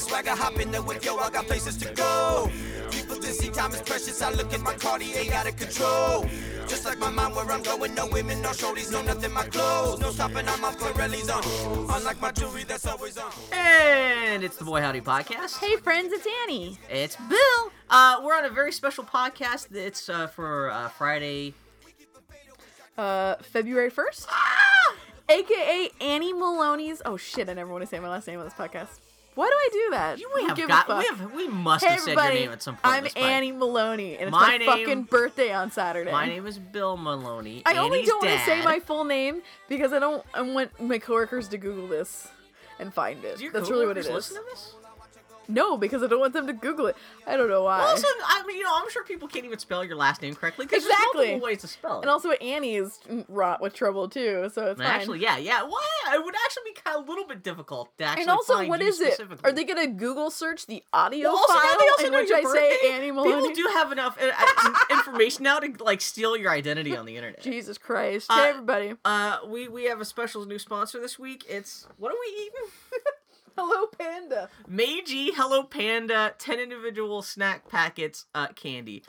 house with my swagger, hop in the whip, yo, I got places to go. People to see time is precious, I look at my Cartier out of control. Just like my mind where I'm going, no women, no shorties, no nothing, my clothes. No stopping on my Pirelli's on. Unlike my jewelry that's always on. And it's the Boy Howdy Podcast. Hey friends, it's Annie. It's Bill. Uh, we're on a very special podcast. It's uh, for uh, Friday. Uh, February 1st? Ah! AKA Annie Maloney's. Oh shit, I never want to say my last name on this podcast. Why do I do that? You, We have give a got. fuck? We have. We must Hey have said your name at some point. I'm Annie Maloney, and it's My my, name- fucking birthday on Saturday. My name is Bill Maloney. I only don't want to say my full name because I don't. I want my coworkers to Google this and find it. That's really what it is. Listen to this? No, because I don't want them to Google it. I don't know why. Also, I mean, you know, I'm sure people can't even spell your last name correctly because Exactly. there's multiple ways to spell it. and also Annie is wrought with trouble too, so it's fine. actually, yeah, yeah. Why? It would actually be kind of a little bit difficult to actually and also, what is it? Are they gonna Google search the audio Well, also, file they also in which I birthday. say Annie Maloney? People do have enough uh, uh, information now to like steal your identity on the internet. Jesus Christ! Uh, hey everybody, Uh, we we have a special new sponsor this week. It's what are we eating? hello Panda. Meiji Hello Panda, ten individual snack packets, uh, candy.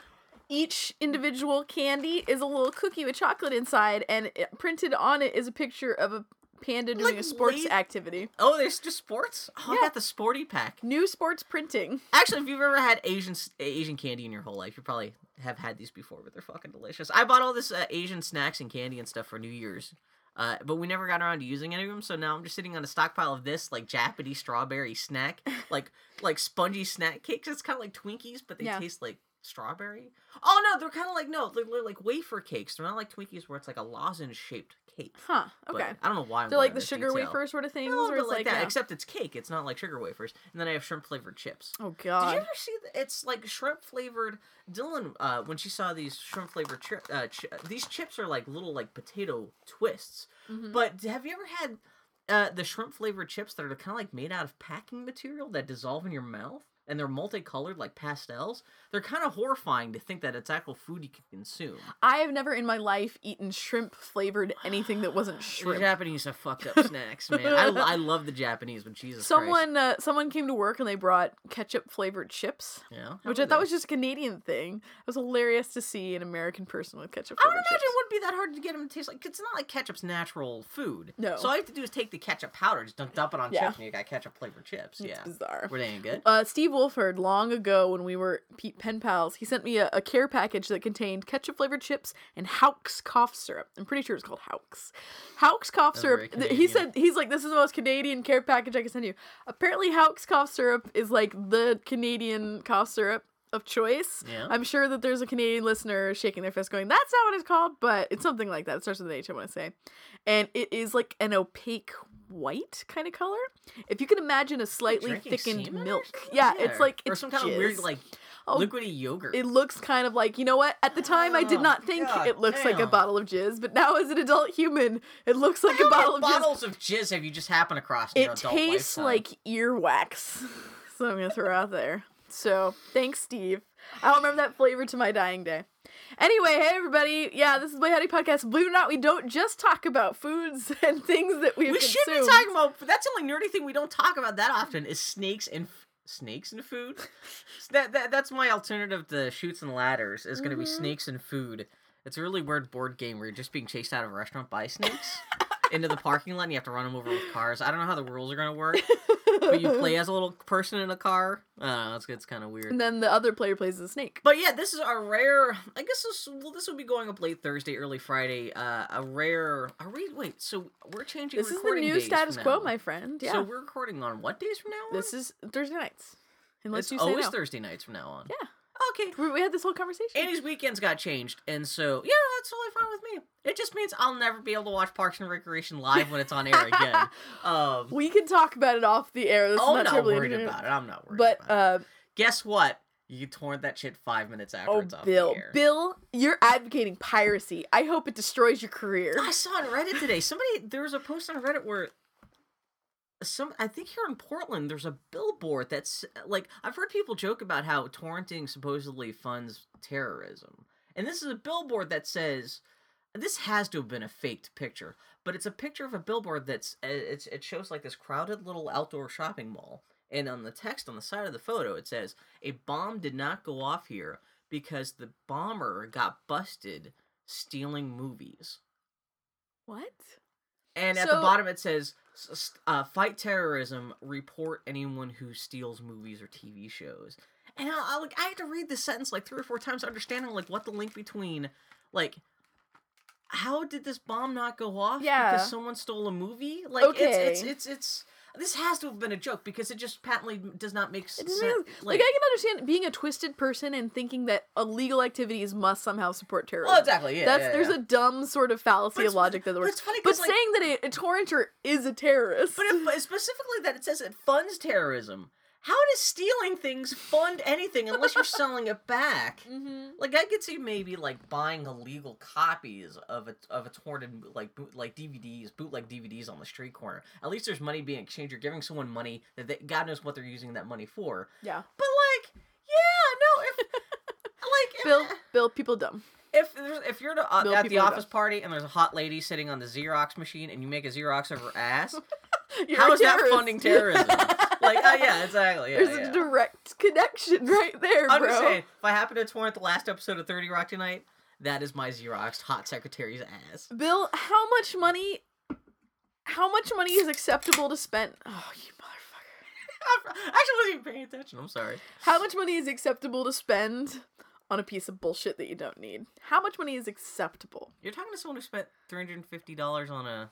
Each individual candy is a little cookie with chocolate inside, and it, printed on it is a picture of a panda doing Like a sports late- activity. Oh, there's just sports. Oh, I got the sporty pack. New sports printing. Actually, if you've ever had Asian Asian candy in your whole life, you probably have had these before, but they're fucking delicious. I bought all this uh, Asian snacks and candy and stuff for New Year's, uh, but we never got around to using any of them. So now I'm just sitting on a stockpile of this like Japanese strawberry snack, like like spongy snack cakes. It's kind of like Twinkies, but they Yeah. taste like strawberry. Oh no, they're kind of like no, they're, they're like wafer cakes. They're not like Twinkies where it's like a lozenge shaped cake. Huh. But Okay. I don't know why. I'm They're like the sugar detail. wafer sort of things, A little bit it's like, like, that, yeah. except it's cake. It's not like sugar wafers. And then I have shrimp flavored chips. oh god. Did you ever see? The, it's like shrimp flavored. Dylan, uh, when she saw these shrimp flavored chip, uh, chi- these chips are like little like potato twists. Mhm. But have you ever had uh, the shrimp flavored chips that are kind of like made out of packing material that dissolve in your mouth? And they're multicolored like pastels. They're kind of horrifying to think that it's actual food you can consume. I have never in my life eaten shrimp flavored anything that wasn't The shrimp. Japanese have fucked up snacks, man. I, I love the Japanese, but Jesus. Someone uh, someone came to work and they brought ketchup flavored chips, yeah, which I thought was just a Canadian thing. It was hilarious to see an American person with ketchup I would imagine chips. it wouldn't be that hard to get them to taste like. It's not like ketchup's natural food. No. So all you have to do is take the ketchup powder, just dump, dump it on Yeah. chips, and you got ketchup flavored chips. It's yeah. bizarre. Were they any good? Uh, Steve Wolford, long ago when we were pen pals, he sent me a, a care package that contained ketchup flavored chips and Hauck's cough syrup. I'm pretty sure it's called Hauck's. Hauck's cough That's syrup. he said he's like this is the most Canadian care package I can send you. Apparently, Hauck's cough syrup is like the Canadian cough syrup of choice. Yeah. I'm sure that there's a Canadian listener shaking their fist, going, "That's not what it's called," but it's something like that. It starts with an H. I want to say, and it is like an opaque white kind of color. If you can imagine a slightly thickened milk, something? yeah, it's like or it's some kind of weird like Oh, liquidy yogurt. It looks kind of like you know what? At the time, I did Oh, not think God it looks like a bottle of jizz, but now as an adult human, it looks like How a bottle of jizz. bottles of jizz have you just happened across in your It tastes lifetime? like earwax. so I'm gonna throw out there. So thanks, Steve. I'll remember that flavor to my dying day. Anyway, hey everybody, yeah, this is my Howdy Podcast. Believe it or not, we don't just talk about foods and things that we've we should consumed. be talking about. That's the only nerdy thing we don't talk about that often is snakes and f- snakes and food. that, that that's my alternative to shoots and ladders is going to be Mhm. snakes and food. It's a really weird board game where you're just being chased out of a restaurant by snakes into the parking lot and you have to run them over with cars. I don't know how the rules are going to work, but you play as a little person in a car. I don't know. It's, it's kind of weird. and then the other player plays the snake. But yeah, this is a rare. I guess this well, this will be going up late Thursday, early Friday. Uh, a rare. Are we wait? So we're changing. This is the new status quo, my friend. Yeah. So we're recording on what days from now on? this is Thursday nights. Unless it's you say always no. Thursday nights from now on. Yeah. Okay. We, had this whole conversation. Annie's weekends got changed, and so yeah, that's totally fine with me. It just means I'll never be able to watch Parks and Recreation live when it's on air again. Um, we can talk about it off the air. This oh, I'm not not worried about it. I'm not worried. But about it. uh, guess what? You torrent that shit five minutes after oh, it's off Bill, the air. Bill, you're advocating piracy. I hope it destroys your career. I saw on Reddit today. Somebody there was a post on Reddit where some I think here in Portland there's a billboard that's like I've heard people joke about how torrenting supposedly funds terrorism. And this is a billboard that says this has to have been a faked picture, but it's a picture of a billboard that's uh, it's it shows like this crowded little outdoor shopping mall And on the text on the side of the photo, it says, A bomb did not go off here because the bomber got busted stealing movies. What? And at the bottom, it says, uh, Fight terrorism, report anyone who steals movies or TV shows. And I, I, like, I had to read this sentence like three or four times, understanding like what the link between, like, how did this bomb not go off Yeah. because someone stole a movie? Like, it's, it's it's it's this has to have been a joke because it just patently does not make sense. doesn't like, I can understand being a twisted person and thinking that illegal activities must somehow support terrorism. well, exactly. Yeah, That's yeah, there's yeah. a dumb sort of fallacy of logic that but works. it's funny but like- saying that a, a torrenter is a terrorist. But if, specifically that it says it funds terrorism. How does stealing things fund anything unless you're selling it back? hmm Like I could see maybe like buying illegal copies of a of a torn like boot, like DVDs, bootleg DVDs on the street corner. At least there's money being exchanged. You're giving someone money that they, God knows what they're using that money for. Yeah. But like, yeah, no, if like Bill, if, Bill, people dumb. if there's, if you're to, uh, at the office party and there's a hot lady sitting on the Xerox machine and you make a Xerox of her ass, You're how is that funding terrorism? like, oh yeah, exactly. Yeah, There's yeah. a direct connection right there, I'm bro. saying, if I happen to torrent the last episode of 30 Rock tonight, that is my Xerox hot secretary's ass. Bill, how much money? How much money is acceptable to spend? Oh, you motherfucker! I actually wasn't even paying attention. I'm sorry. How much money is acceptable to spend on a piece of bullshit that you don't need? How much money is acceptable? You're talking to someone who spent $350 on a.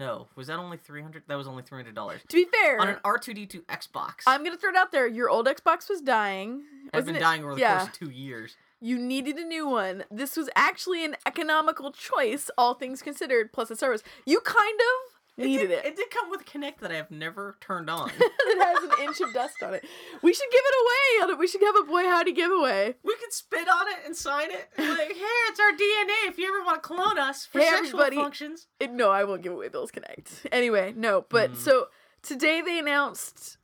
No, was that only 300 That was only $300. To be fair, On an R2D2 Xbox. I'm gonna throw it out there. Your old Xbox was dying. I've Wasn't been it- dying over the yeah. course of two years. You needed a new one. This was actually an economical choice, all things considered, plus the service. You kind of needed did, it. It did come with Kinect that I have never turned on. it has an inch of dust on it. We should give it away. We should have a boy howdy giveaway. we could spit on it and sign it. Like, here, it's our DNA if you ever want to clone us for Hey, sexual everybody. functions. It, no, I won't give away Bill's Kinect. Anyway, no. But Mm. so today they announced.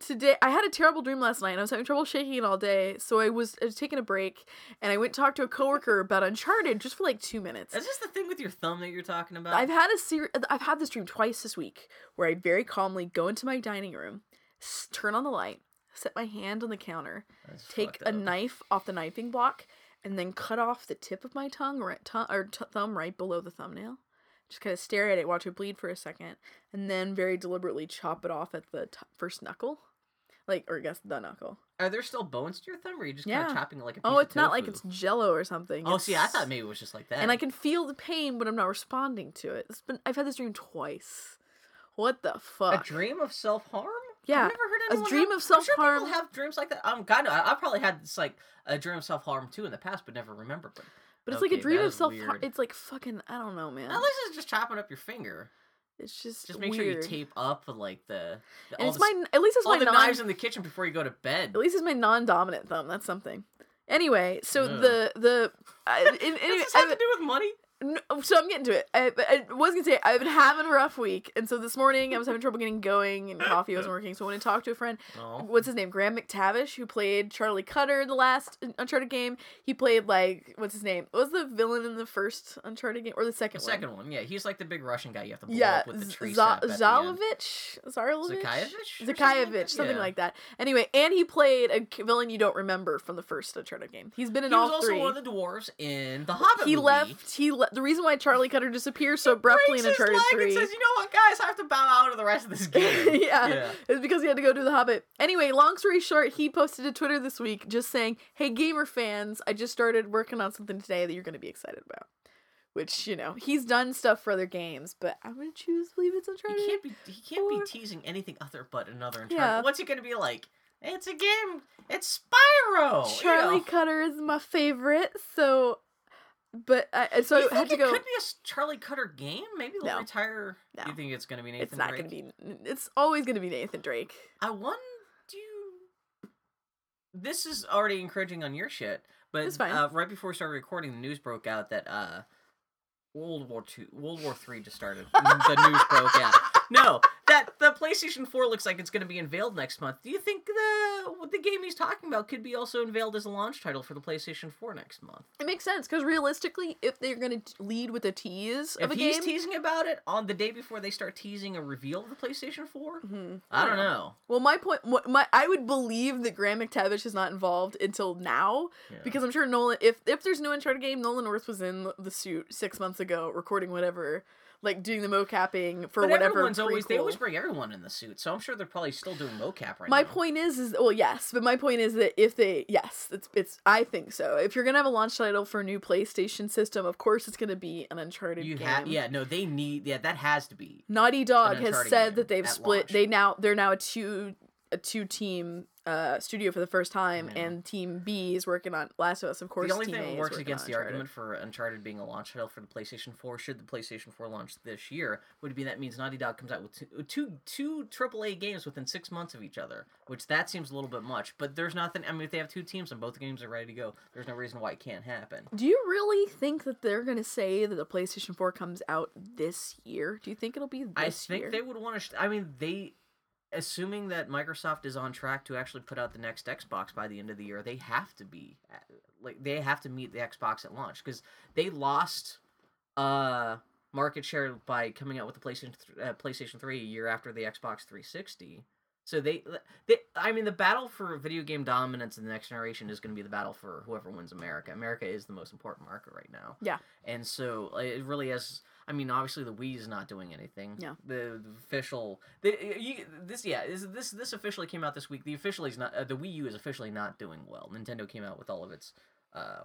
Today I had a terrible dream last night. and I was having trouble shaking it all day, so I was, I was taking a break, and I went to talk to a coworker about Uncharted just for like two minutes. Is just the thing with your thumb that you're talking about? I've had a ser- I've had this dream twice this week where I very calmly go into my dining room, s- turn on the light, set my hand on the counter, That's take a up. knife off the knifing block, and then cut off the tip of my tongue right tu- or t- thumb right below the thumbnail. Just kind of stare at it, watch it bleed for a second, and then very deliberately chop it off at the t- first knuckle, like or I guess the knuckle. Are there still bones to your thumb, or are you just kind of chopping it like a oh, piece Oh, it's not like it's Jello or something. Oh, see, I thought maybe it was just like that. and I can feel the pain, but I'm not responding to it. It's been I've had this dream twice. What the fuck? a dream of self harm. Yeah, I've never heard anyone. a dream have, of I'm sure self-harm. people have dreams like that. Um, kind of. I, I probably had this like a dream of self harm too in the past, but never remember. But But it's like a dream of self. weird. It's like fucking. I don't know, man. at least it's just chopping up your finger. It's just Just make weird. sure you tape up like the, the And it's the, my. At least it's all my the non. knives in the kitchen before you go to bed. At least it's my non-dominant thumb. That's something. Anyway, so Ugh. the the. I, in, anyway, Does this I- have to do with money? No, so I'm getting to it. I, I was gonna say I've been having a rough week, and so this morning I was having trouble getting going, and coffee wasn't working. So I went to talk to a friend. No. What's his name? Graham McTavish, who played Charlie Cutter in the last Uncharted game. He played like what's his name? What was the villain in the first Uncharted game or the The second, one? second one, yeah, he's like the big Russian guy you have to blow Yeah, up with the Z- tree at. Zalovich, Zarovich, Zakayevich or something like Zakayevich, that? something Yeah. like that. Anyway, and he played a villain you don't remember from the first Uncharted game. He's been in He was all also three. one of the dwarves in the Hobbit he movie. left. He le- the reason why Charlie Cutter disappears so abruptly in breaks his Uncharted leg three. and says, "You know what, guys? I have to bow out of the rest of this game." yeah, it's because he had to go do the Hobbit. Anyway, long story short, he posted to Twitter this week just saying, "Hey, gamer fans, I just started working on something today that you're going to be excited about." Which you know he's done stuff for other games, but I'm gonna choose believe it's Uncharted. He can't be. He can't Or- be teasing anything other but another Uncharted. Yeah. What's he gonna be like? It's a game. It's Spyro. you Charlie know. Cutter is my favorite, so but I so you I had to it go. could be a Charlie Cutter game? Maybe they'll No. retire. No. You think it's gonna be Nathan? It's not Drake? gonna be. It's always gonna be Nathan Drake. I wonder. This is already encouraging on your shit, but It's fine. Uh, right before we started recording, the news broke out that uh, World War Two, World War Three just started. the news broke out. No, that the PlayStation PlayStation 4 looks like it's going to be unveiled next month. Do you think the the game he's talking about could be also unveiled as a launch title for the PlayStation 4 next month? It makes sense because realistically, if they're gonna lead with a tease of If a he's game, teasing about it on the day before they start teasing a reveal of the PlayStation 4, Mhm. I don't know. Well, my point, my I would believe that Graham McTavish is not involved until now Yeah. because I'm sure Nolan. If if there's no Uncharted game, Nolan North was in the suit six months ago, recording whatever, like doing the mocapping for but whatever. everyone's always they always bring everyone in the suit, so I'm sure they're probably still doing mocap right My now. point is, is well, yes, but my point is that if they, yes, it's it's. I think so. If you're gonna have a launch title for a new PlayStation system, of course it's gonna be an Uncharted you game. have yeah no they need yeah that has to be Naughty Dog has said that they've split. launch. They now they're now a two a two team uh studio for the first time, Yeah. and Team B is working on Last of Us. Of course, the only Team thing A that works against the argument for Uncharted being a launch title for the PlayStation 4 should the PlayStation 4 launch this year would be that means Naughty Dog comes out with two, two two AAA games within six months of each other, which that seems a little bit much. But there's nothing. I mean, if they have two teams and both games are ready to go, there's no reason why it can't happen. Do you really think that they're gonna say that the PlayStation Four comes out this year? Do you think it'll be this I think year? they would want to. Sh- I mean, they. Assuming that Microsoft is on track to actually put out the next Xbox by the end of the year, they have to be like they have to meet the Xbox at launch because they lost uh market share by coming out with the PlayStation th- uh, PlayStation 3 a year after the Xbox 360. So they, they, I mean, the battle for video game dominance in the next generation is going to be the battle for whoever wins America. America is the most important market right now. Yeah. And so it really has. I mean, obviously the Wii is not doing anything. Yeah. The, the official, the, you, this yeah, this this this officially came out this week. The officially is not. Uh, the Wii U is officially not doing well. Nintendo came out with all of its. Uh,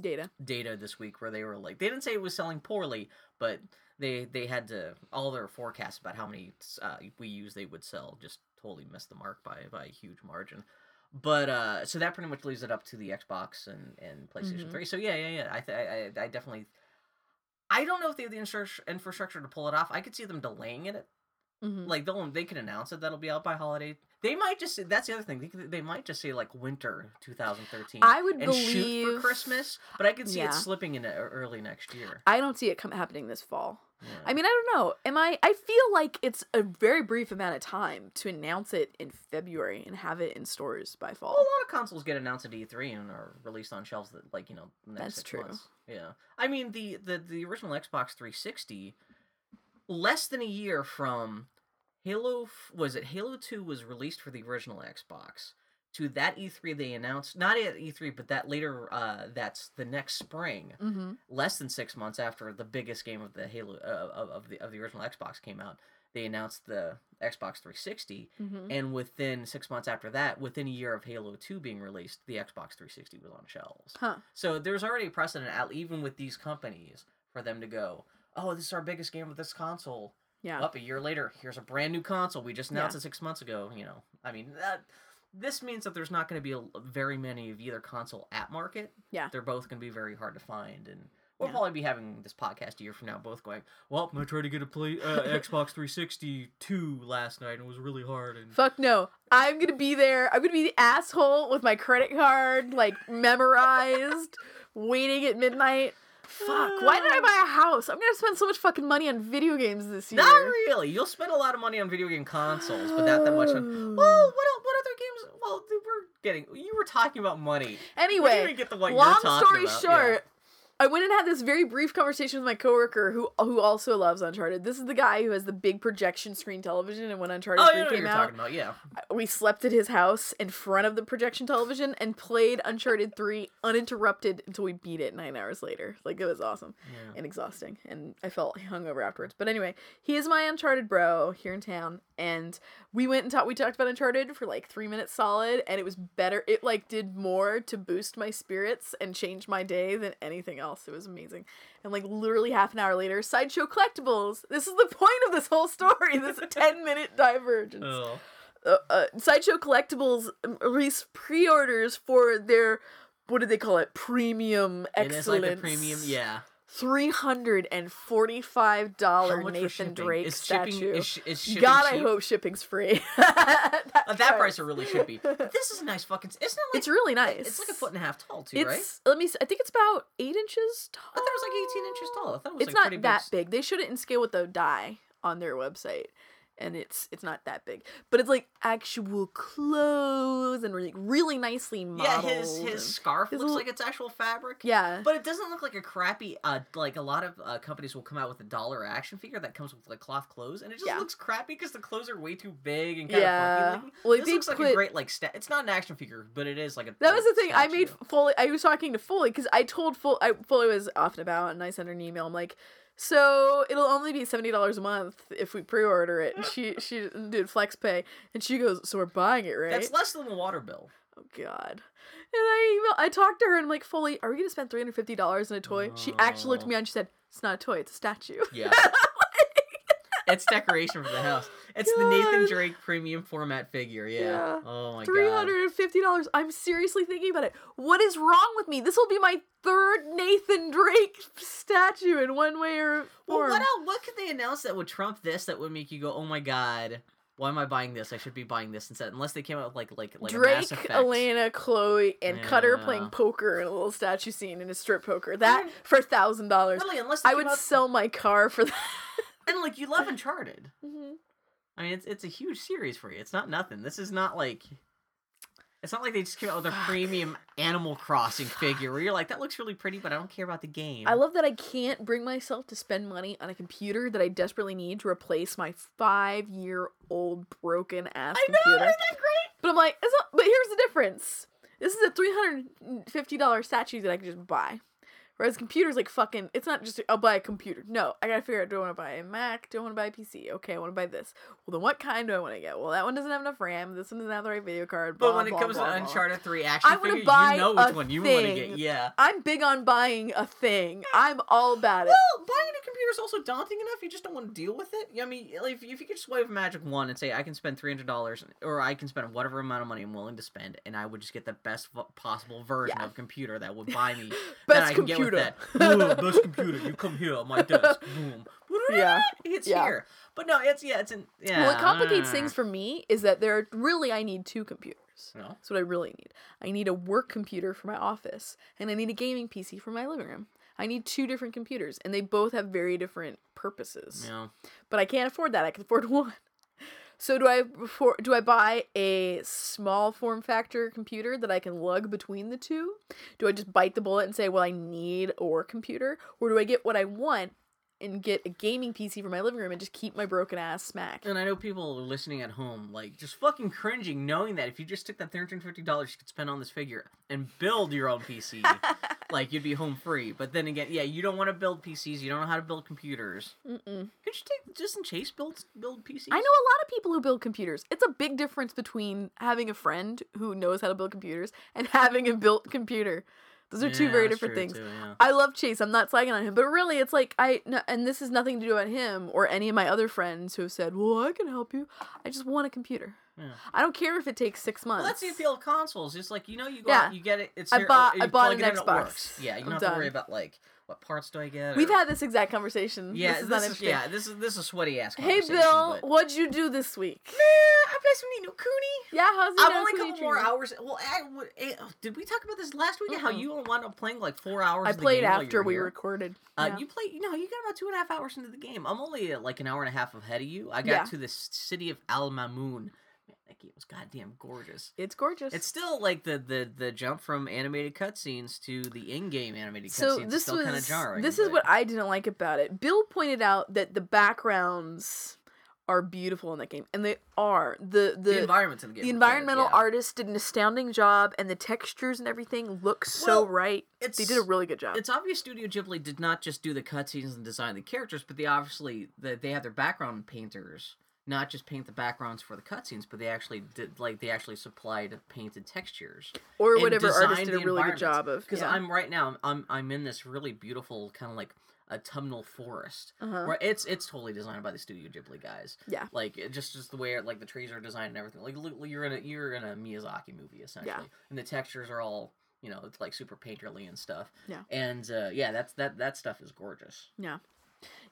Data. data this week where they were like they didn't say it was selling poorly, but they they had to all their forecasts about how many uh, Wii U's they would sell just totally missed the mark by by a huge margin. But uh, so that pretty much leaves it up to the Xbox and and PlayStation Mhm. Three. So yeah, yeah, yeah. I th- I, I I definitely. I don't know if they have the infrastructure to pull it off. I could see them delaying it. Mm-hmm. Like they'll they can announce it that'll be out by holiday. They might just say, that's the other thing. They, they might just say like winter 2013 I would and shoot believe. for Christmas, but I could see Yeah. it slipping into early next year. I don't see it come happening this fall. Yeah. I mean, I don't know. Am I? I feel like it's a very brief amount of time to announce it in February and have it in stores by fall. well, a lot of consoles get announced at E3 and are released on shelves that, like you know, next That's six true. months. Yeah, I mean the the the original Xbox 360, less than a year from Halo f- was it Halo 2 was released for the original Xbox. To that E3 they announced not at E3 but that later uh that's the next spring Mm-hmm. less than six months after the biggest game of the Halo uh, of, of the of the original Xbox came out, they announced the Xbox 360, Mm-hmm. and within six months after that, within a year of Halo 2 being released, the Xbox 360 was on shelves. Huh. So there's already a precedent, out even with these companies, for them to go, "Oh, this is our biggest game of this console." Yeah. Up a year later, here's a brand new console. We just announced Yeah. it six months ago. You know, I mean that. This means that there's not going to be a, very many of either console at market. Yeah. They're both going to be very hard to find, and we'll Yeah. probably be having this podcast a year from now, both going, "Well, I tried to get a play uh, Xbox 360 two last night, and it was really hard." And Fuck no. I'm gonna be there. I'm gonna be the asshole with my credit card like memorized, waiting at midnight. Fuck. Why did I buy a house? I'm gonna spend so much fucking money on video games this year. not really. You'll spend a lot of money on video game consoles, but not that much on. Oh. Well, what what other games? Well, dude, we're getting. You were talking about money. We didn't Anyway, even get what long story about. short, I went and had this very brief conversation with my coworker who who also loves Uncharted. This is the guy who has the big projection screen television, and when Uncharted Oh, 3 yeah, I know what came you're out, talking about. Yeah. we slept at his house in front of the projection television and played Uncharted 3 uninterrupted until we beat it nine hours later. Like, it was awesome Yeah. and exhausting. And I felt hungover afterwards. But anyway, he is my Uncharted bro here in town. And we went and talked, we talked about Uncharted for like three minutes solid. And it was better. It like did more to boost my spirits and change my day than anything else. It was amazing. And like literally half an hour later, Sideshow Collectibles. This is the point of this whole story. This 10 minute divergence Oh. uh, uh, Sideshow Collectibles um, released pre-orders for their what do they call it? Premium excellence. like premium. Yeah. Three hundred and forty-five dollar Nathan? Drake is shipping, statue. Is, sh- is shipping God, I hope shipping's free. At that price, it really should be. But this is a nice fucking. Isn't it like? It's really nice. It's like a foot and a half tall too, It's right? let me. See, I think it's about eight inches tall. I thought it was like 18 inches tall. I thought it was It's like not pretty that big. big. They showed it in scale with the die on their website, and it's it's not that big, but it's like actual clothes and really really nicely modeled. Yeah, his his scarf his looks little- like it's actual fabric. yeah. But it doesn't look like a crappy, uh, like a lot of uh, companies will come out with a dollar action figure that comes with like cloth clothes, and it just Yeah. looks crappy because the clothes are way too big and kind Yeah. of funky. Well, this looks like a great like sta- It's not an action figure, but it is like a. That was the thing. I made Foley. I was talking to Foley because I told Foley. I, Foley was off and about, and I sent her an email. I'm like, so it'll only be seventy dollars a month if we pre-order it. And she she did flex pay, and she goes, so we're buying it, right? That's less than the water bill. oh God. And I email, I talked to her and I'm like, Foley, are we gonna spend three hundred fifty dollars on a toy? She actually looked at oh. me and she said, "It's not a toy. It's a statue." Yeah. it's decoration for the house. It's the Nathan Drake premium format figure. Yeah. Yeah. Oh my Three god. hundred and fifty dollars. I'm seriously thinking about it. What is wrong with me? This will be my third Nathan Drake statue in one way or Well, form. what else? What could they announce that would trump this? That would make you go, "Oh my god, why am I buying this? I should be buying this instead." Unless they came out with like like like Drake. Elena, Chloe, and Cutter playing poker in a little statue scene in a strip poker. That for a thousand dollars. Really, unless I would out- sell my car for that. And like you love Uncharted. Mhm. I mean, it's it's a huge series for you. It's not nothing. This is not like. It's not like they just came out with a Fuck. premium Animal Crossing figure where you're like, that looks really pretty, but I don't care about the game. I love that I can't bring myself to spend money on a computer that I desperately need to replace my five-year-old broken ass I know, computer. isn't that great? But I'm like, it's not, but here's the difference. This is a three hundred and fifty dollar statue that I can just buy. Whereas computers like fucking, it's not just I'll buy a computer. No, I gotta figure out do I want to buy a Mac? Do I want to buy a PC? Okay, I want to buy this. Well, then what kind do I want to get? Well, that one doesn't have enough RAM. This one doesn't have the right video card. But blah, when it comes blah, to blah. Uncharted 3 action I'm figure, buy you know which one you want to get. Yeah. I'm big on buying a thing. I'm all about it. Well, buying a computer is also daunting enough. You just don't want to deal with it. I mean, if, if you could just wave a magic wand and say, I can spend $300 or I can spend whatever amount of money I'm willing to spend, and I would just get the best possible version Yeah. of computer that would buy me that Best I can get with computer. that. Best computer. You come here on my desk. Boom. Yeah. It's Yeah. here. But no, it's, yeah, it's in, yeah. What complicates things ah. for me is that there are really I need two computers. No. That's what I really need. I need a work computer for my office, and I need a gaming PC for my living room. I need two different computers, and they both have very different purposes. Yeah. But I can't afford that. I can afford one. So do I before do I buy a small form factor computer that I can lug between the two? Do I just bite the bullet and say, "Well, I need a work computer," or do I get what I want and get a gaming PC for my living room and just keep my broken ass smack? And I know people are listening at home, like, just fucking cringing, knowing that if you just took that $350 you could spend on this figure and build your own PC, like, you'd be home free. But then again, yeah, you don't want to build PCs, you don't know how to build computers. Mm-mm. Could you take, doesn't Chase build, build PCs? I know a lot of people who build computers. It's a big difference between having a friend who knows how to build computers and having a built computer. Those are two very different things. too, yeah. I love Chase. I'm not slagging on him, but really, it's like I n- and this is nothing to do about him or any of my other friends who have said, "Well, I can help you." I just want a computer. Yeah. I don't care if it takes six months. Well, that's the appeal of consoles. It's like, you know, you go Yeah. out, you get it, it's I here, bought- I bought an it in, it Xbox. works. Yeah, you don't I'm have to worry about, like, what parts do I get? We've had this exact conversation. Yeah, this is not this is, interesting. yeah, this is, this is a sweaty ass Hey. Bill, but- what'd you do this week? Man, I played some Ni no Kuni. Yeah, how's it I'm only a couple more Tree? hours. Well, I, would- eh, did we talk about this last week? How Mm-mm. you wound up playing like four hours? I of the played game while you after were we here? recorded. Uh, Yeah. You played. You know, you got about two and a half hours into the game. I'm only uh, like an hour and a half ahead of you. I got Yeah. to the city of Al Mamoon. That game was goddamn gorgeous. It's gorgeous. It's still like the the the jump from animated cutscenes to the in-game animated so cutscenes. is this still kind of jarring. this is but- what I didn't like about it. Bill pointed out that the backgrounds are beautiful in that game, and they are. the the, the environments in the game. the environmental yeah. artist did an astounding job, and the textures and everything look so Well, right. They did a really good job. It's obvious Studio Ghibli did not just do the cutscenes and design the characters, but they obviously they, they have their background painters not just paint the backgrounds for the cutscenes, but they actually did like they actually supplied painted textures or whatever artist did a really good job of. Because yeah. I'm right now I'm I'm in this really beautiful kind of like autumnal forest Uh-huh. where it's it's totally designed by the Studio Ghibli guys. Yeah. Like it just just the way like the trees are designed and everything. Like you're in a you're in a Miyazaki movie essentially, and the textures are all you know it's like super painterly and stuff. Yeah. And uh, yeah, that's that that stuff is gorgeous. Yeah.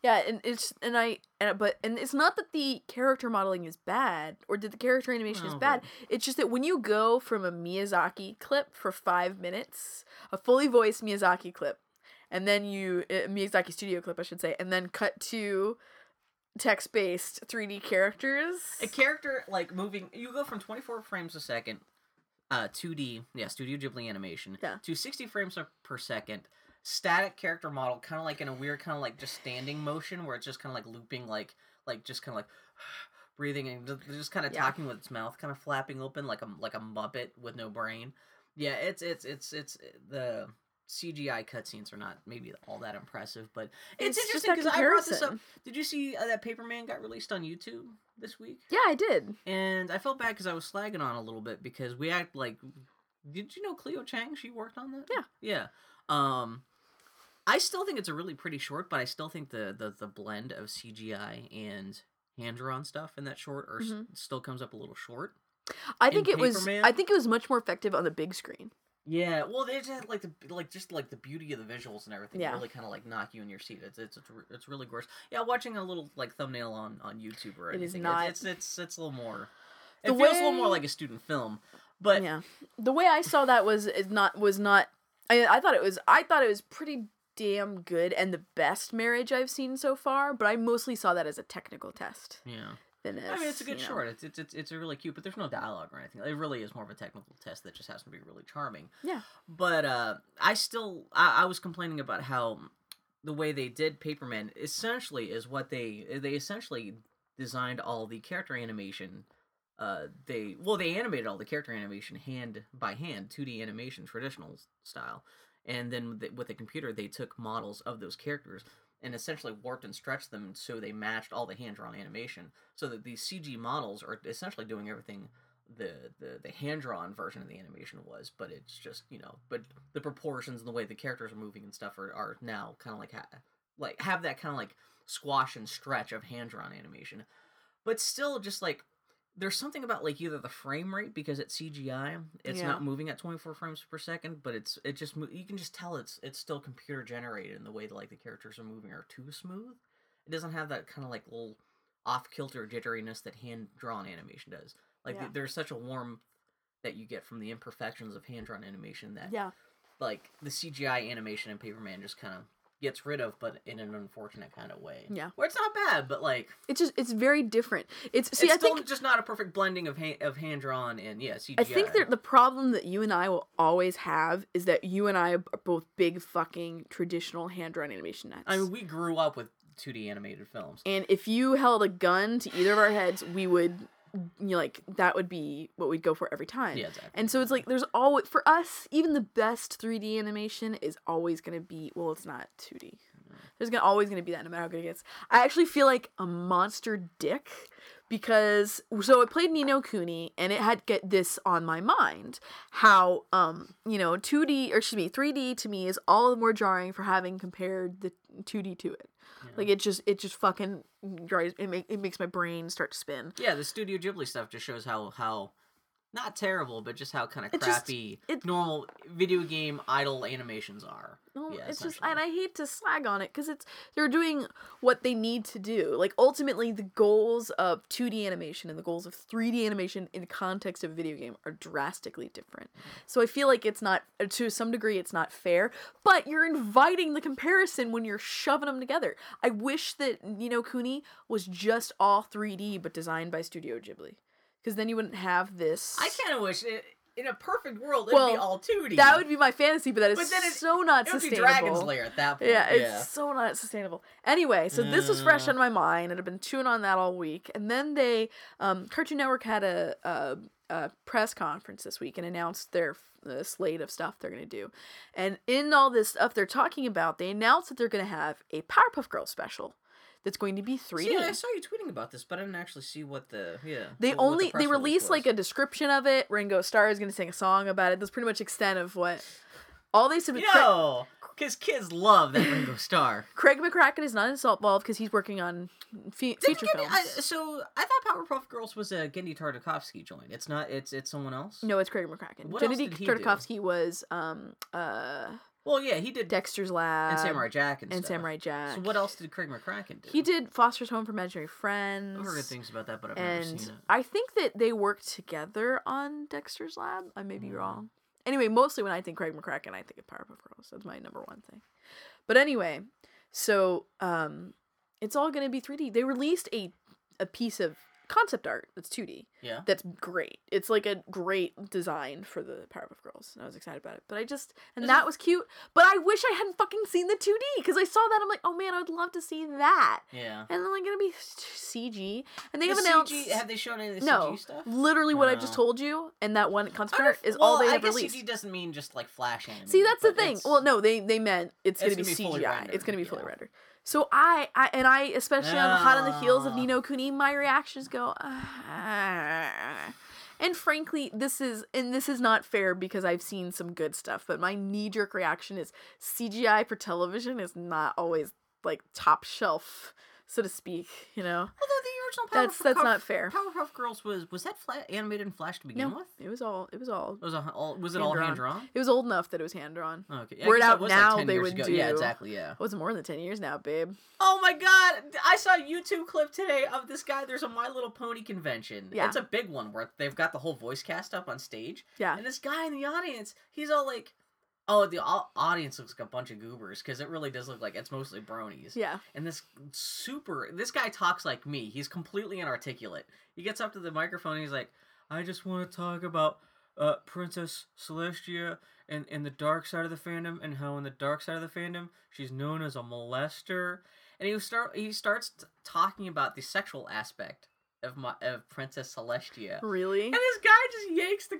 Yeah, and it's and I and but and it's not that the character modeling is bad or that the character animation is bad. It's just that when you go from a Miyazaki clip for 5 minutes, a fully voiced Miyazaki clip, and then you uh, Miyazaki studio clip I should say, and then cut to text based 3D characters. a character like moving you go from 24 frames a second uh 2d yeah studio ghibli animation Yeah. to 60 frames per second static character model kind of like in a weird kind of like just standing motion where it's just kind of like looping like like just kind of like breathing and just kind of Yeah. talking with its mouth kind of flapping open like a like a muppet with no brain yeah it's it's it's it's the CGI cutscenes are not maybe all that impressive, but it's, It's interesting because I brought this up. Did you see uh, that Paperman got released on YouTube this week? Yeah, I did. And I felt bad because I was slagging on a little bit because we act like. Did you know Cleo Chang? She worked on that. Yeah. Yeah. Um, I still think it's a really pretty short, but I still think the the, the blend of CGI and hand drawn stuff in that short are s- Mhm. still comes up a little short. I In think it was. I think it was much more effective on the big screen. Yeah, well, they just like the like just like the beauty of the visuals and everything Yeah. really kind of like knock you in your seat. It's it's it's, it's really gorgeous. Yeah, watching a little like thumbnail on on YouTube or anything. it's- not- It's, it's it's a little more. The It feels a little more like a student film, but yeah, the way I saw that was is not was not. I I thought it was. I thought it was pretty damn good and the best marriage I've seen so far. But I mostly saw that as a technical test. yeah. Than as, I mean, it's a good know. short. It's, it's it's it's a really cute, but there's no dialogue or anything. It really is more of a technical test that just happens to be really charming. Yeah. But uh, I still I, I was complaining about how the way they did Paperman essentially is what they they essentially designed all the character animation. Uh, they well they animated all the character animation hand by hand, 2D animation, traditional style, and then with the, computer they took models of those characters and essentially warped and stretched them so they matched all the hand drawn animation, so that these CG models are essentially doing everything the the the hand drawn version of the animation was, but it's just you know, but the proportions and the way the characters are moving and stuff are, are now kind of like ha- like have that kind of like squash and stretch of hand drawn animation, but still just like there's something about like either the frame rate because it's CGI, it's Yeah. not moving at 24 frames per second, but it's it just you can just tell it's it's still computer generated in the way that like the characters are moving are too smooth. It doesn't have that kind of like little off kilter jitteriness that hand drawn animation does. Like Yeah. there's such a warmth that you get from the imperfections of hand drawn animation that Yeah. like the CGI animation in Paperman just kind of gets rid of, but in an unfortunate kind of way. Yeah. where it's not bad, but like It's just it's very different. It's see it's I still think just not a perfect blending of hand of hand drawn and yeah I think that the problem that you and I will always have is that you and I are both big fucking traditional hand drawn animation nuts. I mean, we grew up with 2D animated films. and if you held a gun to either of our heads, we would you know, like that would be what we'd go for every time. Yeah, exactly. And so it's like there's always for us, even the best 3D animation is always gonna be well, it's not 2D. There's gonna always gonna be that no matter how good it gets. I actually feel like a monster dick because so I played Ni no Kuni and it had get this on my mind how um you know 2D or excuse me 3D to me is all the more jarring for having compared the 2D to it. Like it just it just fucking drives it make it makes my brain start to spin. Yeah, the Studio Ghibli stuff just shows how how not terrible, but just how kind of It just- crappy it- normal video game idle animations are. Well, yeah, it's just, and I hate to slag on it because it's they're doing what they need to do. Like ultimately, the goals of 2D animation and the goals of 3D animation in the context of a video game are drastically different. So I feel like it's not, uh, to some degree, it's not fair. But you're inviting the comparison when you're shoving them together. I wish that Ni no Kuni was just all 3D but designed by Studio Ghibli, because then you wouldn't have this. I kind of wish it, in a perfect world it'd Well, be all 2D. That would be my fantasy, but that is But then it- so not sustainable. it would be sustainable. Dragon's Lair at that point. Yeah, it's yeah. so not sustainable. Anyway, so this was fresh on my mind, and I've been chewing on that all week. And then they, um, Cartoon Network had a, a, a press conference this week and announced their uh, slate of stuff they're gonna do. And in all this stuff they're talking about, they announced that they're gonna have a Powerpuff Girls special that's going to be 3D. See, I saw you tweeting about this, but I didn't actually see what the yeah. They what- what the only they release released like a description of it. Ringo Starr is going to sing a song about it. That's pretty much extent of what all they Craig, Yo, because kids love that Ringo Starr. Craig McCracken is not in involved because he's working on fe- feature Genndy- films. I, so I thought Powerpuff Girls was a Genndy Tartakovsky joint. It's not. It's it's someone else. No, it's Craig McCracken. What else did he do? Tartakovsky was um uh Well, yeah, he did Dexter's Lab and Samurai Jack and, and stuff. Samurai Jack. So what else did Craig McCracken do? He did Foster's Home for Imaginary Friends. I've heard good things about that, but I've never seen it. I think that they worked together on Dexter's Lab. I may be Mm. wrong. Anyway, mostly when I think Craig McCracken, I think of Powerpuff Girls. That's my number one thing. But anyway, so um, it's all going to be 3D. They released a a piece of concept art that's 2D. Yeah. That's great. It's like a great design for the Powerpuff Girls. And I was excited about it. But I just and that was cute. But I wish I hadn't fucking seen the 2D because I saw that I'm like, "Oh man, I would love to see that." Yeah. And then like going to be CG. And they The have announced CG, have they shown any of the No. CG stuff? literally what I just told you and that one concept art is if- all well, they I have guess released. CG doesn't mean just like flashing. See, that's the thing. Well, no, they they meant it's, It's gonna be gonna be CGI. rendered, it's gonna be fully yeah. rendered. So I, I and I especially on Hot on the Heels of Ah. Ni no Kuni, my reactions go. "Ah." And frankly, this is and this is not fair because I've seen some good stuff, but my knee jerk reaction is CGI for television is not always like top shelf, so to speak. You know, Although the original Powerpuff That's- that's not fair. Powerpuff Girls was was that fla- animated in Flash to begin no, with? it was all it was all it Was, a, all, was it all hand drawn? It was old enough that it was hand drawn. Oh, okay. yeah, Word out now, like they would ago. do- Yeah, exactly. Yeah. It wasn't more than ten years now, babe. Oh my god! I saw a YouTube clip today of this guy. There's a My Little Pony convention. Yeah. It's a big one where they've got the whole voice cast up on stage. Yeah. And this guy in the audience, he's all like, "Oh, the audience looks like a bunch of goobers because it really does look like it's mostly bronies." Yeah. And this super, this guy talks like me. He's completely inarticulate. He gets up to the microphone and he's like, "I just want to talk about uh, Princess Celestia and and the dark side of the fandom and how in the dark side of the fandom she's known as a molester." And he start he starts t- talking about the sexual aspect of my of Princess Celestia. Really? And this guy just yanks the,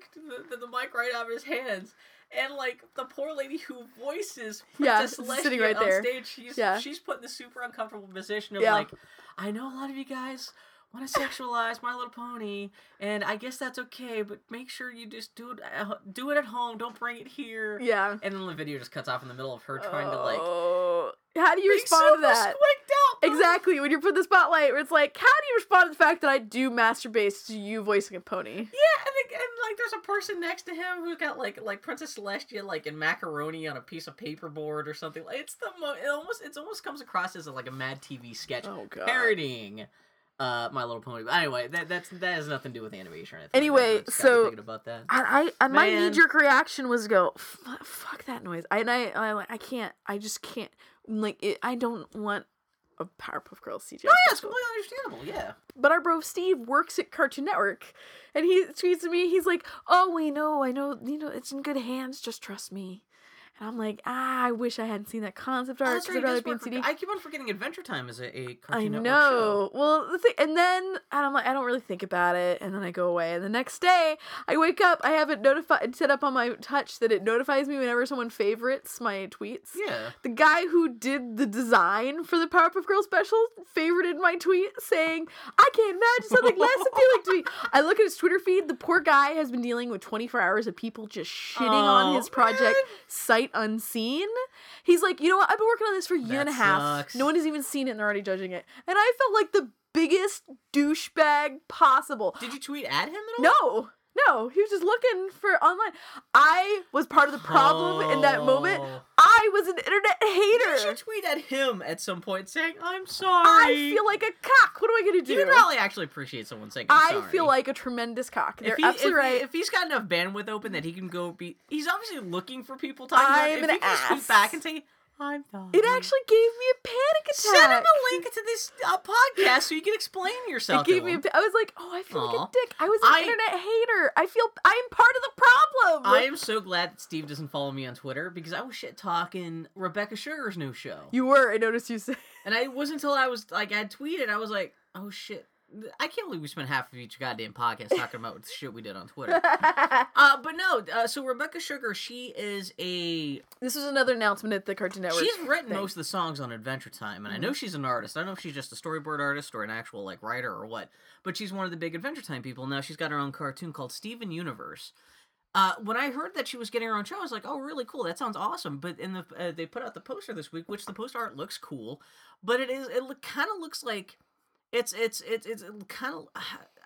the, the mic right out of his hands. And like the poor lady who voices Yeah, Princess Celestia sitting right on there. stage, she's Yeah. she's put in the super uncomfortable position of Yeah. like, I know a lot of you guys want to sexualize My Little Pony, and I guess that's okay, but make sure you just do it uh, do it at home. Don't bring it here. Yeah. And then the video just cuts off in the middle of her trying to like. Oh. How do you respond to that? out. Exactly. When you're put in the spotlight, where it's like, how do you respond to the fact that I do masturbate to you voicing a pony? Yeah, like, there's a person next to him who's got like like Princess Celestia like in macaroni on a piece of paperboard or something. Like it's the mo- it almost it almost comes across as a, like a Mad TV sketch Oh god. parodying uh My Little Pony. But anyway, that that's that has nothing to do with animation or anything. Anyway, like so- thinking about that. I, I and my knee jerk reaction was go fuck that noise. I and I I like I can't. I just can't. Like it, I don't want a Powerpuff Girls CGI. Oh yeah, it's completely understandable. Yeah. But our bro Steve works at Cartoon Network, and he tweets at me. He's like, "Oh, we know. I know. You know, it's in good hands. Just trust me." And I'm like, "Ah, I wish I hadn't seen that concept Oh, art because I'd rather be in for- CD." I keep on forgetting Adventure Time is a, a Cartoon I know. Well, the thing, and then and I'm like, I don't really think about it, and then I go away, and the next day I wake up, I have it notified set up on my touch that it notifies me whenever someone favorites my tweets. Yeah. The guy who did the design for the Powerpuff Girls special favorited my tweet saying, I can't imagine something less appealing to me. I look at his Twitter feed. The poor guy has been dealing with 24 hours of people just shitting on Oh, his project man. Unseen. He's like, you know what? I've been working on this for a year That and a half. sucks. No one has even seen it and they're already judging it. And I felt like the biggest douchebag possible. Did you tweet at him at all? No, no, he was just looking for online. I was part of the problem in that moment. Oh. I was an internet hater. You should tweet at him at some point saying, I'm sorry. I feel like a cock. What am I gonna do? You would probably actually appreciate someone saying, I sorry. feel like a tremendous cock. They're if, he, absolutely if, he- right. if he's got enough bandwidth open that he can go be, he's obviously looking for people talking about I'm. If an he can just ass. back and say, I'm it actually gave me a panic attack. Send him a link to this uh, podcast so you can explain yourself. It gave to me. A, I was like, oh, I feel like a dick. I was an I- internet hater. I feel I'm part of the problem. I am so glad that Steve doesn't follow me on Twitter because I was shit talking Rebecca Sugar's new show. You were. I noticed you said. And I it wasn't until I was like I had tweeted, I was like, oh shit. I can't believe we spent half of each goddamn podcast talking about the shit we did on Twitter. Uh, but no, uh, so Rebecca Sugar, she is a this is another announcement at the Cartoon Network. she's written thing. most of the songs on Adventure Time, and I Mm-hmm. know she's an artist. I don't know if she's just a storyboard artist or an actual like writer or what, but she's one of the big Adventure Time people. Now she's got her own cartoon called Steven Universe. Uh, when I heard that she was getting her own show, I was like, "Oh, really cool! That sounds awesome." But in the uh, they put out the poster this week, which the poster art looks cool, but it is it look, kind of looks like it's it's it's it's kind of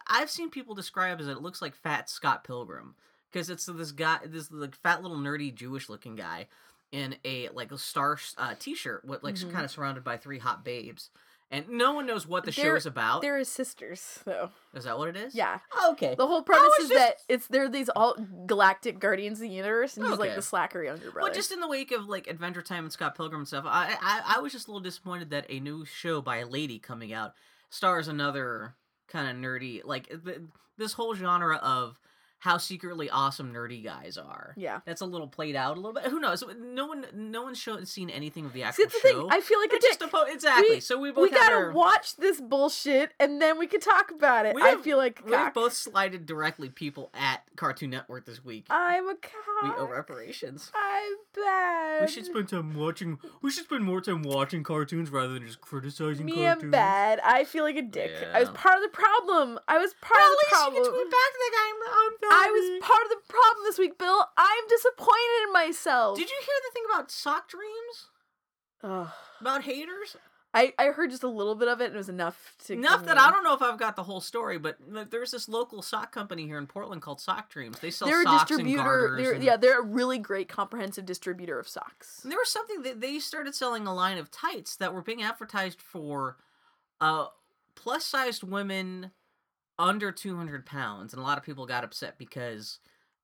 I've seen people describe as it looks like fat Scott Pilgrim because it's this guy this like fat little nerdy Jewish looking guy in a like a star uh, t-shirt with like Mhm. kind of surrounded by three hot babes and no one knows what the They're- show's about. They're his sisters, though. Is that what it is? Yeah. Oh, okay. The whole premise is just- that it's they're these all galactic guardians of the universe, and he's like the slacker younger brother. Well, just in the wake of like Adventure Time and Scott Pilgrim and stuff, I, I I was just a little disappointed that a new show by a lady coming out stars another kind of nerdy like th- this whole genre of how secretly awesome nerdy guys are. yeah. That's a little played out a little bit. Who knows? No one, no one's show, seen anything of the See, actual that's the thing. show. I feel like a It's just dick. a po- exactly. We- so we both We had gotta our- watch this bullshit, and then we can talk about it. We I have- feel like We've both slided directly people at Cartoon Network this week. I'm a we owe reparations. I'm bad. We should spend time watching. We should spend more time watching cartoons rather than just criticizing Me cartoons. am bad. I feel like a dick. I was part of the problem. I was part Well, of the problem. at least problem. you can tweet back to the guy. I'm, was part of the problem this week, Bill. I'm disappointed in myself. Did you hear the thing about sock dreams? Ugh. About haters? I, I heard just a little bit of it and it was enough to Enough that I don't know if I've got the whole story, but there's this local sock company here in Portland called Sock Dreams. They sell They're a distributor. garters. They're, and- Yeah, they're a really great comprehensive distributor of socks. And there was something that they started selling a line of tights that were being advertised for uh, plus sized women under 200 pounds. And a lot of people got upset because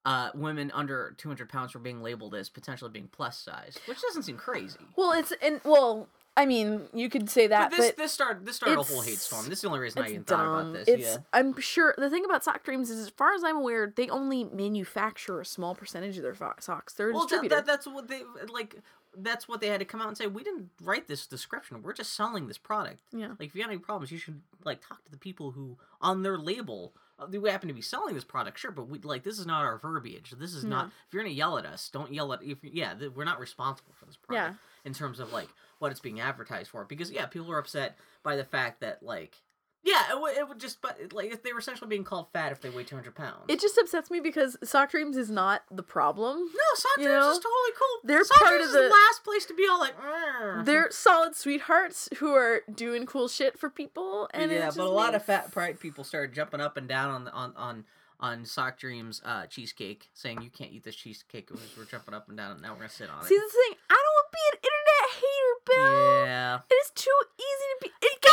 uh, women under 200 pounds were being labeled as potentially being plus size, which doesn't seem crazy. Well, it's and well, I mean, you could say that, but but, this this started this started a whole hate storm. This is the only reason I even thought about this. It's yeah. I'm sure the thing about sock dreams is, as far as I'm aware, they only manufacture a small percentage of their fo- socks. They're Well, that, that, that's what they like. That's what they had to come out and say. We didn't write this description. We're just selling this product. yeah. Like, if you have any problems, you should like talk to the people who on their label uh, they happen to be selling this product. Sure, but we like this is not our verbiage. This is not. If you're gonna yell at us, don't yell at. If yeah, th- we're not responsible for this product in terms of like what it's being advertised for. Because yeah, people are upset by the fact that like yeah, it would, it would just but like they were essentially being called fat if they weigh 200 pounds. It just upsets me because sock dreams is not the problem. no, sock you dreams know, is totally cool. they're sock part of the- last place to be all like. "Arr." They're solid sweethearts who are doing cool shit for people, and yeah, but a lot of fat pride people started jumping up and down on the, on on on Sock Dreams uh, cheesecake, saying you can't eat this cheesecake. Was, we're jumping up and down, and now we're gonna sit on See, it. See, the thing, I don't want to be an internet hater, Bill. Yeah, It is too easy to be. It gave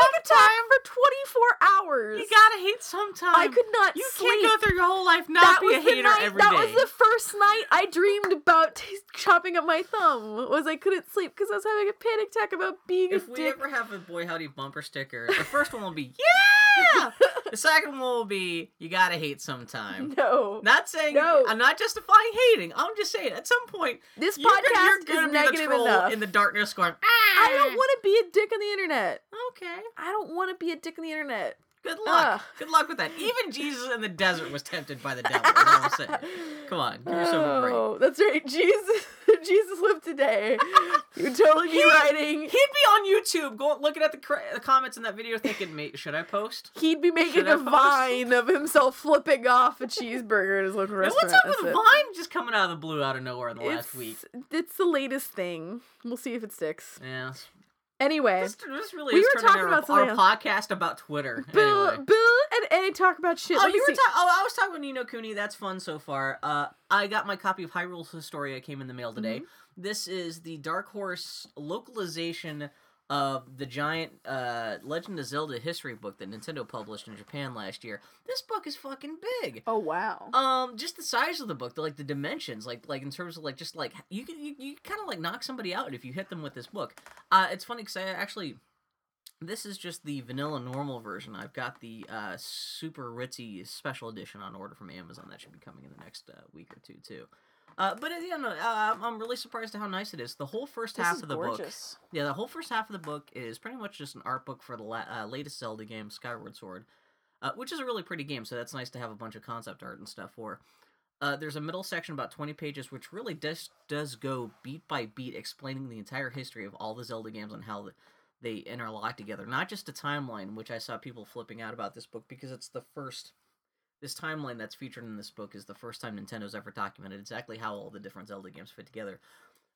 me a panic for 24 hours. you gotta hate sometime. I could not You sleep. can't go through your whole life not that be was a the hater night. every day. that was the first night I dreamed about t- chopping up my thumb. Was I couldn't sleep because I was having a panic attack about being if a dick. If we ever have a Boy Howdy bumper sticker, the first one will be yeah. the second one will be you gotta hate sometime. no, Not saying No. I'm not justifying hating. I'm just saying at some point this you're podcast gonna, you're gonna is be the negative troll enough. in the darkness going. I don't "Ah." want to be a dick on the internet. Okay. I don't want to be a dick on the internet. Good luck. Ugh. Good luck with that. Even Jesus in the desert was tempted by the devil. Come on, give yourself a break. Oh, that's right. Jesus, Jesus lived today. You totally be He- writing. He'd be on YouTube, going looking at the, the comments in that video, thinking, "Mate, should I post?" He'd be making Should I a post? vine of himself flipping off a cheeseburger at his local And restaurant. what's up with That's it. Vine just coming out of the blue, out of nowhere in the last week? it's the latest thing. We'll see if it sticks. Yeah, Anyway, this, this really We is were talking our, about our podcast about Twitter. Bill, anyway. Bill, and Eddie talk about shit. Oh, Let you were see. ta- oh, I was talking with Ni no Kuni. That's fun so far. Uh, I got my copy of Hyrule Historia came in the mail today. Mm-hmm. This is the Dark Horse localization of the giant uh, Legend of Zelda history book that Nintendo published in Japan last year. This book is fucking big. Oh wow. Um, just the size of the book, the, like the dimensions, like like in terms of like just like you can you, you kind of like knock somebody out if you hit them with this book. Uh, it's funny because I actually this is just the vanilla normal version. I've got the uh, super ritzy special edition on order from Amazon. That should be coming in the next uh, week or two too. Uh, but uh, yeah, no, uh, I'm- I'm really surprised at how nice it is. The whole first This half of the book, yeah, the whole first half of the book is pretty much just an art book for the la- uh, latest Zelda game, Skyward Sword, uh, which is a really pretty game. So that's nice to have a bunch of concept art and stuff for. Uh, there's a middle section about 20 pages, which really does does go beat by beat, explaining the entire history of all the Zelda games and how the, they interlock together. Not just a timeline, which I saw people flipping out about this book because it's the first. This timeline that's featured in this book is the first time Nintendo's ever documented exactly how all the different Zelda games fit together.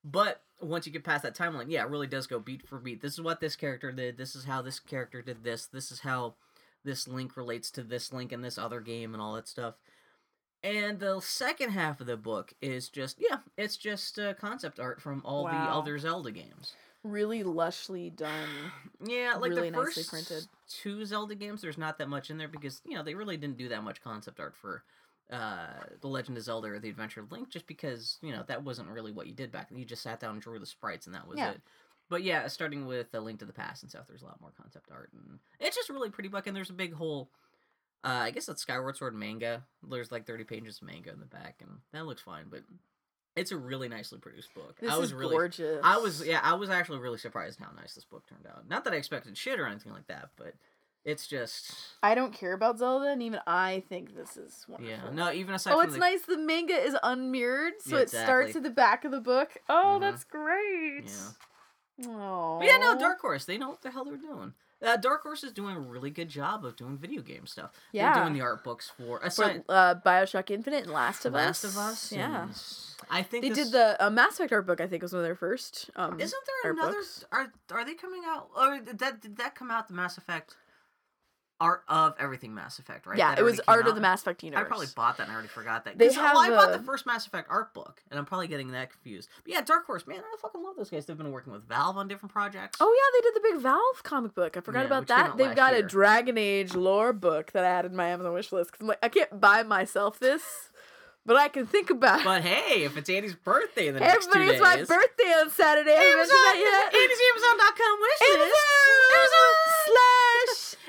But once you get past that timeline, yeah, it really does go beat for beat. This is what this character did. This is how this character did this. This is how this link relates to this link in this other game and all that stuff. And the second half of the book is just yeah, it's just uh, concept art from all the other Zelda games. really lushly done. Yeah, like really the nicely first printed. Two Zelda games, there's not that much in there because you know they really didn't do that much concept art for uh the Legend of Zelda or the Adventure of Link, just because you know that wasn't really what you did back then. You just sat down and drew the sprites, and that was Yeah. it. But yeah, starting with the Link to the Past and stuff, there's a lot more concept art, and it's just really pretty book. And there's a big whole, uh, I guess that's Skyward Sword manga. There's like 30 pages of manga in the back, and that looks fine. But it's a really nicely produced book. This I was is really gorgeous. I was yeah, I was actually really surprised how nice this book turned out. Not that I expected shit or anything like that, but it's just I don't care about Zelda, and even I think this is wonderful. yeah. No, even aside Oh, it's the, nice. The manga is unmirrored, so Yeah, it starts at the back of the book. Oh, Mhm. that's great. Yeah. Oh. Yeah, no, Dark Horse. They know what the hell they're doing. Uh, Dark Horse is doing a really good job of doing video game stuff. Yeah. They're doing the art books for For uh, Bioshock Infinite and Last of Last Us. Last of Us. Yeah. I think They this- did the uh, Mass Effect art book. I think was one of their first. Um, Isn't there another? books. Are are they coming out? Or did that did that come out? The Mass Effect art of everything Mass Effect, right? Yeah, That it was art of the Mass Effect universe. I probably bought that and I already forgot that. They 'Cause, well, I bought the first Mass Effect art book, and I'm probably getting that confused. But yeah, Dark Horse, man, I fucking love those guys. They've been working with Valve on different projects. Oh yeah, they did the big Valve comic book. I forgot Yeah, about that. They've got year. a Dragon Age lore book that I added to my Amazon wish list because I'm like, I can't buy myself this, but I can think about. But hey, if it's Andy's birthday in the next two days, it's my birthday on Saturday. I haven't mentioned that yet. Andy's Amazon.com wish list. Amazon slash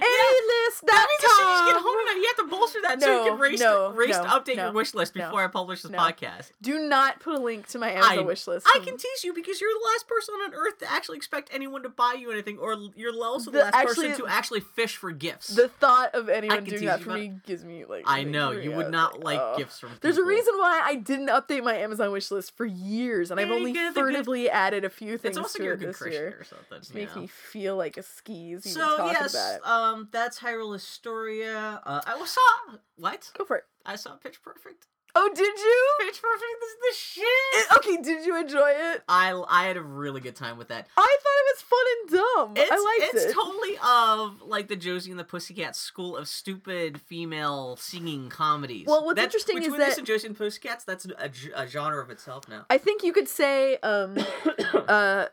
A-list That means soon as you get home tonight, you have to bolster that so you can race, no, race no, to update no, your wish list no, before I publish this no. podcast. Do not put a link to my Amazon I- wish list. I can tease you because you're the last person on earth to actually expect anyone to buy you anything, or you're also the, The- last actually- person to actually fish for gifts. The thought of anyone doing that for me gives me like. I know you would not like oh. gifts from. There's a reason why I didn't update my Amazon wish list for years, and I've only the good- furtively added a few things to like it this Christian year. or something. You makes know? me feel like a skis So yes, about it. Uh, um, that's Hyrule Historia. Uh, I saw what? Go for it. I saw Pitch Perfect. Oh, did you? Pitch Perfect is the shit. It- okay, did you enjoy it? I I had a really good time with that. I thought it was fun and dumb. It's, I liked it's it. totally of like the Josie and the Pussycats school of stupid female singing comedies. Well, what's That's- interesting is between this that- and Josie and the Pussycats, that's a genre of itself now. I think you could say um, uh,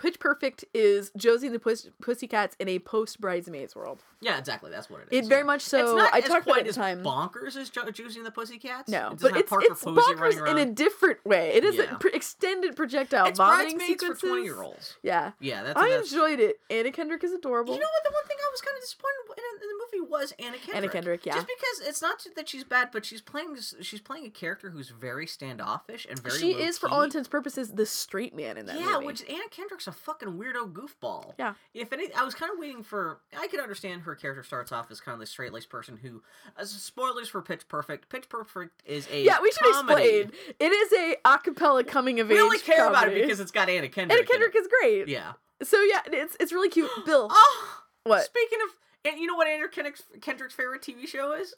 Pitch Perfect is Josie and the Puss- Pussycats in a post Bridesmaids world. Yeah, exactly. That's what it is. It very much It's so. not I talked about quite it at the time. bonkers as jo- Josie and the Pussycats. No, It but it's it's bonkers in a different way. It is Yeah. a pr- extended projectile It's vomiting sequences. for twenty year olds. Yeah, Yeah, that's. It. I that's enjoyed it. Anna Kendrick is adorable. You know what? The one thing I was kind of disappointed in, in the movie was Anna Kendrick. Anna Kendrick, yeah. Just because it's not that she's bad, but she's playing she's playing a character who's very standoffish and very. she is, for all intents and purposes, the straight man in that yeah, movie. which Anna Kendrick's a fucking weirdo goofball. Yeah. If any, I was kind of waiting for. I could understand her character starts off as kind of the straight laced person who. As spoilers for Pitch Perfect. Pitch Perfect is a yeah, we should comedy. explain. It is a acapella coming of We age. We only care about it because it's got Anna Kendrick. Anna Kendrick is great. Yeah. So yeah, it's it's really cute. Bill, Oh, what? Speaking of, and you know what Andrew Kendrick's, Kendrick's favorite TV show is?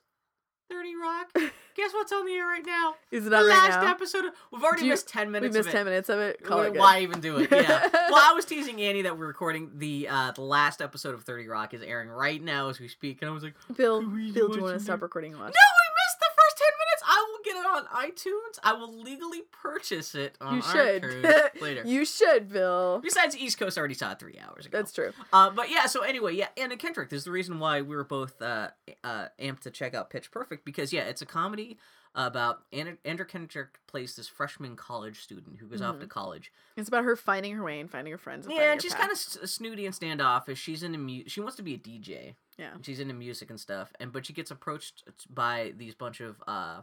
Thirty Rock. Guess what's on the air right now? Is it The on right last now? episode. Of, we've already you- missed ten minutes. We missed ten minutes of it. Call Why- it. Why even do it? Yeah. well, I was teasing Annie that we're recording the uh the last episode of Thirty Rock is airing right now as we speak, and I was like, Bill, Bill, do you want to stop recording and No, we on iTunes. I will legally purchase it on You should. iTunes later. you should, Bill. Besides, East Coast already saw it three hours ago. That's true. Uh, but yeah, so anyway, yeah, Anna Kendrick is the reason why we were both uh, uh, amped to check out Pitch Perfect because yeah, it's a comedy about Anna, Andrew Kendrick plays this freshman college student who goes off to college. It's about her finding her way and finding her friends. And Yeah, and she's kind of snooty and standoffish. She's into mu- she wants to be a DJ. Yeah. She's into music and stuff, and but she gets approached by these bunch of uh,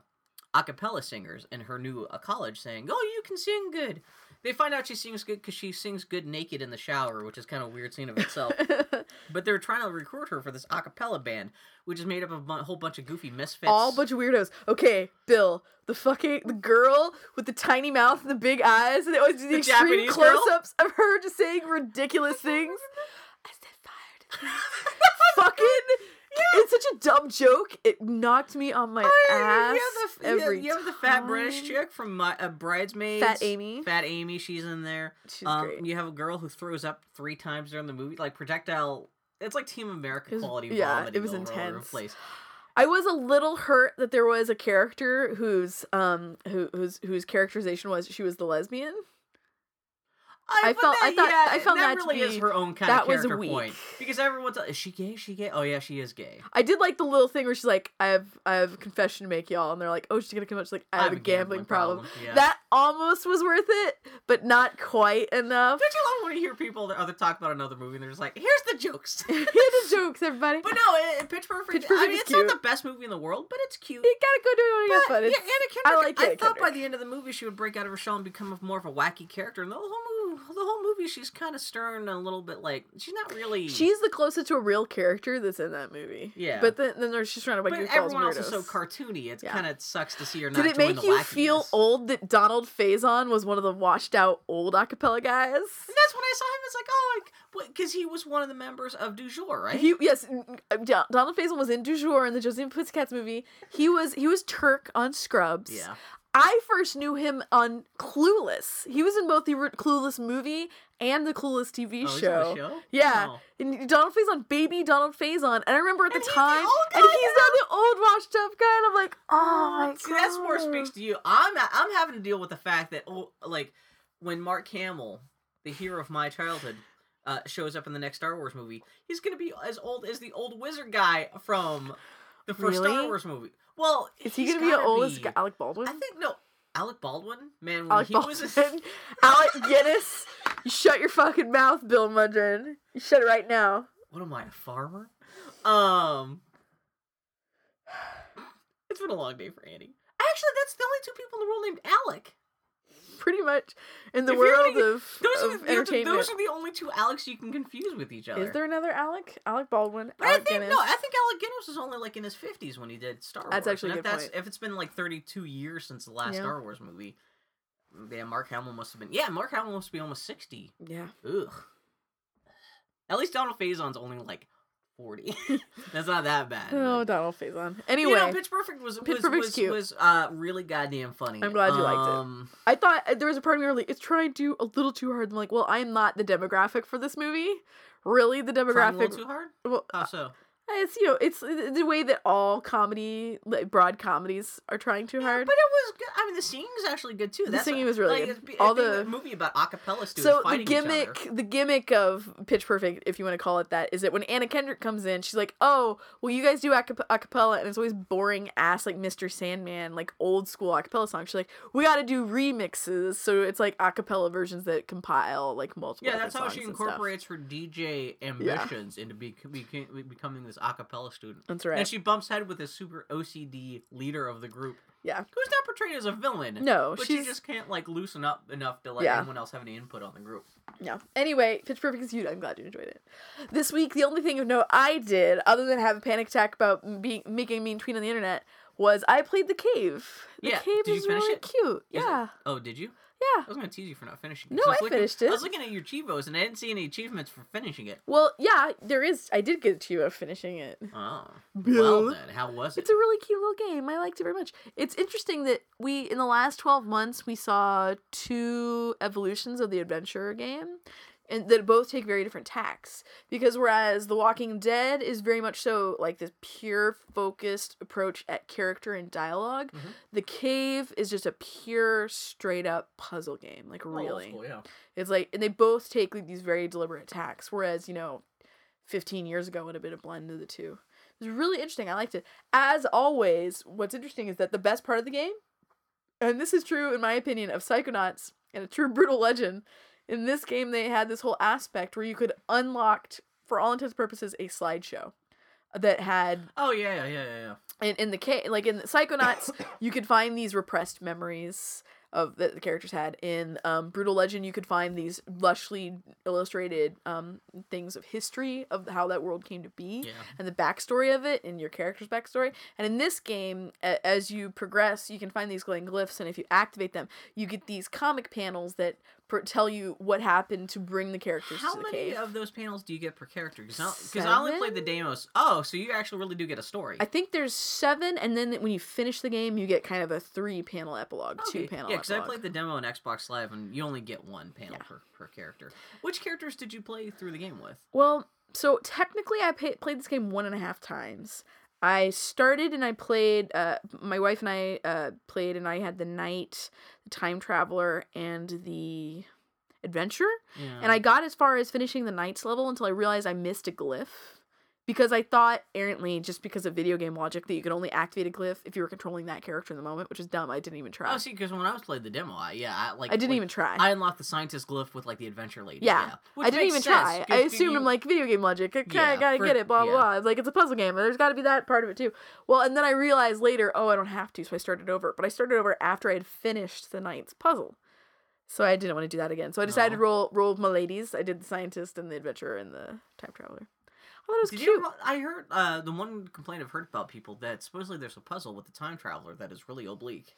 a cappella singers in her new uh, college, saying, "Oh, you can sing good." They find out she sings good because she sings good naked in the shower, which is kind of a weird scene of itself. But they're trying to record her for this a cappella band, which is made up of a whole bunch of goofy misfits. All bunch of weirdos. Okay, Bill, the fucking the girl with the tiny mouth and the big eyes, and it was the, The extreme close-ups of her just saying ridiculous things. I said fired. fucking. It's such a dumb joke. It knocked me on my Oh, ass you have the, you every have, you have the fat British chick from my, uh, Bridesmaids. Fat Amy. Fat Amy, she's in there. She's um, great. You have a girl who throws up three times during the movie, like projectile. It's like Team America was- quality. yeah, it was intense. place. I was a little hurt that there was a character whose um who whose whose characterization was she was the lesbian. I but felt- I thought- yeah, I found that to really is be- her own kind that of was character weak. point because everyone's like, is she gay? Is she gay? Oh yeah, she is gay. I did like the little thing where she's like, "I have, I have a confession to make, y'all," and they're like, "Oh, she's gonna come out." She's like, "I have, a gambling, problem." Yeah. That almost was worth it, but not quite enough. Don't you love when you hear people that other talk about another movie and they're just like, "Here's the jokes." Here's the jokes, everybody. but no, it, Pitch Perfect. Pitch I mean, is it's cute. not the best movie in the world, but it's cute. you gotta go do it when you But, get yeah, Anna I Kendrick. like I, Anna thought by the end of the movie she would break out of her shell and become more of a wacky character. And the whole movie, the whole movie, she's kind of stern and a little bit like she's not really. She's the closest to a real character that's in that movie. Yeah. But then, then there's she's trying to But make you calls everyone else is so cartoony. It Yeah. kind of sucks to see her not Did it make you feel old that Donald Faison was one of the washed out old acapella guys? And that's when I saw him. It's like, oh, like, because he was one of the members of Du Jour, right? He yes, uh, Don- Donald Faison was in Du Jour in the Josie and the Pussycats movie. He was he was Turk on Scrubs. yeah. I first knew him on Clueless. He was in both the Clueless movie and the Clueless TV Oh, the show. show? Yeah, Oh. and Donald Faison, baby Donald Faison, and I remember at And the the time, old and he's not the old washed up guy, and I'm like, oh my See, that's more God. speaks to you. I'm I'm having to deal with the fact that oh, like when Mark Hamill, the hero of my childhood, uh, shows up in the next Star Wars movie, he's gonna be as old as the old wizard guy from the first Star Wars movie. Well, Is he gonna be as gotta old be- Alec Baldwin? I think no. Alec Baldwin, man, when Alec he Baldwin, was a, Alec Guinness. You shut your fucking mouth, Bill Mudrin. You shut it right now. what am I, a farmer? Um, it's been a long day for Andy. Actually, that's the only two people in the world named Alec. Pretty much in the If world gonna of, Those of the, entertainment. those are the only two Alex you can confuse with each other. Is there another Alec? Alec Baldwin. But Alec I think Guinness. no, I think Alec Guinness was only like in his fifties when he did Star Wars. That's actually a and good that's point. if it's been like thirty two years since the last Yeah. Star Wars movie. Yeah, Mark Hamill must have been. Yeah, Mark Hamill must be almost sixty. yeah. Ugh. At least Donald Faison's only like forty. that's not that bad. Oh, but- Donald Faison. Anyway, you know, Pitch Perfect was Pitch was Perfect's was, cute. was uh really goddamn funny. I'm glad you liked it. um, I thought uh, there was a part of me where like it's trying to do a little too hard. I'm like, well, I am not the demographic for this movie. Really, the demographic. little too hard. well, How so? It's you know, it's uh, the the way that all comedy, like broad comedies, are trying too Yeah, hard. but it was good. I mean, the singing is actually good too. The That's singing was really like, good. it's be- All the- a movie about acapella students So the fighting each other. gimmick, the gimmick of Pitch Perfect, if you want to call it that, is that when Anna Kendrick comes in, she's like, "Oh, well, you guys do acap- acapella, and it's always boring ass like Mr. Sandman, like old school acapella songs." She's like, "We got to do remixes, so it's like acapella versions that compile like multiple." Yeah, that's how she songs and stuff." incorporates her DJ ambitions into be, beca- becoming this acapella student. That's right. And she bumps head with this super OCD leader of the group, yeah. who's not portrayed as a villain. No, but she's she just can't like loosen up enough to let Yeah. anyone else have any input on the group. Yeah. Anyway, Pitch Perfect is cute. I'm glad you enjoyed it. This week, the only thing of note I did, other than have a panic attack about m- being making a mean tweet on the internet, was I played the cave. The Yeah, cave did you is finish really it? cute. Is it- yeah. Oh, did you? Yeah. I was gonna tease you for not finishing. it. No, 'cause was I looking- finished it. I was looking at your cheevos and I didn't see any achievements for finishing it. Well, yeah, there is. I did get to you of finishing it. Oh, Bill. well then, how was it? It's a really cute little game. I liked it very much. It's interesting that we, in the last 12 months, we saw two evolutions of the adventure game. And that both take very different tacks. Because whereas The Walking Dead is very much so like this pure focused approach at character and dialog Mhm. The Cave is just a pure, straight up puzzle game. Like, Oh, really. yeah. It's like, and they both take like, these very deliberate tacks Whereas, you know, 15 years ago would have been a blend of the two. It was really interesting. I liked it. As always, what's interesting is that the best part of the game, and this is true in my opinion of Psychonauts and a true brutal legend, in this game they had this whole aspect where you could unlock, for all intents and purposes, a slideshow that had Oh yeah, yeah, yeah, yeah, in, in the case like in the Psychonauts, you could find these repressed memories of that the characters had. In um, Brutal Legend, you could find these lushly illustrated um, things of history of how that world came to be Yeah. and the backstory of it and your character's backstory. And in this game, a- as you progress, you can find these glowing glyphs, and if you activate them, you get these comic panels that pr- tell you what happened to bring the characters How to the many cave. of those panels do you get per character? Because I, only played the demos. Oh, so you actually really do get a story. I think there's seven, and then when you finish the game, you get kind of a three panel epilogue, two Okay. panel Yeah, because I played the demo on Xbox Live, and you only get one panel Yeah. per, per character. Which characters did you play through the game with? Well, so technically, I pay- played this game one and a half times. I started and I played. Uh, my wife and I uh, played, and I had the knight, the time traveler, and the adventure. Yeah. And I got as far as finishing the Knights level until I realized I missed a glyph. Because I thought errantly, just because of video game logic, that you could only activate a glyph if you were controlling that character in the moment, which is dumb. I didn't even try. Oh, see, because when I was playing the demo, I, yeah, I, like I didn't like, even try. I unlocked the scientist glyph with like the adventure lady. Yeah. Which I didn't even sense, try. I assumed you- I'm like video game logic. Okay, I Yeah, gotta for- get it. Blah blah yeah. blah. It's like it's a puzzle game. And there's got to be that part of it too. Well, and then I realized later, oh, I don't have to, so I started over. But I started over after I had finished the knight's puzzle, so I didn't want to do that again. So I decided to roll roll my ladies. I did the scientist and the adventurer and the time traveler. I thought it was Did cute. you? I heard uh, the one complaint I've heard about people that supposedly there's a puzzle with the time traveler that is really oblique.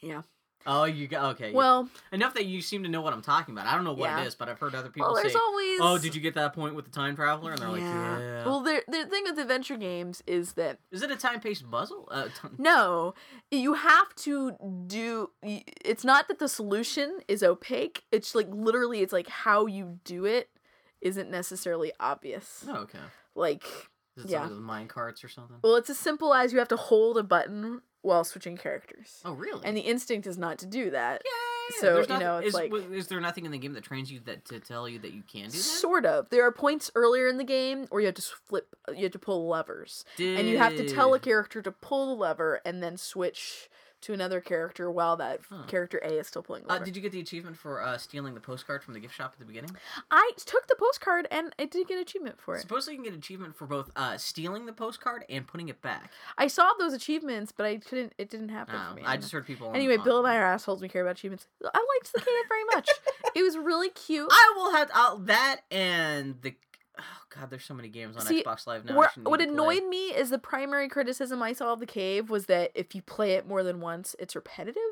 Yeah. Oh, you got okay. Well, enough that you seem to know what I'm talking about. I don't know what Yeah. it is, but I've heard other people well, there's say, always. "Oh, did you get that point with the time traveler?" And they're like, "Yeah." Well, the the thing with adventure games is that is it a time-paced puzzle? Uh, t- No, you have to do. It's not that the solution is opaque. It's like literally, it's like how you do it isn't necessarily obvious. oh, okay. Like, Is it Yeah. something with mine carts or something? well, it's as simple as you have to hold a button while switching characters, Oh, really? and the instinct is not to do that. Yay! so, There's you know, it's is, like- is there nothing in the game that trains you that to tell you that you can do that? Sort of. There are points earlier in the game where you have to flip, you have to pull levers, and you have to tell a character to pull the lever and then switch to another character while that Huh. character A is still pulling the Uh, did you get the achievement for uh, stealing the postcard from the gift shop at the beginning? I took the postcard and I did get an achievement for it. Supposedly you can get achievement for both uh, stealing the postcard and putting it back. I saw those achievements, but I couldn't. It didn't happen Um, for me. I just heard people. Anyway, Bill and I are assholes. We care about achievements. I liked the cave very much. it was really cute. I will have I'll, that and the. Oh God, there's so many games on See, Xbox Live now. I Where, shouldn't what need to play. annoyed me is the primary criticism I saw of the cave was that if you play it more than once, it's repetitive.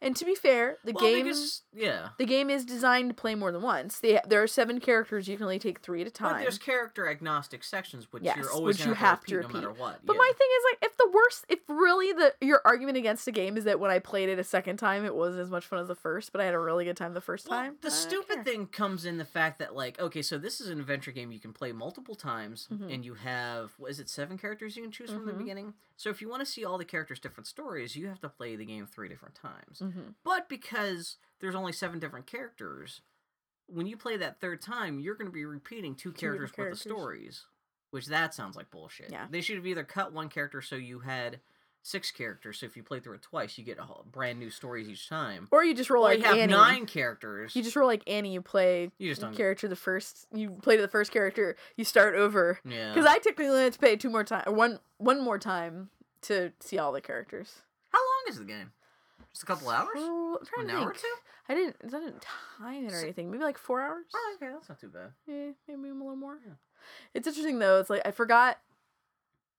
And to be fair, the Well, game because- yeah. the game is designed to play more than once. They, there are seven characters. You can only take three at a But time. there's character agnostic sections, which Yes, you're always which you have, to to repeat, no matter what. But yeah. my thing is like, if the worst, if really the your argument against the game is that when I played it a second time, it wasn't as much fun as the first, but I had a really good time the first Well, time. the stupid care. thing comes in the fact that like, okay, so this is an adventure game you can play multiple times, Mhm. and you have what is it, seven characters you can choose from the Mhm. beginning. So if you want to see all the characters' different stories, you have to play the game three different times. Mhm. But because there's only seven different characters, when you play that third time, you're going to be repeating two, characters different with the stories, which that sounds like bullshit. Yeah. They should have either cut one character so you had six characters. So if you play through it twice, you get a whole, brand new stories each time. Or you just roll Or like you have Annie. nine characters. You just roll like Annie. You play You just don't- character the first. You play the first character. You start over. yeah. Because I technically only had to play two more time, or one one more time to see all the characters. How long is the game? Just a couple hours? Oh, I'm trying An to hour or two? I didn't. I didn't time it or anything. Maybe like four hours. Oh, okay, that's not too bad. Eh, maybe a little more. Yeah. It's interesting though. It's like I forgot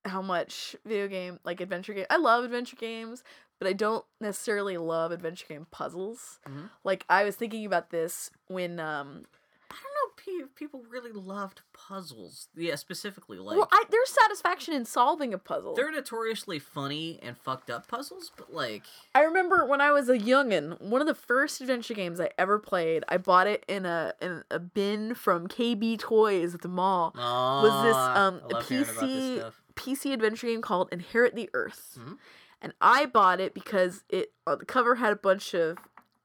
how much video game like adventure game. I love adventure games, but I don't necessarily love adventure game puzzles. Mhm. Like I was thinking about this when um I don't know if people really loved puzzles. Yeah, specifically like well I there's satisfaction in solving a puzzle. they're notoriously funny and fucked up puzzles, but like I remember when I was a youngin, one of the first adventure games I ever played, I bought it in a in a bin from KB Toys at the mall. was this um a love hearing about this PC stuff. PC adventure game called Inherit the Earth. Mhm. And I bought it because it on the cover had a bunch of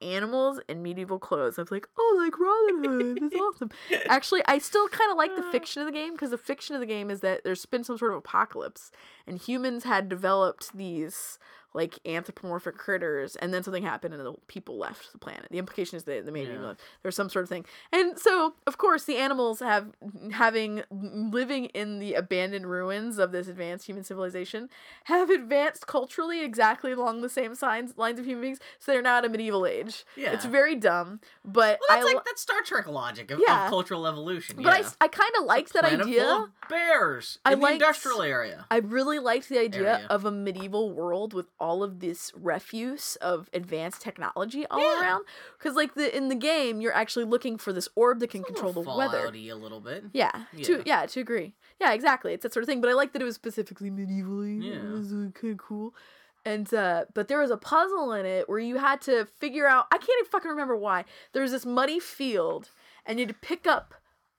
animals in medieval clothes. I was like, "Oh, like Robin Hood. That's awesome." Actually, I still kind of like the fiction of the game because the fiction of the game is that there's been some sort of apocalypse and humans had developed these like anthropomorphic critters and then something happened and the people left the planet. The implication is that the maybe Yeah. there's some sort of thing. And so, of course, the animals have having living in the abandoned ruins of this advanced human civilization have advanced culturally exactly along the same signs lines of human beings. So they're now at a medieval age. Yeah, It's very dumb, but Well, that's I like li- that's Star Trek logic of, Yeah. of cultural evolution. but I yeah. s- I, kind of liked that idea. bears I in the industrial area. I really liked the idea Area. of a medieval world with all of this refuse of advanced technology all Yeah. around. Because like the in the game, you're actually looking for this orb that can It's control the weather. A little bit. Yeah, to Yeah. yeah, to agree. Yeah, exactly. It's that sort of thing. But I like that it was specifically medievally. Yeah. It was kind of cool. And uh but there was a puzzle in it where you had to figure out I can't even fucking remember why. There was this muddy field and you had to pick up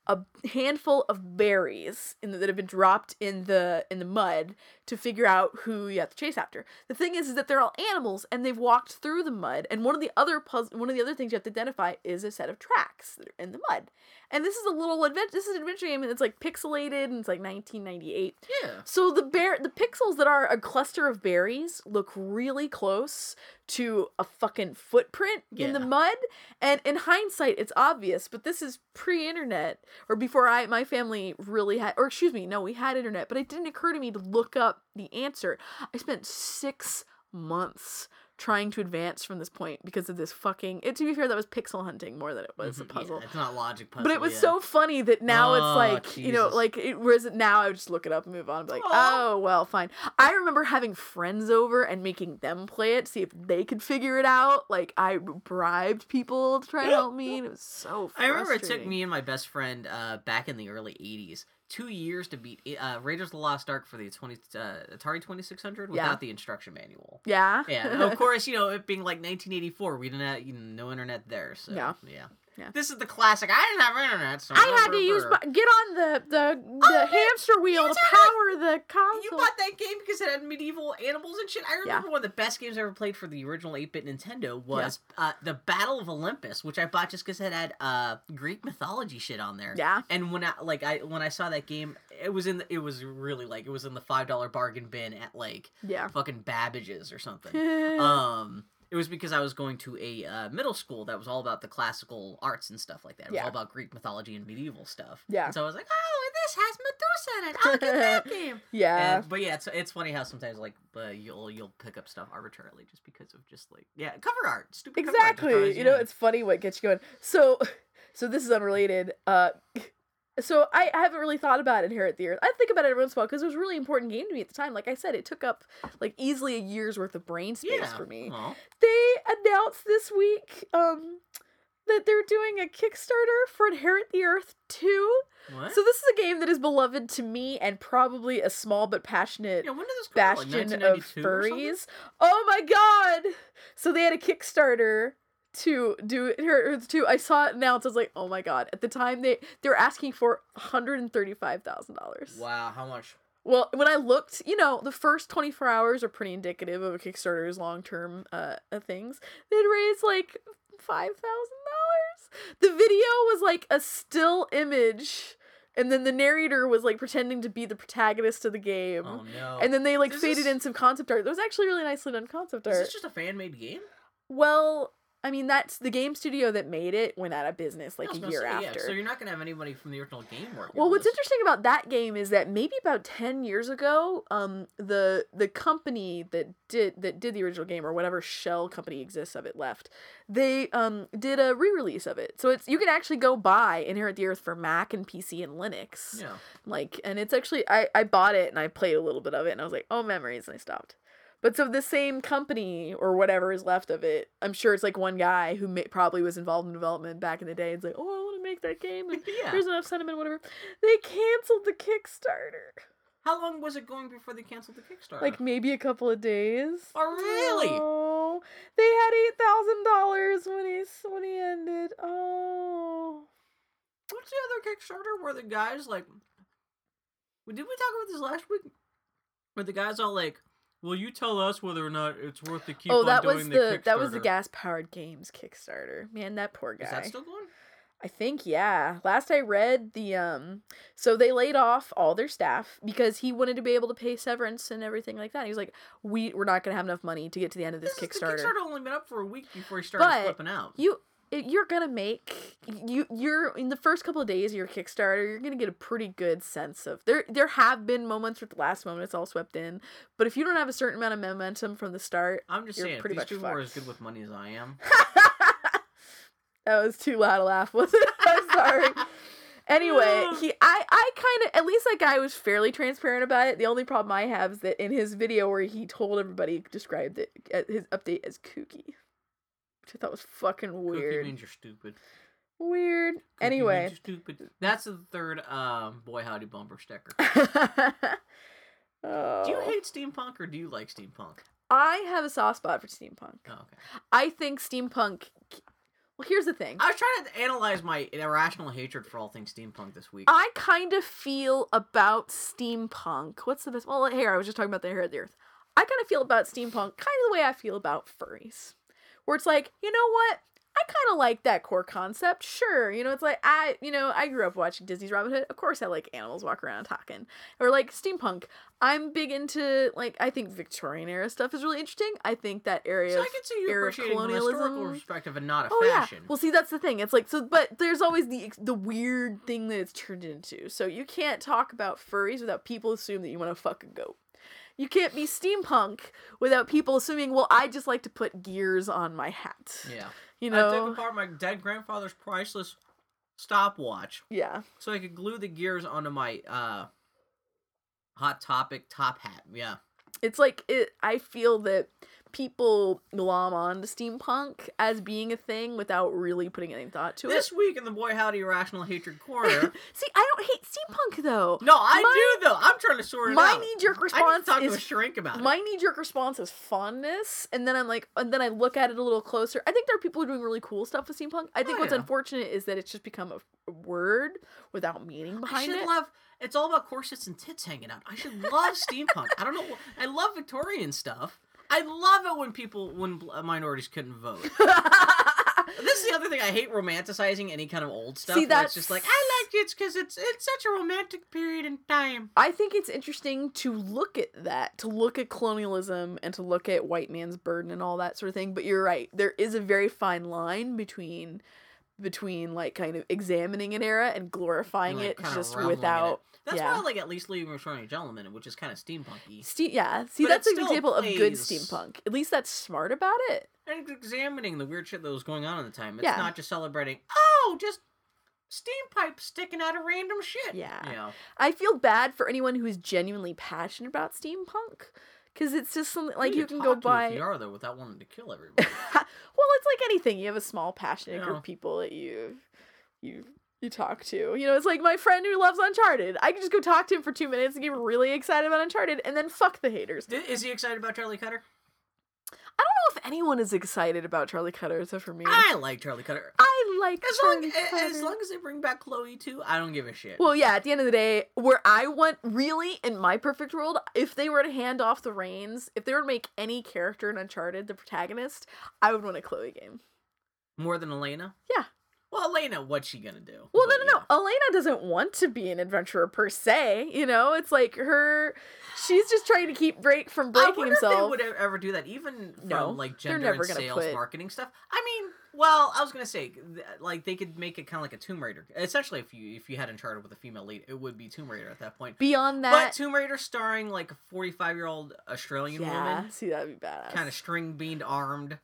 a handful of berries in the, that have been dropped in the in the mud to figure out who you have to chase after. The thing is, is that they're all animals and they've walked through the mud. And one of the other puzzle, one of the other things you have to identify is a set of tracks that are in the mud. And this is a little adventure. This is an adventure game, and it's like pixelated, and it's like 1998. Yeah. So the bear, the pixels that are a cluster of berries look really close to a fucking footprint in the mud. And in hindsight, it's obvious, but this is pre-internet or before I my family really had, or excuse me, no, we had internet, but it didn't occur to me to look up the answer. I spent six months trying to advance from this point because of this fucking. It, to be fair, that was pixel hunting more than it was a Mhm, puzzle. Yeah, it's not logic puzzle. But it was yeah. so funny that now it's Oh, like you know, like it, whereas it now I would just look it up and move on and be like, oh well, fine. I remember having friends over and making them play it, see if they could figure it out. Like I bribed people to try and help me, and it was so. I remember it took me and my best friend uh, back in the early '80s two years to beat uh, Raiders of the Lost Ark for the 20 uh, Atari 2600 without Yeah. the instruction manual. Yeah. Yeah, and of course, you know it being like 1984, we didn't have you know, no internet there. So Yeah. yeah, Yeah. This is the classic. I didn't have internet, so I had to use my, get on the the, the Oh, hamster wheel to power the console. You bought that game because it had medieval animals and shit. I remember one of the best games I ever played for the original 8-bit Nintendo was uh, the Battle of Olympus, which I bought just because it had uh, Greek mythology shit on there. Yeah. And when I like I when I saw that game, it was in the, it was really like it was in the five dollar bargain bin at like Yeah. fucking Babbage's or something. um, it was because I was going to a uh, middle school that was all about the classical arts and stuff like that. It was Yeah. all about Greek mythology and medieval stuff. Yeah. And so I was like, oh, this has Medusa in it. I'll get that game. yeah. And, but yeah, it's it's funny how sometimes like uh, you'll you'll pick up stuff arbitrarily just because of just like yeah cover art stupid cover art exactly you know it's funny what gets you going so so this is unrelated uh so I, I haven't really thought about inherit the earth i think about it every once in a while because it was a really important game to me at the time like i said it took up like easily a year's worth of brain space yeah for me Aw. they announced this week um that they're doing a kickstarter for inherit the earth 2 what so this is a game that is beloved to me and probably a small but passionate yeah when did this come? Like bastion of 1992 or something? furries. Oh my god! So they had a Kickstarter to do Earth 2. I saw it announced. I was like, oh my god. At the time they they were asking for $135,000. wow how much Well, when I looked, you know, the first 24 hours are pretty indicative of a Kickstarter's long-term uh, uh things. They'd raised like $5,000. The video was like a still image and then the narrator was like pretending to be the protagonist of the game. oh no And then they like Is faded this- in some concept art. That was actually really nicely done concept art. is this just a fan made game Well, I mean that's the game studio that made it went out of business like a year say, after. yeah, so you're not gonna have anybody from the original game working well, what's this. interesting about that game is that maybe about ten years ago, um, the the company that did that did the original game or whatever shell company exists of it left, they um did a re-release of it. So it's you can actually go buy Inherit the Earth for Mac and PC and Linux. yeah like and it's actually I, I bought it and i played a little bit of it and i was like oh memories and i stopped but so the same company or whatever is left of it i'm sure it's like one guy who may, probably was involved in development back in the day. And it's like oh i want to make that game. And yeah. There's enough sentiment whatever. They canceled the kickstarter. How long was it going before they canceled the kickstarter? Like maybe a couple of days. Oh really? Oh they had eight thousand dollars when he when he ended. Oh. What's the other Kickstarter where the guys like? Did we talk about this last week? Where the guys all like, "Well, you tell us whether or not it's worth to keep oh on that doing was the, the that was the gas powered games kickstarter man that poor guy Is that still going? I think yeah. Last I read the um so they laid off all their staff because he wanted to be able to pay severance and everything like that. He was like, "We we're not going to have enough money to get to the end of this, This is- Kickstarter." The Kickstarter only been up for a week before he started But flipping out. You it- you're going to make you you're in the first couple of days of your Kickstarter, you're going to get a pretty good sense of. There there have been moments with the last moment it's all swept in, but if you don't have a certain amount of momentum from the start, I'm just you're saying, pretty these much people are as good with money as I am. that was too loud a laugh, wasn't it? I'm sorry. Anyway, he I I kind of at least that guy was fairly transparent about it. The only problem I have is that in his video where he told everybody described it uh, his update as kooky, I thought was fucking Cookie weird. means you're stupid. Weird. Cookie anyway, means you're stupid. That's the third um, boy howdy bumper sticker. oh. Do you hate steampunk or do you like steampunk? I have a soft spot for steampunk. Oh, okay. I think steampunk Well, here's the thing. I was trying to analyze my irrational hatred for all things steampunk this week. I kind of feel about steampunk. What's the best? Well, here I was just talking about the hair of the earth. I kind of feel about steampunk kind of the way I feel about furries, where it's like, you know what? I kind of like that core concept. Sure, you know, it's like I, you know, I grew up watching Disney's Robin Hood. Of course, I like animals walking around talking, or like steampunk. I'm big into like I think Victorian era stuff is really interesting. I think that area so of I can see you era appreciating from a historical perspective and not a Oh fashion. yeah. Well, see, that's the thing. It's like so, but there's always the the weird thing that it's turned into. So you can't talk about furries without people assume that you want to fuck a goat. You can't be steampunk without people assuming, well, I just like to put gears on my hat. yeah. You know, I took apart my dead grandfather's priceless stopwatch yeah. so I could glue the gears onto my uh hot topic top hat. Yeah. It's like it. I feel that people glom on to steampunk as being a thing without really putting any thought to This it. This week in the Boy Howdy Irrational Hatred Corner. See, I don't hate steampunk though. no, I My- do though. I'm trying to sort it My out. knee jerk response I need to response talk to a shrink about it. my knee jerk response is fondness, and then I'm like, and then I look at it a little closer. I think there are people who are doing really cool stuff with steampunk. I think Oh, what's yeah. unfortunate is that it's just become a, word without meaning behind it. I should it. love. It's all about corsets and tits hanging out. I should love steampunk. I don't know. I love Victorian stuff. I love it when people when uh, minorities couldn't vote. This is the other thing. I hate romanticizing any kind of old stuff. See, it's just like I like it because it's it's such a romantic period in time. I think it's interesting to look at that, to look at colonialism and to look at white man's burden and all that sort of thing. But you're right. There is a very fine line between between like kind of examining an era and glorifying and, like, it just without it. That's yeah. why I like at least leaving Returning Gentleman, which is kind of steampunky. Ste- yeah, see But that's an example of good steampunk. At least that's smart about it. And examining the weird shit that was going on at the time. It's Yeah. not just celebrating. Oh, just steam pipes sticking out of random shit. Yeah. You know. I feel bad for anyone who is genuinely passionate about steampunk because it's just something like Who you can go talk to by. If you are though, without wanting to kill everybody. well, it's like anything. You have a small passionate group of people that you you you talk to. You know, it's like my friend who loves Uncharted. I can just go talk to him for two minutes and get really excited about Uncharted, and then fuck the haters. Is he excited about Charlie Cutter? I don't know if anyone is excited about Charlie Cutter except for me. I like Charlie Cutter. I like As long Charlie a- as long as they bring back Chloe too, I don't give a shit. Well, yeah, at the end of the day, where I want, really, in my perfect world, if they were to hand off the reins, if they were to make any character in Uncharted the protagonist, I would want a Chloe game. More than Elena? Yeah. Well, Elena, what's she gonna do? Well, But no, no, no. Elena doesn't want to be an adventurer per se. You know, it's like her. She's just trying to keep Drake from I breaking if they would ever do that, even from No, like gender and sales put- marketing stuff. I mean, well, I was gonna say, like they could make it kind of like a Tomb Raider. Essentially, if you if you had Uncharted with a female lead, it would be Tomb Raider at that point. Beyond that, but Tomb Raider starring like a forty five year old Australian yeah, woman, see that'd be badass. kind of string beamed armed.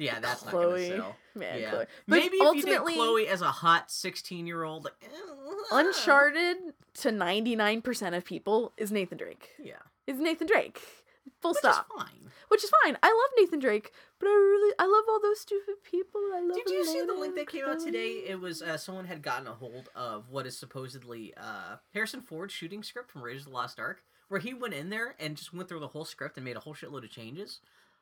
Yeah, that's Chloe, not gonna sell. man, yeah. Chloe. But Maybe if you ultimately, Chloe as a hot sixteen year old, like, eh, Uncharted to ninety nine percent of people is Nathan Drake. Yeah, Is Nathan Drake. Full stop. which stop. is fine. Which is fine. I love Nathan Drake, but I really I love all those stupid people. I love. Did you see the link that came out today? It was uh, someone had gotten a hold of what is supposedly uh, Harrison Ford's shooting script from Raiders of the Lost Ark, where he went in there and just went through the whole script and made a whole shitload of changes.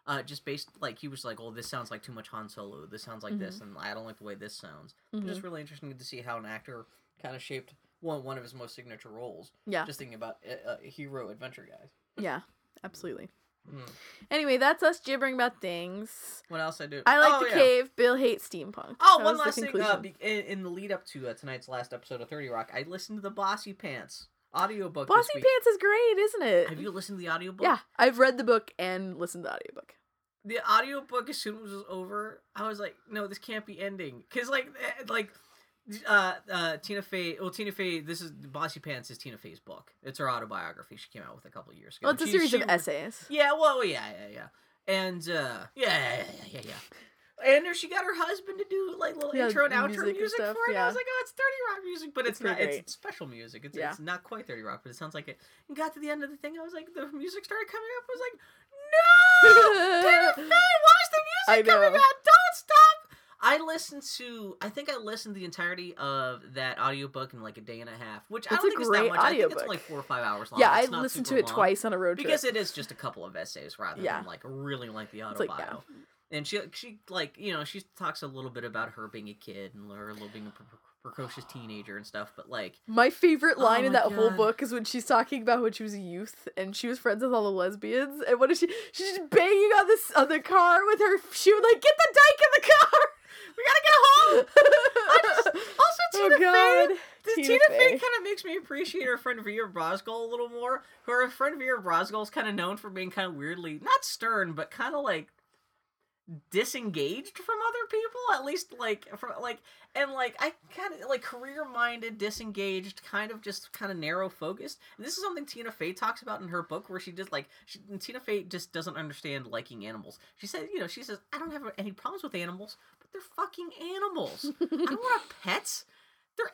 Uh, just based like he was like, "Oh, this sounds like too much Han Solo. This sounds like this, and I don't like the way this sounds." Mhm. just really interesting to see how an actor kind of shaped one one of his most signature roles. Yeah, Just thinking about uh, uh, hero adventure guys. yeah, absolutely. Mm. Anyway, that's us gibbering about things. What else I do? I like Oh, the yeah. cave. Bill hates steampunk. Oh, That one last thing. Uh, in, in the lead up to uh, tonight's last episode of Thirty Rock, I listened to the Bossypants audiobook. Bossy. Pants is great, isn't it? Have you listened to the audiobook? Yeah, I've read the book and listened to the audiobook. The audiobook, as soon as it was over, I was like, no, this can't be ending. Because, like, eh, like, uh, uh, Tina Fey, well, Tina Fey, this is, Bossypants is Tina Fey's book. It's her autobiography she came out with a couple years ago. Well, it's a series she- of essays. Yeah, well, yeah, yeah, yeah. And, uh, yeah, yeah, yeah, yeah, yeah. And there she got her husband to do like little Yeah, intro and outro music music, stuff, for it. yeah. I was like, oh, it's 30 Rock music, but it's, It's not. It's special music. It's, Yeah. it's not quite 30 Rock, but it sounds like it. And got to the end of the thing, I was like, the music started coming up. I was like, no, Fey, why is the music coming out? Don't stop. I listened to, I think I listened to the entirety of that audiobook in like a day and a half, which I don't think is that much. I think it's audiobook. like four or five hours long. yeah, It's I listened to it twice on a road trip. because it is just a couple of essays rather Yeah. than like really lengthy It's like, autobio. yeah. And she she like you know she talks a little bit about her being a kid and her little being a pre- pre- precocious teenager and stuff, but like My favorite Oh line in my that whole book is when she's talking about when she was a youth and she was friends with all the lesbians. And what is she? She's just banging on this on the car with her. She would like get the dyke in the car. we gotta get home. I just also Oh, Tina God. Fey. The Tina Tina, Fey, Fey. kind of makes me appreciate her friend Vera Brosgol a little more. Her friend Vera Brosgol is kind of known for being kind of weirdly not stern, but kind of like disengaged from other people. At least like from like and like I kind of like career minded, disengaged, kind of just kind of narrow focused. And this is something Tina Fey talks about in her book, where she just like she, Tina Fey just doesn't understand liking animals. She said, you know, she says I don't have any problems with animals, but they're fucking animals. I don't want pets. They're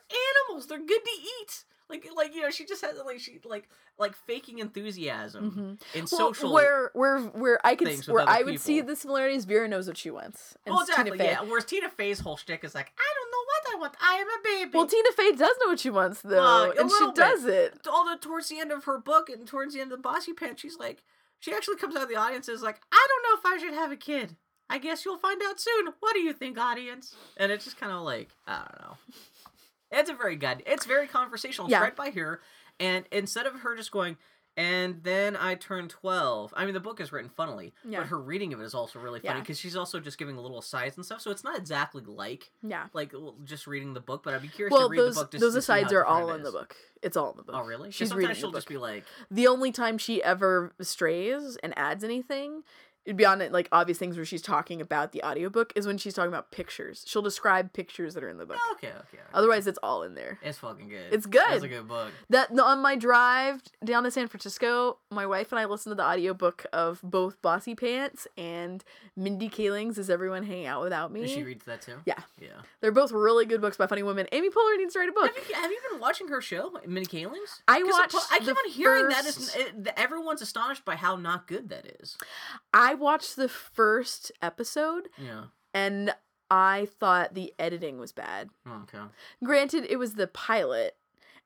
animals. They're good to eat. Like, like you know, she just has like she like like faking enthusiasm in Well, social. where where where I could where I would see the similarities. Vera knows what she wants. And well, Tina exactly. Fey- Yeah. Whereas Tina Fey's whole shtick is like, I don't know what I want. I am a baby. Well, Tina Fey does know what she wants though, Uh, and she bit. does it. although towards the end of her book and towards the end of the Bossypants, she's like, she actually comes out of the audience and is like, I don't know if I should have a kid. I guess you'll find out soon. What do you think, audience? And it's just kind of like, I don't know. It's a very good. It's very conversational. It's Yeah. right by her, and instead of her just going, and then I turned twelve. I mean, the book is written funnily, Yeah. but her reading of it is also really funny Yeah. because she's also just giving little asides and stuff. So it's not exactly like Yeah. like just reading the book, but I'd be curious Well, to read those the book. Just those to see how asides are all in the book. It's all in the book. Oh, really? She's sometimes reading she'll just be like, the only time she ever strays and adds anything it'd be on it like obvious things where she's talking about the audiobook is when she's talking about pictures she'll describe pictures that are in the book "Oh, okay, okay. okay. otherwise it's all in there It's fucking good. It's good. It's a good book. that on my drive down to san francisco my wife and i listened to the audiobook of both bossypants and mindy kaling's is everyone hanging out without me She reads that too. Yeah. Yeah. they're both really good books by funny women amy poehler needs to write a book Have you, have you been watching her show, Mindy Kaling's? I watched I keep on hearing that is it, everyone's astonished by how not good that is. i watched the first episode Yeah. and i thought the editing was bad Oh, okay. granted it was the pilot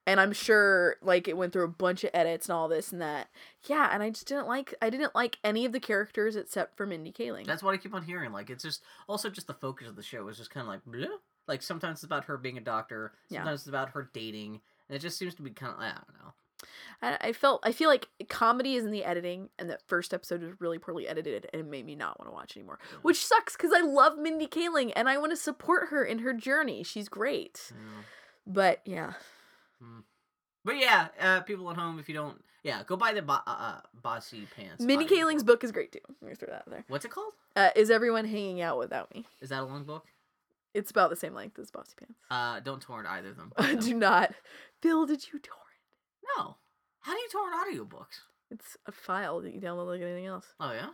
and i'm sure like it went through a bunch of edits and all this and that yeah and i just didn't like i didn't like any of the characters except for mindy kaling That's what I keep on hearing. Like it's just also just the focus of the show is just kind of like bleh. like sometimes it's about her being a doctor, Yeah. sometimes it's about her dating, and it just seems to be kind of I don't know. I, I felt i feel like comedy is in the editing and that first episode was really poorly edited and it made me not want to watch anymore which sucks because i love mindy kaling and i want to support her in her journey she's great Yeah. but yeah But yeah, uh, people at home, if you don't, yeah, go buy the bo- uh, uh, Bossy Pants. mindy kaling's book is great too let me throw that out there What's it called? uh, is everyone hanging out without me Is that a long book? it's about the same length as bossypants Uh, don't torrent either of them. Do not. Bill, did you torrent? No. How do you torrent audiobooks? It's a file that you download like anything else. Oh yeah.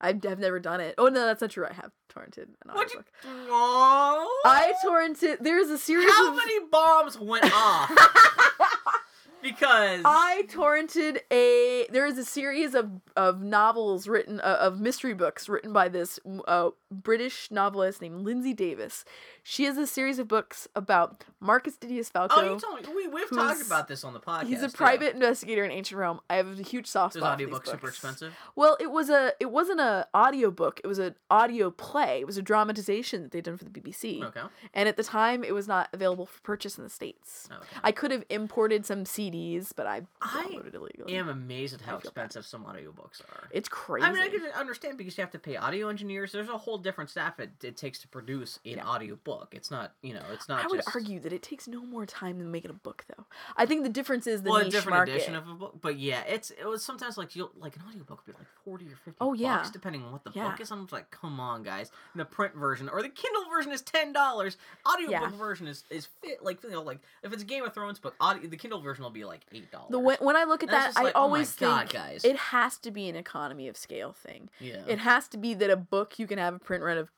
I've, I've never done it. Oh no, that's not true. I have torrented an What'd you? Oh. I torrented. There's a series How of. many bombs went off? because I torrented a. There is a series of of novels written uh, of mystery books written by this uh, British novelist named Lindsay Davis. She has a series of books about Marcus Didius Falco. oh, you told me we we've talked about this on the podcast. He's a yeah. private investigator in ancient Rome. I have a huge soft spot. these audiobook super expensive? Well, it was a it wasn't a audiobook. It was an audio play. It was a dramatization that they'd done for the BBC. Okay. And at the time it was not available for purchase in the States. Okay. I could have imported some CDs, but I I downloaded illegally. am amazed at how I feel bad. expensive some audiobooks are. It's crazy. I mean, I can understand because you have to pay audio engineers. There's a whole different staff it, it takes to produce an Yeah. audio book. It's not, you know, it's not I would just argue that it takes no more time than making a book, though. I think the difference is the well, a niche different market. edition of a book. But yeah, it's it was sometimes like you like an audiobook would be like forty or fifty. Oh, yeah. bucks, depending on what the Yeah. book is. I'm like, come on, guys. And the print version or the Kindle version is ten dollars. Audiobook Yeah. version is is fit like you know like if it's a Game of Thrones book, audio the Kindle version will be like eight dollars. the when, when I look at And that, I like, oh always God, think guys. it has to be an economy of scale thing. yeah. It has to be that a book you can have a print run of.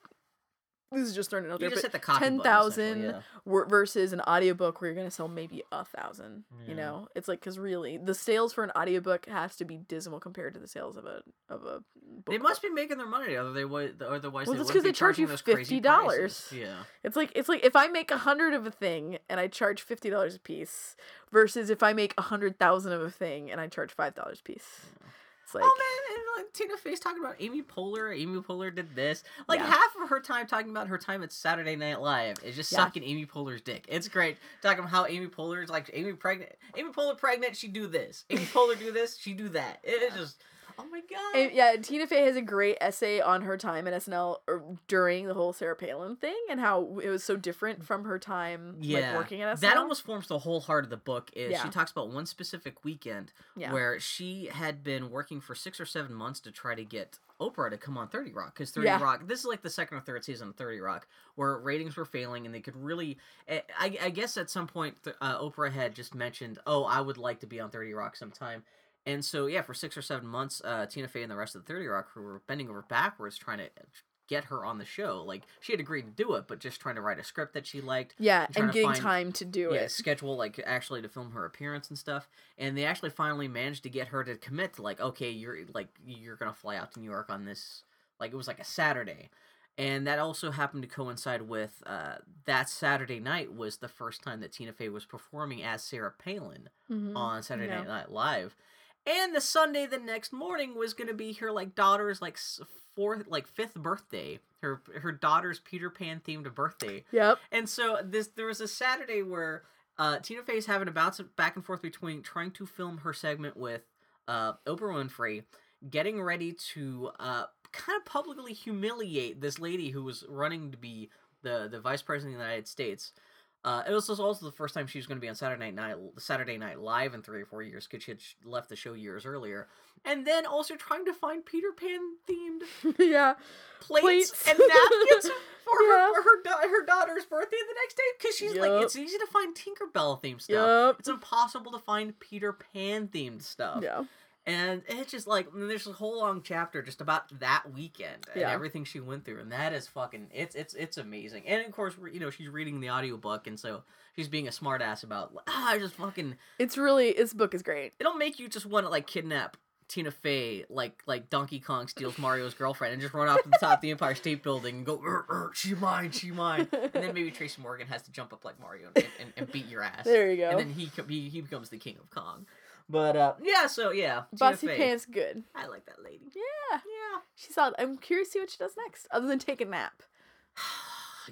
This is just throwing it out you there, just but hit the copy ten button, essentially, thousand yeah. versus an audiobook where you're gonna sell maybe a thousand. You know, it's like because really the sales for an audiobook has to be dismal compared to the sales of a of a. Book They must be making their money, other they would, otherwise Well, they that's wouldn't 'cause be they charge charging you those $50. Yeah, It's like it's like if I make a hundred of a thing and I charge fifty dollars a piece, versus if I make a hundred thousand of a thing and I charge five dollars a piece. It's oh, like oh man, and like Tina Fey's talking about Amy Poehler. Amy Poehler did this. Like Yeah. half of her time talking about her time at Saturday Night Live is just Yeah. sucking Amy Poehler's dick. It's great talking about how Amy Poehler's like Amy pregnant. Amy Poehler pregnant. She do this. Amy Poehler do this. She do that. It is just. Oh my god. And, yeah, Tina Fey has a great essay on her time at SNL or during the whole Sarah Palin thing and how it was so different from her time like working at SNL. That almost forms the whole heart of the book. Is Yeah. she talks about one specific weekend Yeah. where she had been working for six or seven months to try to get Oprah to come on Thirty Rock because Thirty Yeah. Rock. This is like the second or third season of Thirty Rock where ratings were failing and they could really. eh, I, I guess at some point uh, Oprah had just mentioned, "Oh, I would like to be on Thirty Rock sometime." And so yeah, for six or seven months, uh, Tina Fey and the rest of the Thirty Rock crew were bending over backwards trying to get her on the show. Like she had agreed to do it, but just trying to write a script that she liked yeah, and to getting find- time to do yeah, it. schedule like actually to film her appearance and stuff. And they actually finally managed to get her to commit to like, okay, you're like you're gonna fly out to New York on this like it was like a Saturday. And that also happened to coincide with uh, that Saturday night was the first time that Tina Fey was performing as Sarah Palin Mhm. on Saturday. Night Live. And the Sunday the next morning was going to be her like daughter's like fourth like fifth birthday. Her her daughter's Peter Pan themed birthday. Yep. And so this there was a Saturday where uh, Tina Fey's having to bounce back and forth between trying to film her segment with uh, Oprah Winfrey, getting ready to uh, kind of publicly humiliate this lady who was running to be the the vice president of the United States. Uh, it was also the first time she was going to be on Saturday Night Saturday Night Live in three or four years because she had left the show years earlier, and then also trying to find Peter Pan themed yeah. plates, Plates. and napkins for Yeah. her for her, her daughter's birthday the next day because she's like it's easy to find Tinkerbell themed stuff. Yep. It's impossible to find Peter Pan themed stuff. Yeah. And it's just like there's a whole long chapter just about that weekend and Yeah. everything she went through, and that is fucking it's it's it's amazing. And of course, you know, she's reading the audiobook, and so she's being a smartass about ah, I just fucking It's really this book is great. it'll make you just want to like kidnap Tina Fey like like Donkey Kong steals Mario's girlfriend and just run off to the top of the Empire State Building and go, "Er, er, she mine, she mine. And then maybe Tracy Morgan has to jump up like Mario and, and, and beat your ass. There you go. And then he, he he becomes the king of Kong. But uh, yeah, so yeah, Bossy Fey. Pants good. I like that lady. Yeah. Yeah. She's solid. I'm curious to see what she does next, other than take a nap.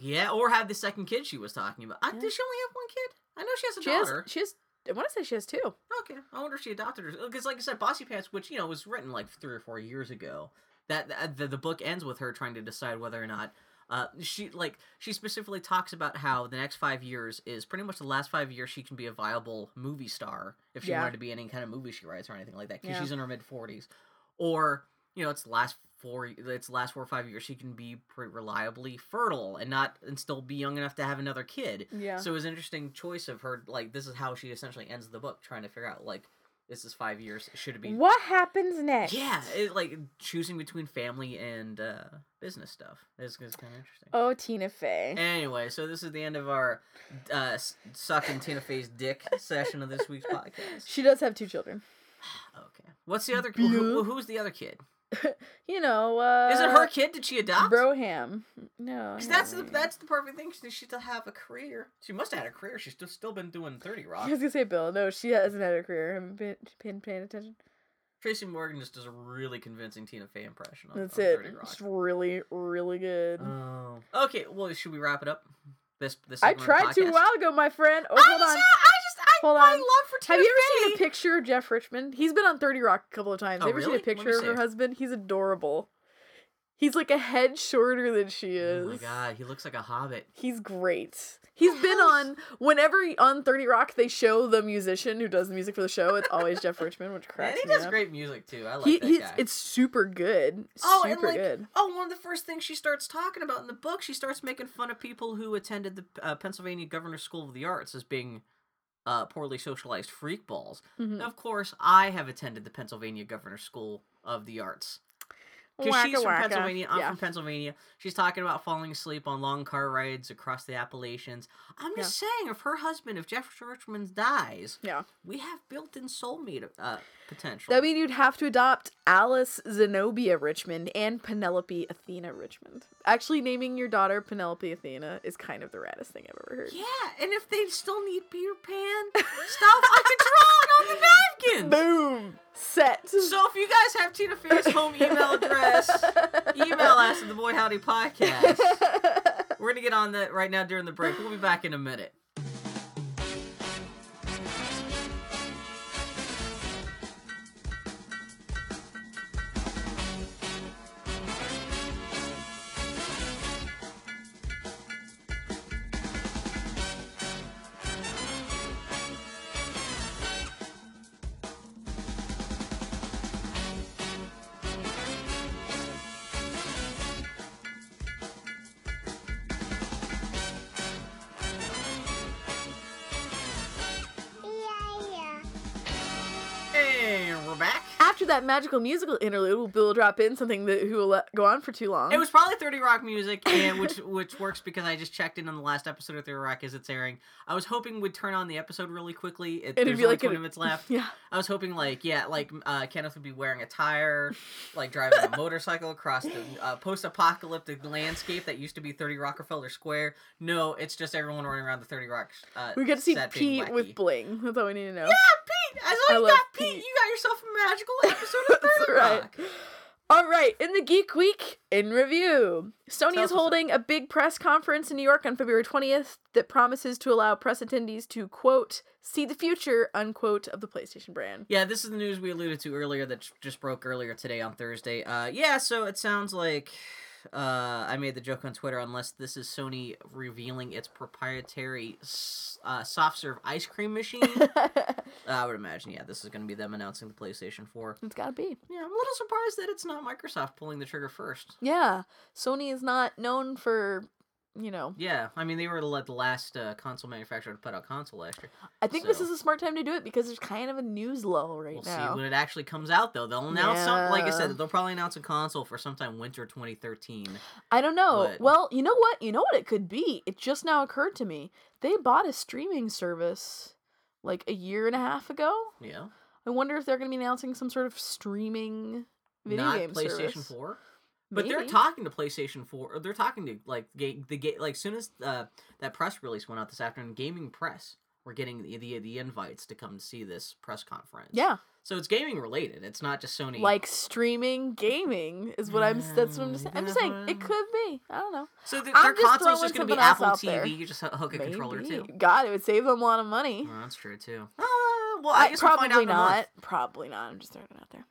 Yeah, or have the second kid she was talking about. I, Yeah. Does she only have one kid? I know she has a She has daughter. she has I want to say she has two. Okay, I wonder if she adopted her because, like I said, Bossypants, which you know was written like three or four years ago. That that- the, the book ends with her trying to decide whether or not uh, she like she specifically talks about how the next five years is pretty much the last five years she can be a viable movie star if she Yeah. wanted to be in any kind of movie she writes or anything like that because Yeah. she's in her mid forties, or you know it's the last four it's last four or five years she can be pretty reliably fertile and not and still be young enough to have another kid. Yeah. So it was an interesting choice of her. Like this is how she essentially ends the book, trying to figure out like this is five years. Should it be? what happens next? Yeah, it, like choosing between family and uh, business stuff is, is kind of interesting. Oh, Tina Fey. Anyway, so this is the end of our uh, sucking Tina Fey's dick session of this week's podcast. She does have two children. Okay, what's the other? Who- who's the other kid? You know, uh Is it her kid? Did she adopt? Broham. No. 'Cause no, that's the that's the perfect thing. She she to have a career. She must have had a career. She's still still been doing Thirty Rock. I was gonna say Bill. No, she hasn't had a career. Haven't been paying, paying attention. Tracy Morgan just does a really convincing Tina Fey impression. On, That's on it. 30 Rock. It's really, really good. Oh. Okay. Well, should we wrap it up? This this. I segment of the tried to a while ago, my friend. Oh, I hold on. I just Hold my on. love for Tina Have you ever seen a picture of Jeff Richmond? He's been on 30 Rock a couple of times. Oh, Have you ever really? seen a Let me picture of her see. husband? He's adorable. He's like a head shorter than she is. Oh my god, he looks like a hobbit. He's great. He's been on whenever on 30 Rock they show the musician who does the music for the show. It's always Jeff Richmond, which cracks And cracks he me does up. great music too. I like he, that he's guy. it's super good. Oh, and like, good. oh, one of the first things she starts talking about in the book, she starts making fun of people who attended the uh, Pennsylvania Governor's School of the Arts as being uh, poorly socialized freak balls. Mhm. Of course, I have attended the Pennsylvania Governor's School of the Arts. Because she's from waka. Pennsylvania. I'm Yeah. from Pennsylvania. She's talking about falling asleep on long car rides across the Appalachians. I'm just saying, if her husband, if Jefferson Richmond dies, Yeah. we have built-in soulmate uh, potential. That mean you'd have to adopt Alice Zenobia Richmond and Penelope Athena Richmond. Actually, naming your daughter Penelope Athena is kind of the raddest thing I've ever heard. yeah, and if they still need Peter Pan, stop fucking drawing on the napkins. Boom! Set. So if you guys have Tina Fey's home email address, email us at the Boy Howdy Podcast. We're gonna get on that right now during the break. We'll be back in a minute. Magical musical interlude, Bill will drop in something that who will let go on for too long. It was probably 30 Rock music, and which which works because I just checked in on the last episode of 30 Rock as it's airing. I was hoping we'd turn on the episode really quickly. It, It'd be like 20 a- minutes left. yeah. I was hoping like yeah, like uh, Kenneth would be wearing a tire, like driving a motorcycle across the uh, post-apocalyptic landscape that used to be 30 Rockefeller Square. No, it's just everyone running around the 30 Rock. Uh, We get to see Pete with bling. That's all we need to know. Yeah, Pete. As long I as you love got Pete, Pete. you got yourself a magical episode of 30 That's right. Rock. All right, in the Geek Week in review, Sony Tell is us what's up. holding a big press conference in New York on February 20th that promises to allow press attendees to, quote, see the future, unquote, of the PlayStation brand. Yeah, this is the news we alluded to earlier that j- just broke earlier today on Thursday. Uh, yeah, so it sounds like uh, I made the joke on Twitter. Unless this is Sony revealing its proprietary uh, soft serve ice cream machine, I would imagine. Yeah, this is going to be them announcing the PlayStation Four. it's gotta be. Yeah, I'm a little surprised that it's not Microsoft pulling the trigger first. Yeah, Sony is not known for, you know, Yeah, I mean they were like the last uh, console manufacturer to put out console last year. I think this is a smart time to do it because there's kind of a news lull right We'll now. see when it actually comes out, though. They'll announce some, like I said, they'll probably announce a console for sometime winter 2013. I don't know. But- Well, you know what? You know what it could be? It just now occurred to me. They bought a streaming service like a year and a half ago. Yeah. I wonder if they're going to be announcing some sort of streaming video not game PlayStation service. 4. But they're talking to PlayStation 4. Or they're talking to like ga- the ga- like soon as uh, that press release went out this afternoon, Gaming Press were getting the, the the invites to come see this press conference. Yeah, So it's gaming related. It's not just Sony. like streaming gaming is what I'm. That's what I'm just. I'm just saying it could be. I don't know. so the, their just console's just going to be Apple TV. there. You just hook a controller Maybe. too. God, it would save them a lot of money. Well, that's true too. Uh, well, I Uh, guess we'll probably find out in a month. not. Probably not. I'm just throwing it out there.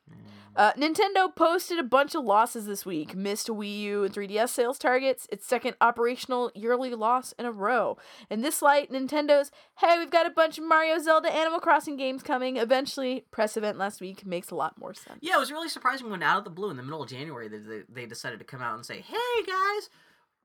Uh, Nintendo posted a bunch of losses this week. Missed Wii U and 3DS sales targets. Its second operational yearly loss in a row. In this light, Nintendo's "Hey, we've got a bunch of Mario, Zelda, Animal Crossing games coming eventually" press event last week makes a lot more sense. Yeah, it was really surprising when out of the blue in the middle of January they, they, they decided to come out and say, "Hey guys,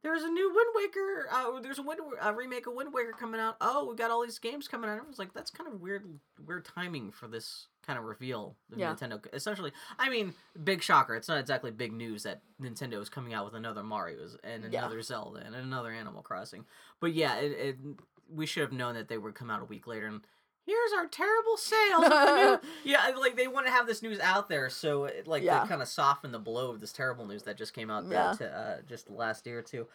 there's a new Wind Waker. Uh, there's a Wind a remake of Wind Waker coming out. Oh, we got all these games coming out." I was like, "That's kind of weird, weird timing for this kind of reveal." of Yeah. Nintendo. Essentially, I mean, big shocker. It's not exactly big news that Nintendo is coming out with another Mario's and Yeah. another Zelda and another Animal Crossing. But yeah, it, it we should have known that they would come out a week later and. Here's our terrible sales of the new yeah, like they want to have this news out there, so it, like Yeah. kind of soften the blow of this terrible news that just came out Yeah. that, uh, just last year or two.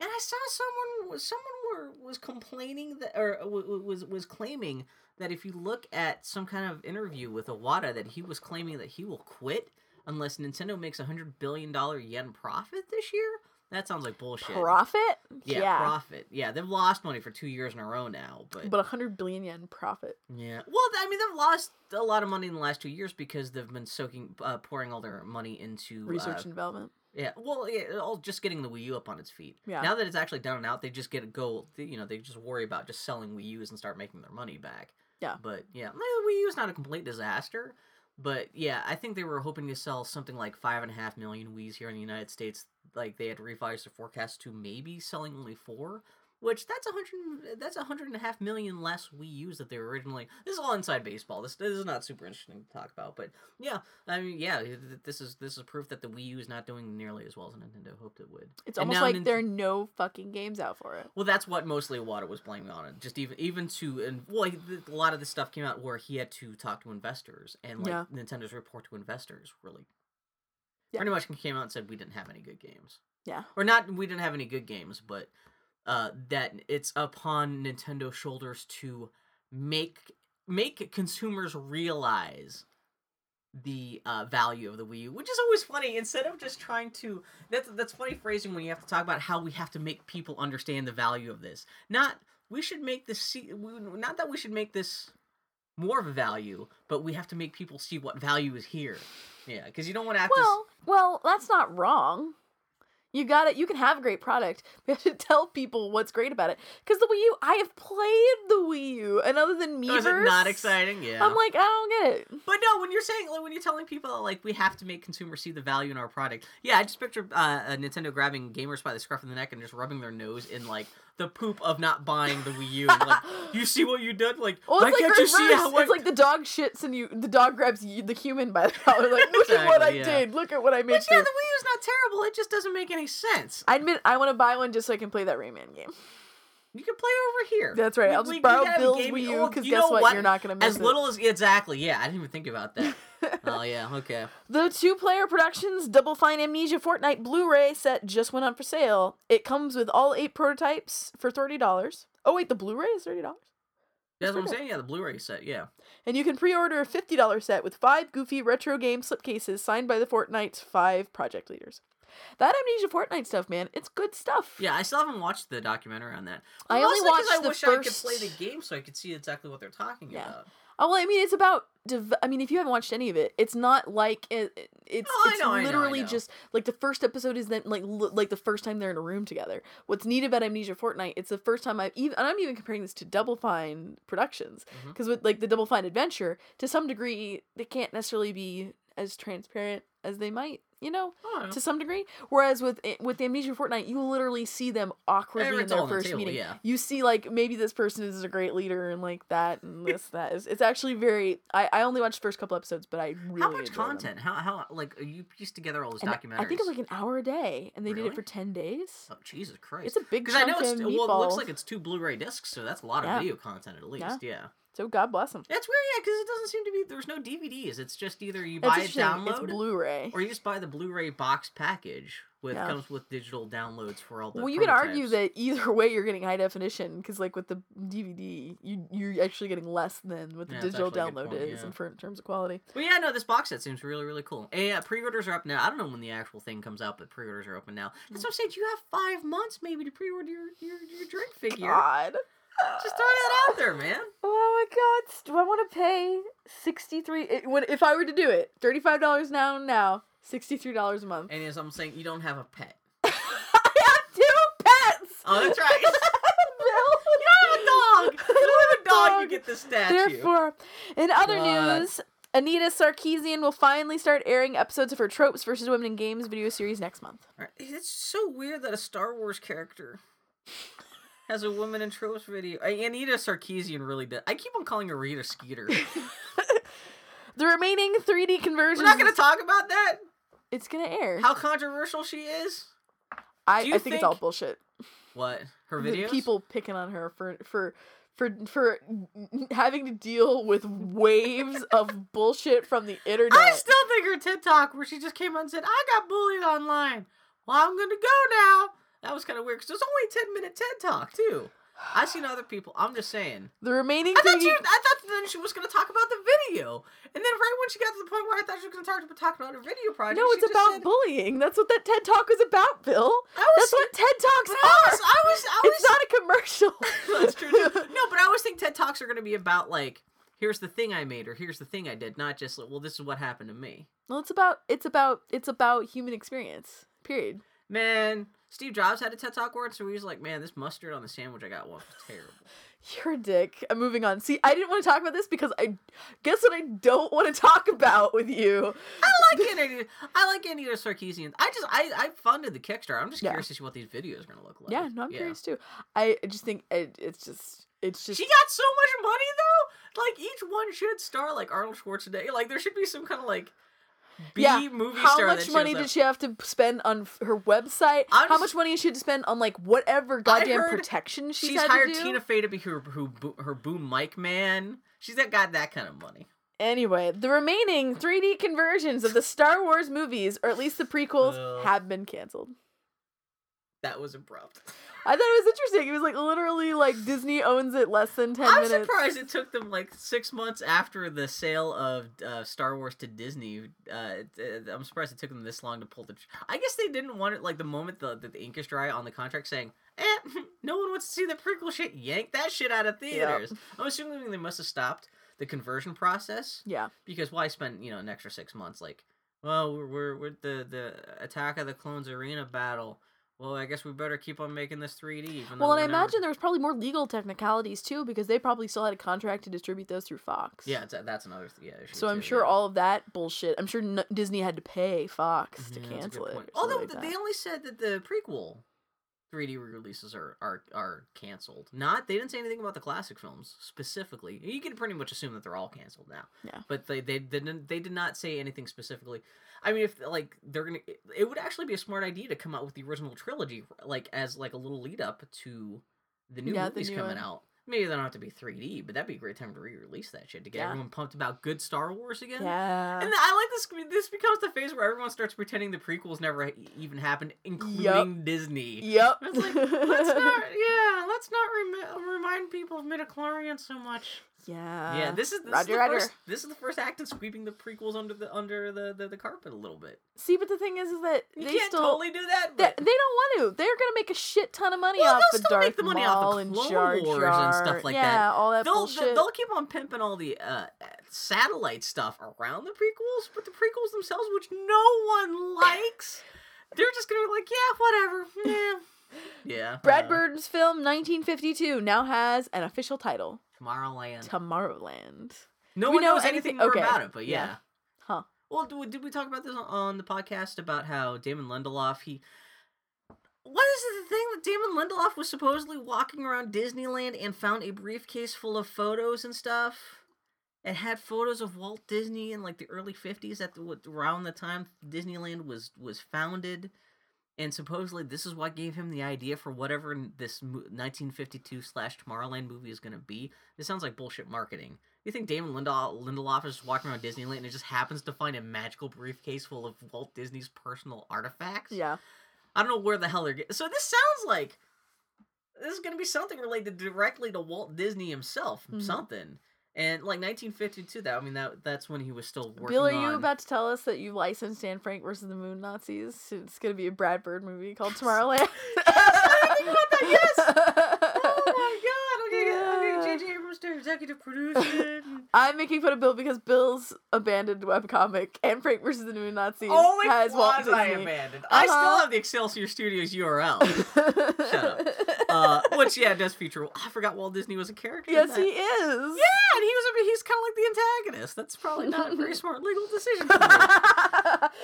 And I saw someone someone were, was complaining that or w- was was claiming that if you look at some kind of interview with Iwata, that he was claiming that he will quit unless Nintendo makes a hundred billion dollar yen profit this year. That sounds like bullshit. Profit? yeah, profit. Yeah, they've lost money for two years in a row now, but But 100 billion yen profit. yeah. Well, I mean, they've lost a lot of money in the last two years because they've been soaking, uh, pouring all their money into Research uh, and development. yeah. Well, yeah, all just getting the Wii U up on its feet. Yeah. Now that it's actually down and out, they just get to go. You know, they just worry about just selling Wii U's and start making their money back. Yeah. But yeah, the Wii U is not a complete disaster. But yeah, I think they were hoping to sell something like five and a half million Wii's here in the United States. Like they had revised their forecast to maybe selling only four. Which that's a hundred that's a hundred and a half million less Wii U's that they were originally. This is all inside baseball. This this is not super interesting to talk about, but yeah, I mean, yeah, this is this is proof that the Wii U is not doing nearly as well as Nintendo hoped it would. It's And almost like Nin- there are no fucking games out for it. Well, that's what mostly Iwata was blaming on it. Just even even to and well, a lot of this stuff came out where he had to talk to investors and like Yeah. Nintendo's report to investors really Yeah. pretty much came out and said we didn't have any good games. Yeah. Or not we didn't have any good games, but uh, that it's upon Nintendo's shoulders to make make consumers realize the uh, value of the Wii U, which is always funny. Instead of just trying to, that's that's funny phrasing when you have to talk about how we have to make people understand the value of this. Not we should make this see, not that we should make this more of a value, but we have to make people see what value is here. Yeah, because you don't want to have to. Well, well, that's not wrong. You got it. You can have a great product. We have to tell people what's great about it. Because the Wii U, I have played the Wii U, and other than Miiverse, Was it not exciting? Yeah. I'm like, I don't get it. But no, when you're saying like when you're telling people like we have to make consumers see the value in our product, yeah, I just picture uh, a Nintendo grabbing gamers by the scruff of the neck and just rubbing their nose in like the poop of not buying the Wii U. Like, you see what you did? Like, Well, why like can't you see how? It's like the dog shits and you, the dog grabs you, the human by the collar. Like, look at what I yeah. did. Look at what I made. But yeah, the you." Wii U's not terrible. It just doesn't make any sense. I admit, I want to buy one just so I can play that Rayman game. You can play over here. That's right. We- I'll just we borrow Bill's Wii U because guess know what? You're not gonna miss As it. little as exactly, yeah. I didn't even think about that. oh yeah, okay. The two player productions Double Fine Amnesia Fortnight Blu ray set just went on for sale. It comes with all eight prototypes for $30. Oh, wait, the Blu ray is $30? That's what I'm saying. Yeah, the Blu-ray set. Yeah. And you can pre order a $50 set with five goofy retro game slipcases signed by the Fortnight's five project leaders. That Amnesia Fortnight stuff, man, it's good stuff. Yeah, I still haven't watched the documentary on that. I only watched I wish I could play the game so I could see exactly what they're talking Yeah. about. Oh, well, I mean, it's about. Dev- I mean, if you haven't watched any of it, it's not like it, it- it's Oh, it's know, I know, I literally know. just like the first episode is then like li- like the first time they're in a room together. What's neat about Amnesia Fortnight? It's the first time I've even and I'm even comparing this to Double Fine Productions mm-hmm. because with like the Double Fine Adventure, to some degree, they can't necessarily be as transparent as they might. You know, Oh, to some degree. Whereas with eh, with Amnesia Fortnight, you literally see them awkwardly in their on the first table, meeting. yeah. You see like maybe this person is a great leader and like that and this that is. It's actually very. I I only watched the first couple episodes, but I really How much enjoy them. content? How how like you pieced together all those And documentaries? I think it's like an hour a day, and they did it for ten days. Oh Jesus Christ! It's a big because I know chunk it's well, it looks like it's two Blu-ray discs, so that's a lot of Yeah. video content at least. Yeah. So God bless them. That's weird, yeah, because it doesn't seem to be. There's no DVDs. It's just either you buy a interesting. It's download Blu-ray. or you just buy the Blu-ray box package with Yeah. comes with digital downloads for all the. Well, you could argue that either way you're getting high definition because, like, with the DVD, you you're actually getting less than what the Yeah, digital actually a good download point, is yeah. in, for, in terms of quality. Well, yeah, no, this box set seems really, really cool. And yeah, pre-orders are up now. I don't know when the actual thing comes out, but pre-orders are open now. That's hmm. what I'm saying. You have five months maybe to pre-order your your, your drink figure. God. Just throw that out there, man. Oh my God! Do I want to pay sixty three? If I were to do it, thirty five dollars now, now sixty three dollars a month. And as I'm saying, you don't have a pet. I have two pets. Oh, that's right. Bill. you have a dog. You have a dog. You get the statue. Therefore, in other God. news, Anita Sarkeesian will finally start airing episodes of her Tropes versus Women in Games video series next month. It's so weird that a Star Wars character has a woman in tropes video. Anita Sarkeesian really did. I keep on calling her Rita Skeeter. The remaining 3D conversions. We're not going to talk about that. It's gonna air. How controversial she is. I, I think, it's all bullshit. What? Her The videos? People picking on her for for for for having to deal with waves of bullshit from the internet. I still think her Talk where she just came out and said, I got bullied online. Well, I'm going to go now. That was kind of weird because it was only a 10 minute TED Talk, too. I've seen other people. I'm just saying. the remaining I thought, 3D she, I thought then she was going to talk about the video. And then right when she got to the point where I thought she was going to talk, talk about her video project, No, it's about said, bullying. That's what that TED Talk was about, Bill. Was, That's what TED Talks but I are. was, I was, I was, It's not a commercial. That's true too. No, but I always think TED Talks are going to be about like, here's the thing I made or here's the thing I did, not just like, well, this is what happened to me. Well, it's about it's about it's about human experience. Period. Man, Steve Jobs had a TED Talk once, so he was like, "Man, this mustard on the sandwich I got was terrible." You're a dick. I'm moving on. See, I didn't want to talk about this because I guess what I don't want to talk about with you. I like Anita. I like Anita Sarkeesian. I just I I funded the Kickstarter. I'm just Yeah. curious to see what these videos are gonna look like. Yeah, no, I'm curious too. I just think it, it's just it's just She got so much money though. Like each one should star like Arnold Schwarzenegger. Like there should be some kind of like B yeah. movie How much money did up. she have to spend on her website? I'm How just- much money she had to spend on like whatever goddamn protection she's, She's had hired to do? Tina Fey to be her her, her boom mic man. She's got that kind of money. Anyway, the remaining 3D conversions of the Star Wars movies, or at least the prequels, Ugh. have been canceled. That was abrupt. I thought it was interesting. It was like literally like Disney owns it less than 10 I'm minutes. surprised it took them like six months after the sale of uh, Star Wars to Disney. Uh, I'm surprised it took them this long to pull the. tr- I guess they didn't want it like the moment the, the, the ink is dry on the contract saying, "Eh, no one wants to see the prequel shit. Yank that shit out of theaters." I'm assuming they must have stopped the conversion process Yeah. because why spend you know an extra six months? Like, well, we're we're, we're the the Attack of the Clones arena battle. Well, I guess we better keep on making this 3D. Even Well, and I never- imagine there was probably more legal technicalities too because they probably still had a contract to distribute those through Fox. Yeah, it's, uh, that's another th- yeah. issue So I'm sure yeah. all of that bullshit. I'm sure n- Disney had to pay Fox mm-hmm, to Yeah, that's cancel it. point. or something Although like they only said that the prequel 3D releases are, are are canceled. Not they didn't say anything about the classic films specifically. You can pretty much assume that they're all canceled now. Yeah. But they they didn't they did not say anything specifically. I mean, if like they're gonna, it, it would actually be a smart idea to come out with the original trilogy, like as like a little lead up to the new Yeah, the movies new coming one. out. Maybe they don't have to be 3D, but that'd be a great time to re-release that shit to get Yeah. everyone pumped about good Star Wars again. yeah. And I like this. This becomes the phase where everyone starts pretending the prequels never even happened, including Disney. Yep. It's like, let's not, yeah, let's not remi- remind people of midichlorians so much. Yeah. yeah, this is this Roger, is the Roger. first. This is the first act of sweeping the prequels under the under the, the, the carpet a little bit. See, but the thing is, is that You they can't still totally do that. they, But they don't want to. They're gonna make a shit ton of money Well, off they'll of still Darth make the money off Maul the and Jar Wars Jar and stuff like yeah, that. all that they'll bullshit. they'll keep on pimping all the uh, satellite stuff around the prequels, but the prequels themselves, which no one likes, they're just gonna be like, yeah, whatever, yeah, yeah. Brad Bird's film 1952 now has an official title: Tomorrowland. Tomorrowland. No Do one know knows anything- anything more okay, about it, but yeah. yeah. Huh. Well, did, we talk about this on, the podcast about how Damon Lindelof he? What is the thing that Damon Lindelof was supposedly walking around Disneyland and found a briefcase full of photos and stuff? It had photos of Walt Disney in like the early fifties, at the, around the time Disneyland was was founded, and supposedly this is what gave him the idea for whatever this nineteen fifty two slash Tomorrowland movie is gonna be. This sounds like bullshit marketing. You think Damon Lindelof, Lindelof is walking around Disneyland and it just happens to find a magical briefcase full of Walt Disney's personal artifacts? Yeah. I don't know where the hell they're getting. So this sounds like this is going to be something related directly to Walt Disney himself, Mhm. something. And like 1952, that I mean that that's when he was still working. Bill, are you on- about to tell us that you licensed Dan Frank versus the Moon Nazis? It's gonna be a Brad Bird movie called Tomorrowland. I didn't think about that, yes! Oh my god! Okay, okay, J.J. Abrams to executive produce it. I'm making fun of Bill because Bill's abandoned webcomic and Frank versus the Moon Nazis Only has Walt Disney. abandoned. I still Uh-huh. have the Excelsior Studios URL. Shut up. Uh, which yeah does feature. I forgot Walt Disney was a character. yes, he is. Yeah, and he was. A, he's kind of like the antagonist. That's probably not a very smart legal decision.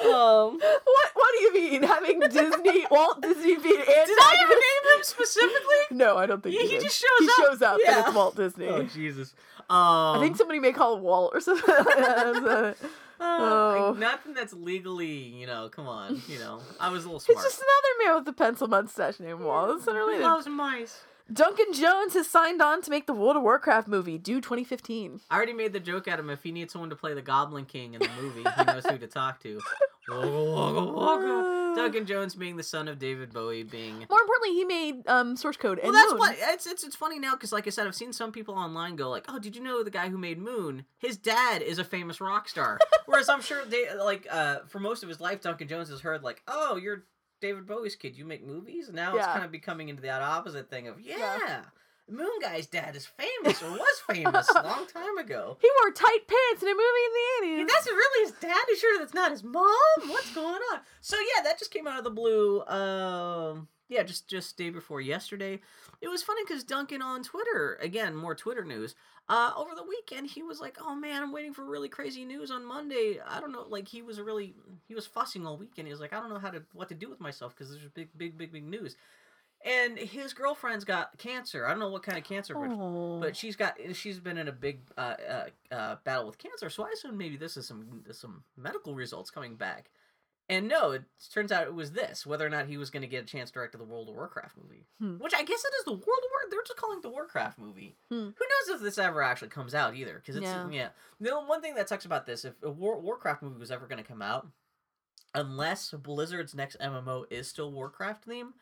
Um, what? What do you mean having Disney, Walt Disney be an did I ever name him specifically? No, I don't think He- he, he just shows he up. shows up, and Yeah. it's Walt Disney. Oh Jesus. Um, I think somebody may call Walt or something. Uh, Oh. like, nothing that's legally, you know. Come on, you know. I was a little smart. it's just another man with a pencil mustache named. It's He unrelated. loves mice. Duncan Jones has signed on to make the World of Warcraft movie due 2015. I already made the joke at him. If he needs someone to play the Goblin King in the movie, he knows who to talk to. Waka, waka, waka. Duncan Jones being the son of David Bowie, being More importantly, he made um, source code and well, that's Moon. what it's, it's it's funny now because like I said, I've seen some people online go like, "Oh, did you know the guy who made Moon? His dad is a famous rock star." Whereas I'm sure they like uh for most of his life, Duncan Jones has heard like, "Oh, you're David Bowie's kid. You make movies." And now it's Yeah. kind of becoming into that opposite thing of, "Yeah, Yeah. Moon Guy's dad is famous or was famous a long time ago. He wore tight pants in a movie in the 80s. That's really his dad. Are you sure that's not his mom? What's going on? So yeah, that just came out of the blue. Um, yeah, just just day before yesterday. It was funny because Duncan on Twitter again, more Twitter news. Uh, over the weekend, he was like, "Oh man, I'm waiting for really crazy news on Monday. I don't know." Like he was really he was fussing all weekend. He was like, "I don't know how to what to do with myself because there's big big big big news." And his girlfriend's got cancer. I don't know what kind of cancer, but Oh. but she's got she's been in a big uh, uh, uh, battle with cancer. So I assume maybe this is some some medical results coming back. And no, it turns out it was this. Whether or not he was going to get a chance to direct the World of Warcraft movie, Hmm. which I guess it is the World of War. They're just calling it the Warcraft movie. Hmm. Who knows if this ever actually comes out either? Because it's Yeah. yeah. The one thing that sucks about this, if a War- Warcraft movie was ever going to come out, unless Blizzard's next MMO is still Warcraft theme,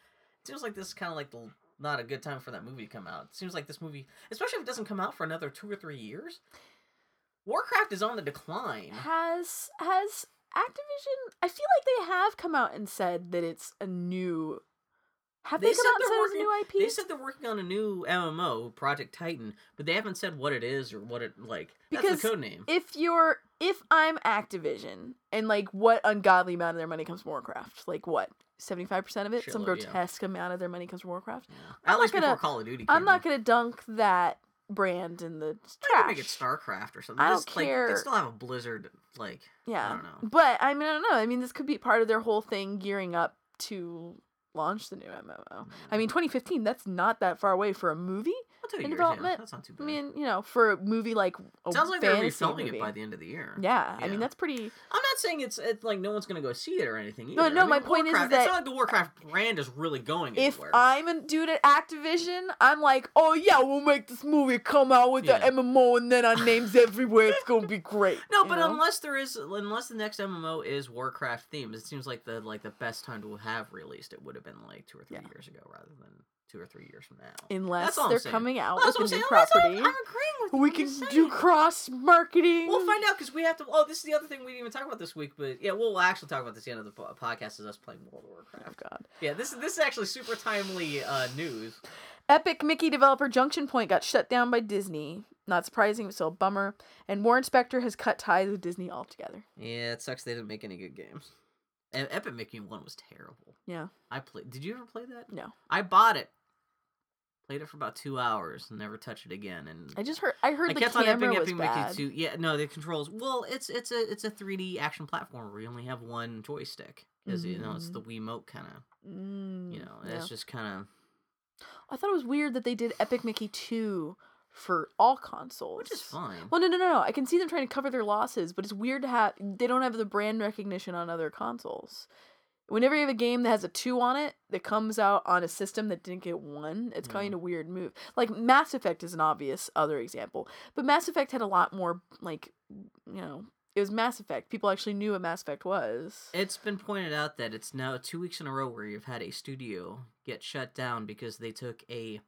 seems like this is kind of like the not a good time for that movie to come out. It seems like this movie, especially if it doesn't come out for another two or three years, Warcraft is on the decline. has has Activision? I feel like they have come out and said that it's a new. Have they, They come out and said it's a new IP? They said they're working on a new MMO, Project Titan, but they haven't said what it is or what it like. That's Because the code name. if you're if I'm Activision and like what ungodly amount of their money comes from Warcraft? Like what? Seventy five percent of it? Some Shitload, yeah. grotesque amount of their money comes from Warcraft. Yeah. I'm At not least gonna- before Call of Duty. Came I'm not gonna dunk that brand in the trash. make it StarCraft or something. I don't Just, like, care. They still have a Blizzard like. Yeah. I don't know. But I mean, I don't know. I mean, this could be part of their whole thing gearing up to launch the new MMO. I mean, mm. 2015, that's not that far away for a movie. Two in years, development, Yeah, that's not too bad. I mean, you know, for a movie like a Sounds like they're refilming movie. it by the end of the year. Yeah, I mean, that's pretty. I'm not saying it's, it's like no one's gonna go see it or anything. No, either. no, I my mean, point is that it's not like the Warcraft brand is really going If anywhere. I'm a dude at Activision, I'm like, oh yeah, we'll make this movie come out with Yeah. the MMO and then our names everywhere. It's gonna be great. No, but know? unless there is, unless the next MMO is Warcraft themed, it seems like the like the best time to have released it would have been like two or three Yeah. years ago, rather than two or three years from now. unless I'm they're saying. coming out Well, with a new I'm saying. That's all- property, I'm agreeing with we can do cross marketing. We'll find out because we have to. Oh, this is the other thing we didn't even talk about this week, but yeah, we'll, we'll actually talk about this at the end of the podcast. Is us playing World of Oh Warcraft? God. Yeah, this is this is actually super timely uh, news. Epic Mickey developer Junction Point got shut down by Disney. Not surprising, but still a bummer. And Warren Spector has cut ties with Disney altogether. Yeah, it sucks they didn't make any good games. And Epic Mickey One was terrible. Yeah. I played. Did you ever play that? No. I bought it. Played it for about two hours and never touched it again. And I just heard. I heard I the kept on camera Epic was Epic bad. Mickey 2. Yeah, no, the controls. Well, it's it's a it's a 3D action platform where you only have one joystick. Because you know it's the Wiimote kind of. Mm, You know, yeah. it's just kind of I thought it was weird that they did Epic Mickey 2 for all consoles. which is fine. Well, no, no, no, no. I can see them trying to cover their losses, but it's weird to have. They don't have the brand recognition on other consoles. Whenever you have a game that has a 2 on it that comes out on a system that didn't get 1, it's kind of a weird move. Like Mass Effect is an obvious other example. But Mass Effect had a lot more, like, you know, it was Mass Effect. People actually knew what Mass Effect was. It's been pointed out that it's now two weeks in a row where you've had a studio get shut down because they took a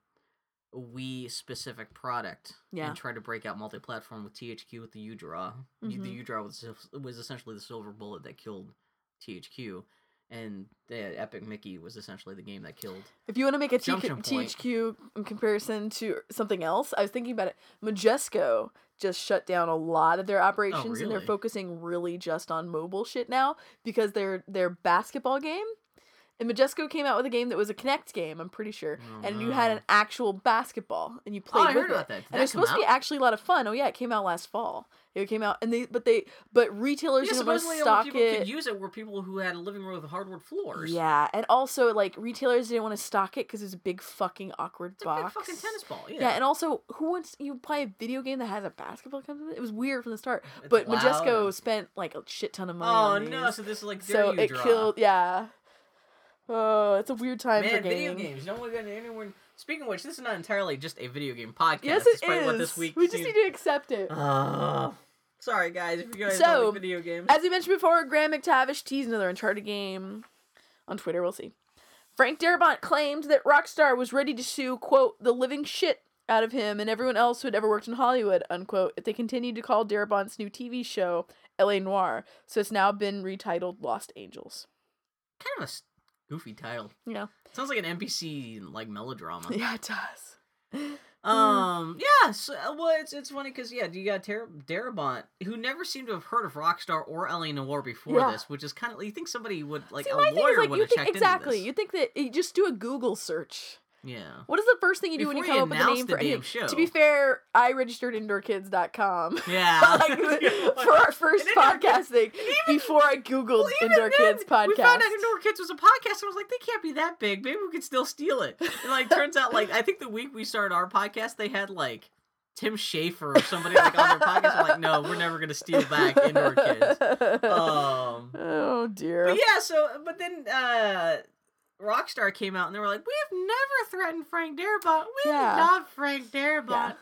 Wii specific product Yeah. and tried to break out multi platform with THQ with the uDraw. Mhm. The uDraw was, was essentially the silver bullet that killed THQ. And the Epic Mickey was essentially the game that killed. If you want to make a T- THQ in comparison to something else, I was thinking about it. Majesco just shut down a lot of their oh, operations and they're Oh, focusing really just on mobile shit now because their their basketball game and Majesco came out with a game that was a Kinect game, I'm pretty sure. Oh, and you had an actual basketball and you played. Oh, I with heard it. about that. Did And that it's supposed come to be actually a lot of fun. Oh yeah, it came out last fall. It came out and they but they but retailers Yeah, didn't want to supposedly only stock people it. could use it were people who had a living room with hardwood floors. Yeah, and also like retailers didn't want to stock it because it was a big fucking awkward It's a box. fucking tennis ball. Yeah. Yeah. and also, who wants you play a video game that has a basketball comes with it? It was weird from the start. It's but Majesco and- spent like a shit ton of money. Oh no! So this is like so it uDraw. killed. Yeah. Oh, it's a weird time Man, for video gaming. games. No one got anyone. Speaking of which, this is not entirely just a video game podcast. Yes, it despite is. What this week we just seems- need to accept it. Ah. sorry, guys. If you guys So, don't like video games, As we mentioned before, Graham McTavish teased another Uncharted game on Twitter. We'll see. Frank Darabont claimed that Rockstar was ready to sue, quote, the living shit out of him and everyone else who had ever worked in Hollywood, unquote, if they continued to call Darabont's new TV show L.A. Noir. So it's now been retitled Lost Angels. kind of a s- goofy title. Yeah. Sounds like an NPC like melodrama. Yeah, it does. Um, yeah, so, well, it's it's funny because yeah, you got Ter- Darabont, who never seemed to have heard of Rockstar or L.A. Noire before Yeah. this, which is kind of you think somebody would like See, a lawyer like would have checked exactly. You think that you just do a Google search. Yeah. What is the first thing you do when you come you up with a name for damn show. To be fair, I registered indoorkids.com. Yeah. like, for our first podcast thing before I googled Well, Indoor then, Kids podcast. We found out Indoor Kids was a podcast. and I was like, they can't be that big. Maybe we could still steal it. And like, turns out, like, I think the week we started our podcast, they had like Tim Schafer or somebody like on their podcast. I'm like, no, we're never gonna steal back Indoor Kids. Um, oh dear. but yeah. So, but then uh, Rockstar came out and they were like, we have never threatened Frank Darabont. We Yeah. love Frank Darabont. Yeah.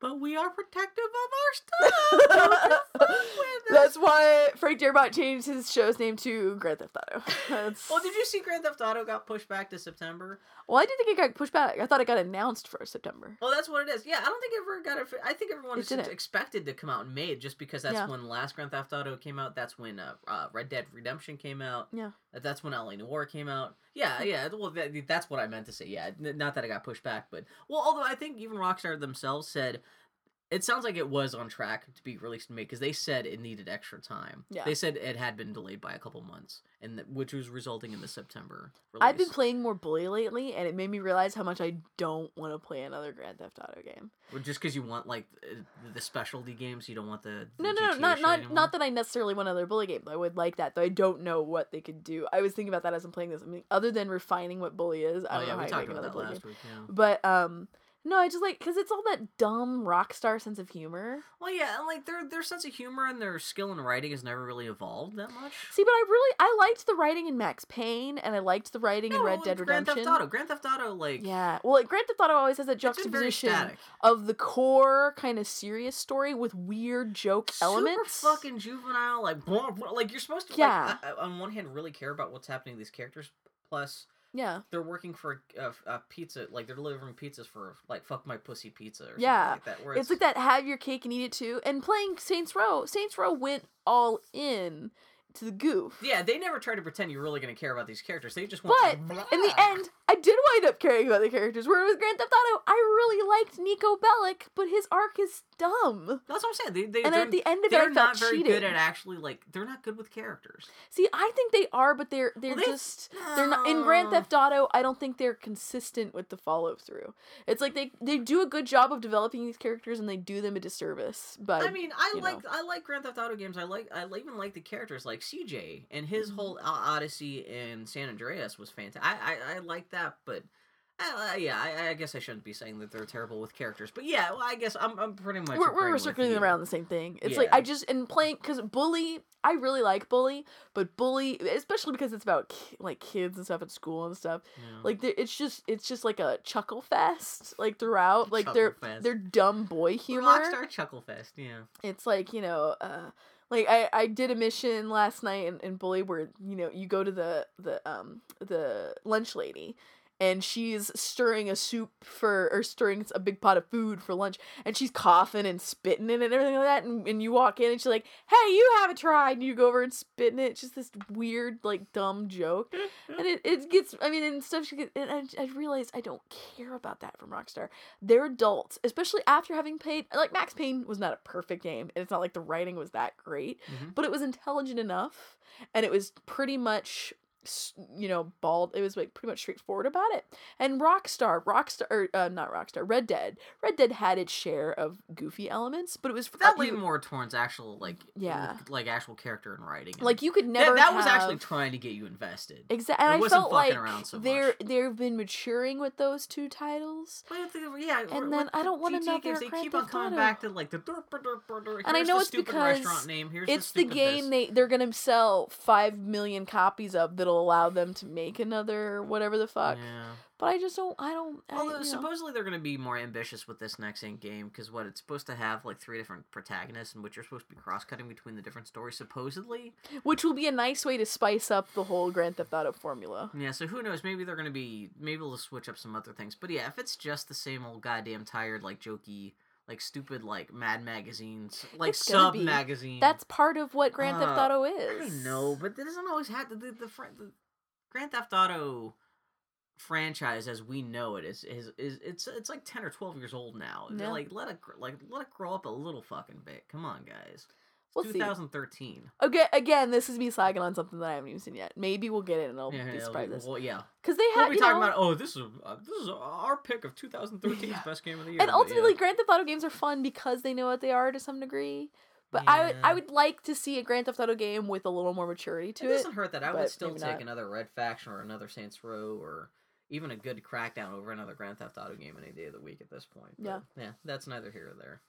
But we are protective of our stuff. Don't with. That's why Frank Darabont changed his show's name to Grand Theft Auto. Well, did you see Grand Theft Auto got pushed back to September? Well, I didn't think it got pushed back. I thought it got announced for September. Well, that's what it is. Yeah, I don't think it ever got it. I think everyone It just expected to come out in May, just because that's Yeah. when last Grand Theft Auto came out. That's when uh, uh, Red Dead Redemption came out. Yeah. Uh, That's when LA Noire came out. Yeah, yeah. Well, that, that's what I meant to say. Yeah, not that it got pushed back, but well, although I think even Rockstar themselves said it sounds like it was on track to be released in May because they said it needed extra time. Yeah. They said it had been delayed by a couple months, and that, which was resulting in the September. Release. I've been playing more Bully lately, and it made me realize how much I don't want to play another Grand Theft Auto game. Well, just because you want like the specialty games, you don't want the, the No, no, no, not not anymore? not that I necessarily want another Bully game. I would like that, though. I don't know what they could do. I was thinking about that as I'm playing this. I mean, other than refining what Bully is, I Oh don't yeah, know how talked make about another that Bully last game. week. Yeah. But um, no, I just like because it's all that dumb Rockstar sense of humor. Well, yeah, and like their their sense of humor and their skill in writing has never really evolved that much. See, but I really I liked the writing in Max Payne, and I liked the writing in Red well, Dead Grand Redemption. Theft Auto, Grand Theft Auto, like Yeah, well, like, Grand Theft Auto always has that it's been very juxtaposition of the core kind of serious story with weird joke elements. Super fucking juvenile, like blah, blah, like you're supposed to Yeah. like uh, on one hand really care about what's happening to these characters. Plus, yeah, they're working for a, a pizza, like they're delivering pizzas for like fuck my pussy pizza or Yeah. something like that. Where it's like that. Have your cake and eat it too. And playing Saints Row, Saints Row went all in to the goof. Yeah, they never try to pretend you're really going to care about these characters. They just want. But to in the end, I did wind up caring about the characters. Where with Grand Theft Auto, I really liked Niko Bellic, but his arc is dumb. that's what I'm saying. They, they, And they're, at the end of it, they're not very good at actually like. They're not good with characters. See, I think they are, but they're they're Well, they- just they're not in Grand Theft Auto. I don't think they're consistent with the follow through. It's like they they do a good job of developing these characters and they do them a disservice. But I mean, I like know. I like Grand Theft Auto games. I like I even like the characters like CJ and his Mhm. whole Odyssey in San Andreas was fantastic. I I, I like that, but. Uh, yeah, I, I guess I shouldn't be saying that they're terrible with characters, but yeah, well, I guess I'm, I'm pretty much. we're we're circling around the same thing. It's like I just in playing because Bully. I really like Bully, but Bully, especially because it's about ki- like kids and stuff at school and stuff. Yeah. Like it's just it's just like a chuckle fest like throughout. Like Chuckle they're fest. they're dumb boy humor. Rockstar Chuckle Fest, yeah. it's like you know uh like i i did a mission last night in, in bully where you know you go to the the um the lunch lady and she's stirring a soup for or stirring a big pot of food for lunch and she's coughing and spitting in it and everything like that and, and you walk in and she's like hey you have a try and you go over and spit in it. It's just this weird like dumb joke. And it, it gets i mean and stuff she gets, and I, I realized i don't care about that from rockstar. They're adults especially after having played like max payne was not a perfect game and it's not like the writing was that great Mhm. but it was intelligent enough and it was pretty much you know bald it was like pretty much straightforward about it and rockstar rockstar or uh, not rockstar red dead red dead had its share of goofy elements but it was That uh, leaned more towards actual like Yeah. like actual character and writing. and- like you could never that was actually trying to get you invested. Exactly, I wasn't felt fucking like around so they're much. they've been maturing with those two titles, the- yeah, And then I don't want GTA another games, They keep on coming back to like the derp, derp, derp, derp. And I know it's because restaurant name. Here's it's the, the game this. they they're gonna sell five million copies of that'll allow them to make another whatever the fuck. Yeah. But I just don't. I don't. I, Although know. supposedly they're going to be more ambitious with this next in game because what it's supposed to have like three different protagonists in which you're supposed to be cross cutting between the different stories supposedly. which will be a nice way to spice up the whole Grand Theft Auto formula. Yeah, so who knows? Maybe they're going to be maybe they'll switch up some other things. But yeah, if it's just the same old goddamn tired like jokey like stupid like Mad magazines like It's sub be. magazine. That's part of what Grand Theft Uh, Auto I is. know, but that doesn't always have to. The, the, the Grand Theft Auto franchise as we know it is is, is it's it's like 10 or 12 years old now. They're Yeah. Like let it like let it grow up a little fucking bit. Come on, guys. We'll see. 2013. Okay, again, this is me slagging on something that I haven't even seen yet. Maybe we'll get it and I'll Yeah, be surprised. this well, yeah. because they We'll be talking know, about oh this is uh, this is our pick of 2013's Yeah. best game of the year. and ultimately, yeah. Grand Theft Auto games are fun because they know what they are to some degree. But I would I would like to see a Grand Theft Auto game with a little more maturity to it it. doesn't hurt that I would still take not. another Red Faction or another Saints Row or even a good Crackdown over another Grand Theft Auto game any day of the week at this point. But, Yeah. yeah, that's neither here or there.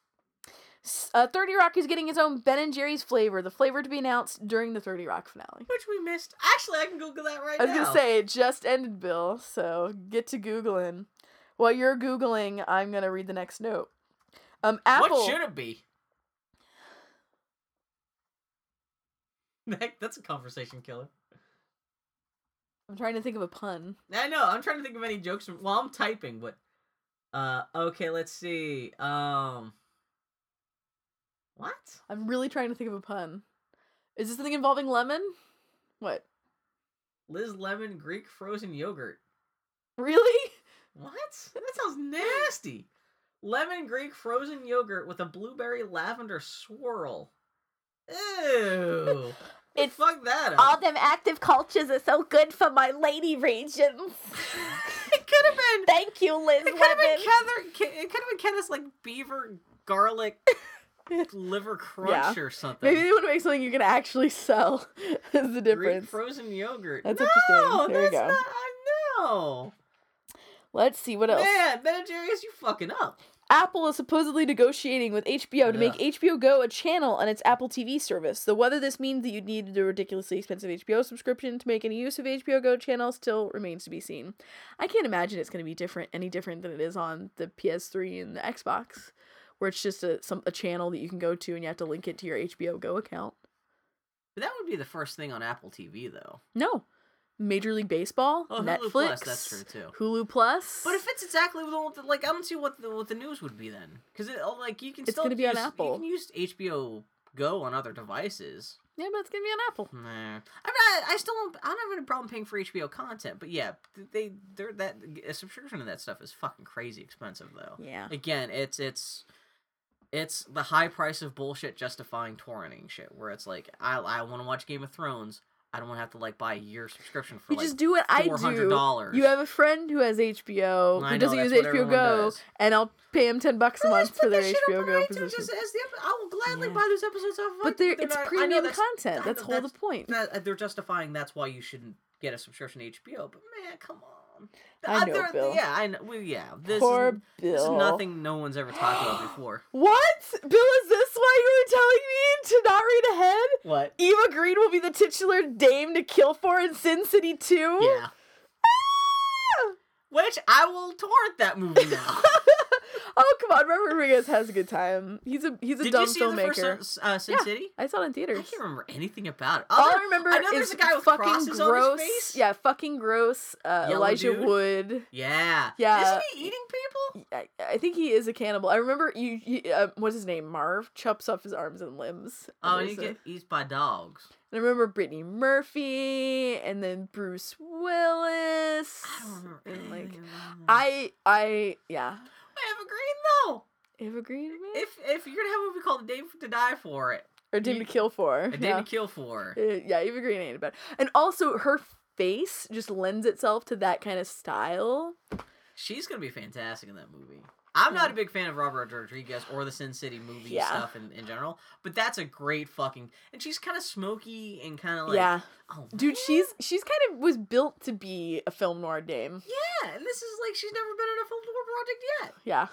Uh, 30 Rock is getting its own Ben and Jerry's flavor, the flavor to be announced during the 30 Rock finale. Which we missed. Actually, I can Google that right now. I was gonna say it just ended, Bill. So get to googling. While you're googling, I'm gonna read the next note. Um, Apple. What should it be? That's a conversation killer. I'm trying to think of a pun. I know. I'm trying to think of any jokes from. Well, I'm typing, but. Uh. Okay. Let's see. Um. What? I'm really trying to think of a pun. Is this something involving lemon? What? Liz Lemon Greek frozen yogurt. Really? What? That sounds nasty. Lemon Greek frozen yogurt with a blueberry lavender swirl. Ew. It's fuck that up. All them active cultures are so good for my lady regions. it could have been. Thank you, Liz It could have been Heather. It could have been Kenneth's like beaver garlic liver crunch or something. Maybe they want to make something you can actually sell. is the Greek difference. frozen yogurt. That's no, interesting. There that's go. Not, I know. Let's see what else. Man, Ben and Jerry's, you fucking up. Apple is supposedly negotiating with HBO to make HBO Go a channel on its Apple TV service. So whether this means that you'd need a ridiculously expensive HBO subscription to make any use of HBO Go channel still remains to be seen. I can't imagine it's going to be different, any different than it is on the PS3 and the Xbox, where it's just a some a channel that you can go to and you have to link it to your HBO Go account. But that would be the first thing on Apple TV, though. No, Major League Baseball, Oh, Netflix, Hulu Plus, that's true too. Hulu Plus. But if it's exactly what the, like, I don't see what the, what the news would be then, because it oh, like you can It's still gonna be on Apple. You can use HBO Go on other devices. yeah, but it's gonna be on Apple. Nah, I mean, I, I still don't. I don't have any problem paying for HBO content, but yeah, they they're that a subscription to that stuff is fucking crazy expensive though. Yeah. Again, it's it's it's the high price of bullshit justifying torrenting shit. Where it's like, I I want to watch Game of Thrones. I don't want to have to like buy a year subscription for You like just do what I do. You have a friend who has HBO who know, doesn't use HBO Go, does. and I'll pay him ten bucks a month for their HBO Go on position. Just the, I will gladly Yeah. buy those episodes off. But they're, they're it's not- premium that's- content. That's know whole the point. that- they're justifying that's why you shouldn't get a subscription to HBO. But man, come on. I Uh, know, Bill. Yeah, I know. Well, yeah, this Poor is, Bill. this is nothing no one's ever talked about before. What? Bill, is this why you were telling me to not read ahead? What? Eva Green will be the titular dame to kill for in Sin City 2? Yeah. Which I will torrent that movie now. oh come on, Robert Rodriguez has a good time. He's a he's a Did dumb you see the filmmaker. first uh, Sin Yeah. City? I saw it in theaters. I can't remember anything about it. All Other- I remember I know is there's a guy with fucking gross. on his face. Yeah, fucking gross. Uh, Elijah dude? Wood. Yeah. Yeah. Isn't he eating people? I, I think he is a cannibal. I remember you. you uh, what's his name? Marv chops off his arms and limbs. Oh, and he there's a- get eaten by dogs. I remember Brittany Murphy, and then Bruce Willis. I don't remember And like, anything about him. I, I, yeah. Eva Green though. Evergreen man? If if you're gonna have a movie called A Day to Die For It, or Dame you- to Kill for. A Day yeah. to Kill For, Uh, yeah, Eva Green ain't bad. And also, her face just lends itself to that kind of style. she's gonna be fantastic in that movie. I'm not a big fan of Robert Rodriguez or the Sin City movie Yeah. stuff in, in general, but that's a great fucking. And she's kind of smoky and kind of like, yeah, oh, dude, man. she's she's kind of was built to be a film noir dame. yeah, and this is like she's never been in a film noir project yet. Yeah,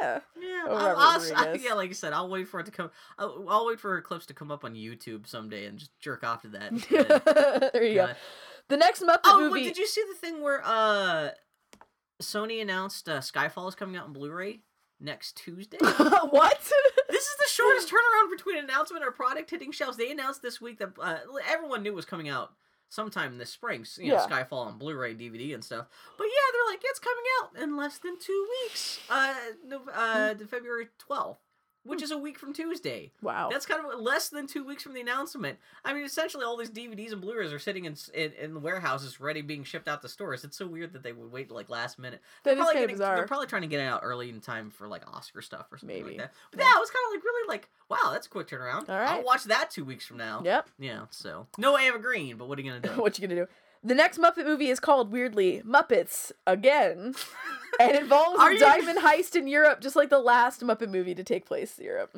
yeah. Yeah, Oh, I'll- I'll Rodriguez. yeah, like I said, I'll wait for it to come. I'll, I'll wait for her clips to come up on YouTube someday and just jerk off to that. there you go. The next Muppet Oh, movie. did you see the thing where uh, Sony announced uh, Skyfall is coming out on Blu-ray next Tuesday? what? this is the shortest turnaround between announcement or product hitting shelves. They announced this week that uh, everyone knew it was coming out sometime this spring. You know, Yeah. Skyfall on Blu-ray, DVD, and stuff. But yeah, they're like, it's coming out in less than two weeks. Uh, no, uh, February twelfth. Which hmm. is a week from Tuesday. Wow. That's kind of less than two weeks from the announcement. I mean, essentially, all these DVDs and Blu-rays are sitting in in, in the warehouses, ready, being shipped out to stores. It's so weird that they would wait like last minute. That is Probably getting- bizarre. They're probably trying to get it out early in time for like Oscar stuff or something Maybe. like that. But Yeah. yeah, it was kind of like really like, wow, that's a quick turnaround. All right. I'll watch that two weeks from now. Yep. Yeah. So no Eva Green, but what are you gonna do? what are you gonna do? The next Muppet movie is called weirdly Muppets again, and involves a you- diamond heist in Europe, just like the last Muppet movie to take place in Europe.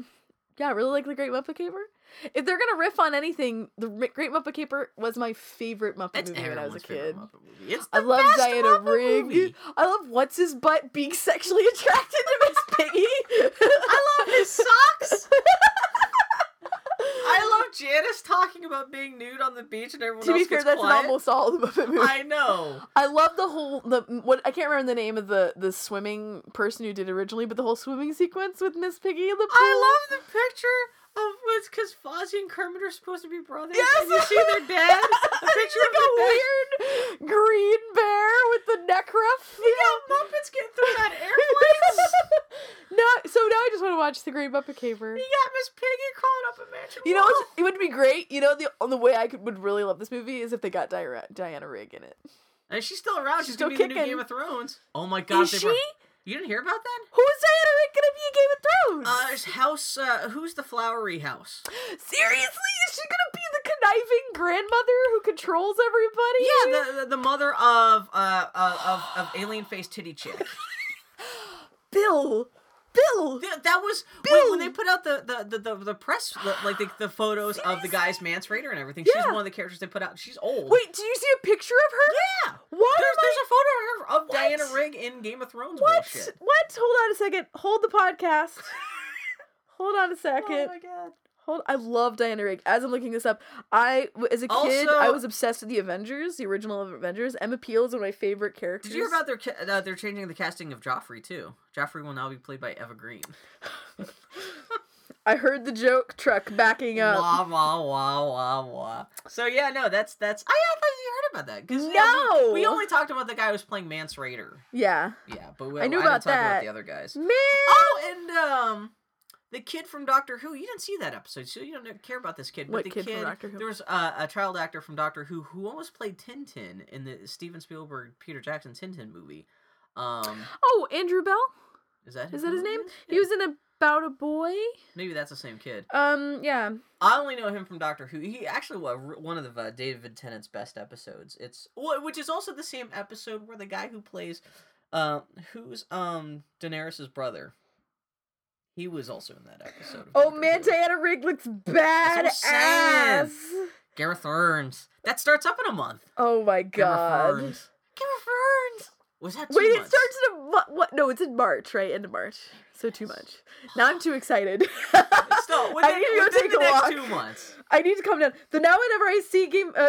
Yeah, really like the Great Muppet Caper. If they're gonna riff on anything, the Great Muppet Caper was my favorite Muppet That's movie when I was a kid. I love Diana Muppet Rigg. movie. I love what's his butt being sexually attracted to Miss Piggy. I love his socks. I love Janice talking about being nude on the beach and everyone to be fair, that's quiet. almost all the Muppet movies. I know. I love the whole the what I can't remember the name of the the swimming person who did originally, but the whole swimming sequence with Miss Piggy in the pool. I love the picture of what's because Fozzie and Kermit are supposed to be brothers. Yes! And you see their dad. A picture like of a their dad. weird green bear with the neck ruff. You got Muppets getting through that airplanes. no, so now I just want to watch the Great Muppet Caper. you got Miss Piggy calling up a mansion. You know, it would be great. You know, the the way I could would really love this movie is if they got Diana, Diana Rigg in it. and she's still around. She's She's, gonna still be in the new kicking. Game of Thrones. Oh my god, is they she? were- You didn't hear about that? Who's Diana Rigg gonna be in Game of Thrones? Uh, House. Uh, who's the flowery house? Seriously, is she gonna be the conniving grandmother who controls everybody? Yeah, the the, the mother of uh, uh of of alien face titty chick. Bill, Bill. Th- that was Bill! when, when they put out the the the, the, the press the, like the, the photos of the guy's Mance Rayder and everything. She's one of the characters they put out. She's old. Wait, do you see a picture of her? yeah. Why There's, there's I- a photo of her of What? Diana Rigg in Game of Thrones What? bullshit. What? Hold on a second. Hold the podcast. Hold on a second. Oh my god. Hold. I love Diana Rigg. As I'm looking this up, I as a kid Also- I was obsessed with the Avengers, the original Avengers. Emma Peel is one of my favorite characters. Did you hear about their uh, they're changing the casting of Joffrey too? Joffrey will now be played by Eva Green. I heard the joke truck backing up. Wah wah wah wah wah. So yeah, no, that's that's. I, I thought you heard about that because No! we, we only talked about the guy who's playing Mance Rayder. Yeah, Yeah, but we, I knew didn't about talk about that. the other guys. man. Oh, and um, the kid from Doctor Who. You didn't see that episode, so you don't care about this kid. But What the kid from Doctor Who? There was uh, a child actor from Doctor Who who almost played Tintin in the Steven Spielberg Peter Jackson Tintin movie. Um, Oh, Andrew Bell. is that Is that his name? is? He Yeah. was in About a Boy. Maybe that's the same kid. Um, yeah. I only know him from Doctor Who. He actually was one of the uh, David Tennant's best episodes. It's which is also the same episode where the guy who plays, uh, who's um Daenerys's brother. He was also in that episode. Oh Doctor man. Diana Rigg looks badass. Gareth Burns. That starts up in a month. Oh my Gareth god. Gareth Burns. Was that Wait, it starts in a what, what? No, it's in March, right? End of March. So too much. Now I'm too excited. Still, I need to go within take the a next walk. two months. I need to calm down. So now whenever I see game uh,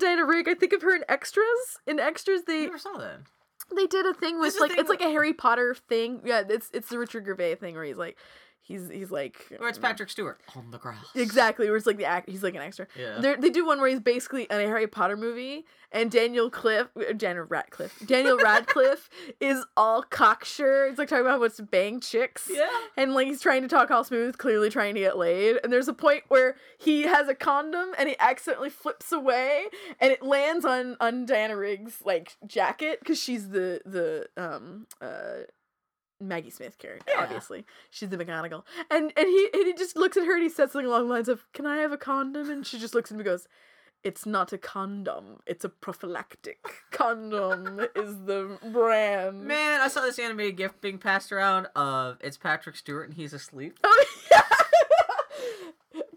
Diana Rigg, I think of her in extras. In extras, I they never saw that. They did a thing with like thing it's like a Harry Potter thing. Yeah, it's it's the Richard Gervais thing where he's like he's he's like Or it's Patrick Stewart on the grass. Exactly, where it's like the act. He's like an extra. Yeah. They're, they do one where he's basically in a Harry Potter movie, and Daniel Cliff, uh, Daniel Radcliffe, Daniel Radcliffe is all cocksure. He's like talking about what's bang chicks. Yeah. And like he's trying to talk all smooth, clearly trying to get laid. And there's a point where he has a condom and he accidentally flips away, and it lands on on Diana Rigg's like jacket because she's the the um uh. Maggie Smith character, Yeah. obviously. She's the McGonagall. And and he and he just looks at her and he says something along the lines of, Can I have a condom? And she just looks at him and goes, It's not a condom, it's a prophylactic. Condom is the brand. Man, I saw this animated gift being passed around of it's Patrick Stewart and he's asleep. Oh, yeah.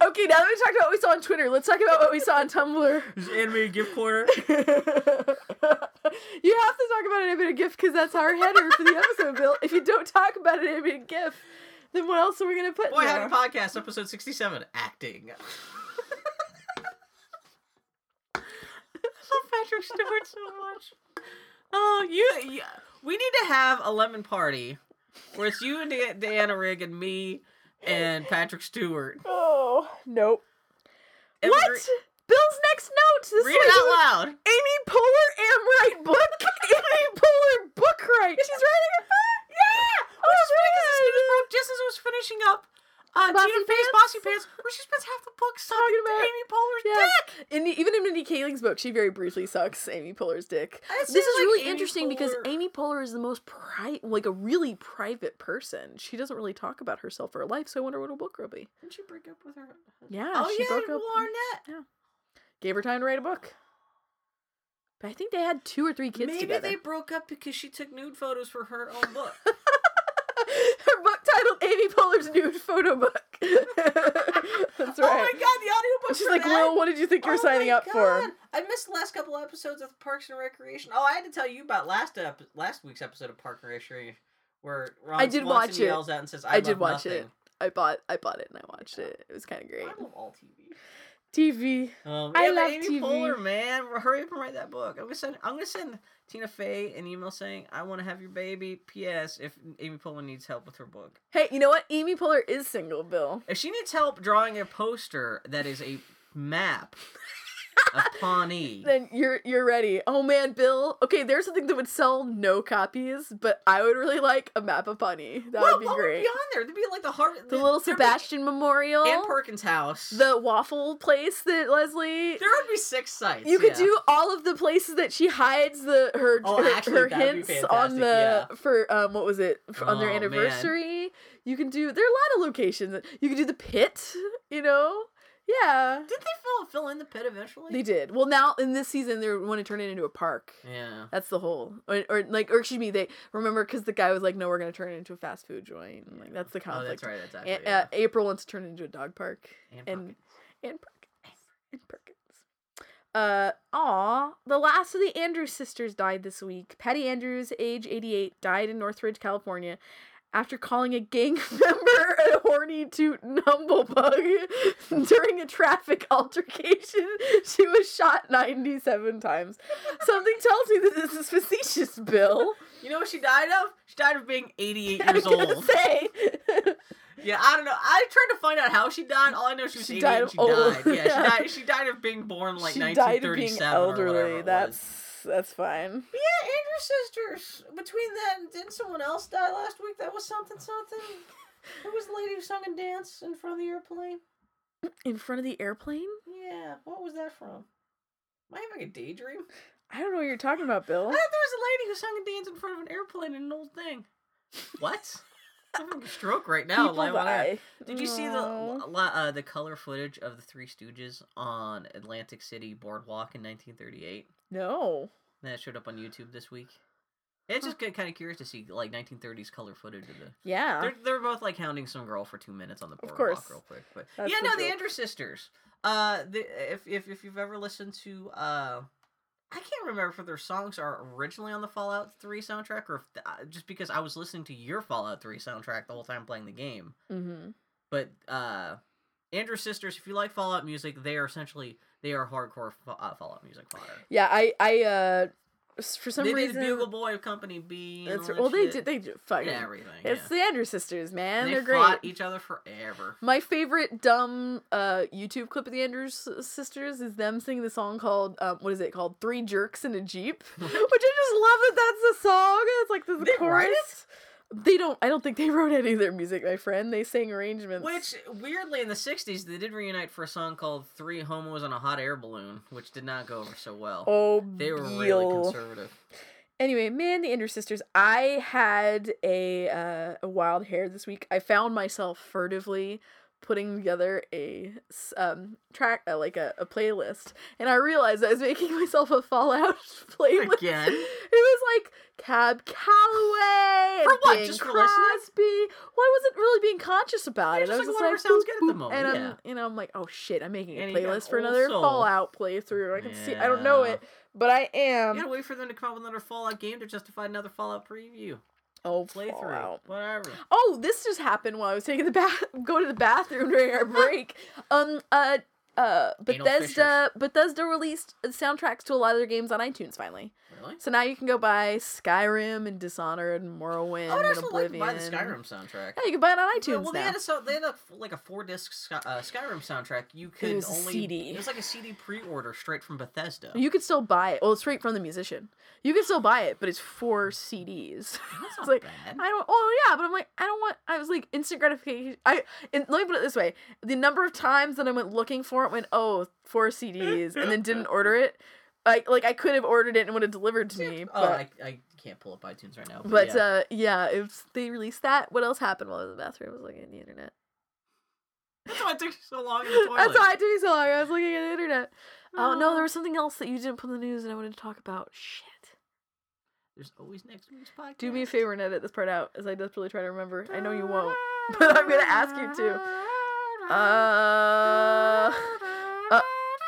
Okay, now that we talked about what we saw on Twitter, let's talk about what we saw on Tumblr. Animated gift corner. you have to talk about an animated gift because that's our header for the episode, Bill. If you don't talk about an animated gift, then what else are we gonna put? Boy in Howdy? Podcast, episode 67, acting. I love Patrick Stewart so much. Oh, you, you, we need to have a lemon party where it's you and Da- Diana Rigg and me and Patrick Stewart. Oh nope. And what? re- Bill's next note. This Read is it out loud. Amy Poehler Amwright book. Amy Poehler book right. She's writing a book. Yeah. Which is funny 'cause this news broke just as I was finishing up uh, bossy Jan Bossy Pants, where she spends half the book talking about Amy Poehler's yeah. dick. And even in Mindy Kaling's book, she very briefly sucks Amy Poehler's dick. This is like really Amy interesting Poehler. because Amy Poehler is the most pri- like a really private person. She doesn't really talk about herself or her life, so I wonder what her book will be. Didn't she break up with her? Yeah, oh she yeah, broke up. Arnett. Yeah, gave her time to write a book. But I think they had two or three kids Maybe together. Maybe they broke up because she took nude photos for her own book. book titled Amy Poehler's Nude Photo Book. That's right. Oh my god, the audiobook. She's like, that? Will, what did you think you were Oh signing up for? I missed the last couple episodes of Parks and Recreation. Oh, I had to tell you about last ep- last week's episode of Parks and Recreation where Ron I did Swanson watch it. yells out and says, "I, I did watch nothing. it. I bought I bought it and I watched it. It was kind of great. I love all TV. TV. Um, I yeah, love Amy TV. Poehler, man, hurry up and write that book. I'm gonna send. I'm gonna send Tina Fey an email saying, "I want to have your baby." P.S. If Amy Poehler needs help with her book, Hey, you know what? Amy Poehler is single, Bill. if she needs help drawing a poster that is a map of Pawnee, Then you're you're ready. Oh man, Bill. Okay, there's something that would sell no copies, but I would really like a map of Pawnee. That what, would be what great. would be on there? There'd be like the heart, the little there'd be Sebastian Memorial. and Perkins' house. the waffle place that Leslie there would be six sites. You could yeah. do all of the places that she hides the her Oh, her, actually, her hints on the yeah. for um what was it for, on their Oh, man. anniversary. You can do there are a lot of locations. You can do the pit. You know, yeah, Did they fill fill in the pit eventually? they did. Well, now in this season they want to turn it into a park. Yeah. That's the whole, or, or like, or excuse me, they remember because the guy was like, "No, we're gonna turn it into a fast food joint." And, like that's the conflict. Oh, that's right. That's actually. uh, April wants to turn it into a dog park. And- Perkins. and Perkins. And Perkins. Uh, aw, the last of the Andrews sisters died this week. Patty Andrews, age 88, died in Northridge, California after calling a gang member a horny toot tootin' humblebug during a traffic altercation. She was shot 97 times. Something tells me that this is facetious, Bill. You know what she died of? She died of being 88 I was years old. say. Yeah, I don't know. I tried to find out how she died. All I know she was She 88 died she old. died. Yeah, Yeah. she died. She died of being born like she died of 1937 being or whatever elderly. That's. That's fine. Yeah, Andrew sisters. Between that and didn't someone else die last week? That was something something. Who was the lady who sung and danced in front of the airplane? In front of the airplane? Yeah, what was that from? Am I having a daydream? I don't know what you're talking about, Bill. I thought there was a lady who sung and danced in front of an airplane in an old thing. What? I'm having a stroke right now. People live on air. die. Did you see the uh, the color footage of the Three Stooges on Atlantic City Boardwalk in 1938? No. That showed up on YouTube this week. It's just kind of curious to see like 1930s color footage of the. Yeah. They're, they're both like hounding some girl for two minutes on the boardwalk, course. real quick. But That's yeah, the no, the joke. Andrew sisters. Uh, the, if if if you've ever listened to uh, I can't remember if their songs are originally on the Fallout 3 soundtrack or if the, uh, just because I was listening to your Fallout 3 soundtrack the whole time playing the game. Mm-hmm. But uh, Andrew sisters, if you like Fallout music, they are essentially they are hardcore fa- uh, Fallout music fodder. Yeah, I, I, uh, for some they reason. did Bugle Boy of Company B. And That's all well, they shit. did. They did fucking. Yeah, everything. It's yeah. the Andrews sisters, man. And They're they great. fought each other forever. My favorite dumb uh, YouTube clip of the Andrews sisters is them singing the song called um, what is it called? Three Jerks in a Jeep, which I just love that that's the song. It's like this They write chorus. They don't. I don't think they wrote any of their music, my friend. They sang arrangements. Which weirdly in the '60s they did reunite for a song called Three Homos on a Hot Air Balloon, which did not go over so well. oh, they were really conservative. Anyway, man, the Andrews sisters. I had a uh, a wild hair this week. I found myself furtively putting together a um track uh, like a, a playlist, and I realized I was making myself a Fallout playlist. Again? it was like Cab Calloway. For what? Bing Just for listening? Crosby. Well, I wasn't really being conscious about Yeah, it. I was like just whatever like sounds boop, good at the moment, and yeah. I'm you know I'm like oh shit I'm making a And playlist for another soul. Fallout playthrough. I can see I don't know it, but I am. You gotta wait for them to come up with another Fallout game to justify another Fallout preview. Oh, Playthrough. Whatever. Oh, this just happened while I was taking the bath, going to the bathroom during our break. um, uh, uh, Bethesda, Bethesda released soundtracks to a lot of their games on iTunes finally. Really? So now you can go buy Skyrim and Dishonored and Morrowind I would and actually like to buy the Skyrim soundtrack. Yeah, you can buy it on iTunes well, well, they now. had a so they had a like a four disc Sky, uh, Skyrim soundtrack. You could was a only CD. It was like a CD pre order straight from Bethesda. You could still buy it. Well, straight from the musician. You can still buy it, but it's four CDs. That's it's not like bad. I don't. Oh yeah, but I'm like I don't want. I was like instant gratification. I and let me put it this way: the number of times that I went looking for it, went oh four CDs, and then didn't order it. Like like I could have ordered it and would have delivered to me. oh, but I, I can't pull up iTunes right now. But, but yeah. uh yeah, if they released that, what else happened while I was in the bathroom? I was looking at the internet. that's why it took so long in the toilet. That's why it took me so long. I was looking at the internet. Oh no, there was something else that you didn't put in the news and I wanted to talk about. Shit. There's always next week's podcast. Do me a favor and edit this part out as I desperately try to remember. I know you won't, but I'm gonna ask you to. Uh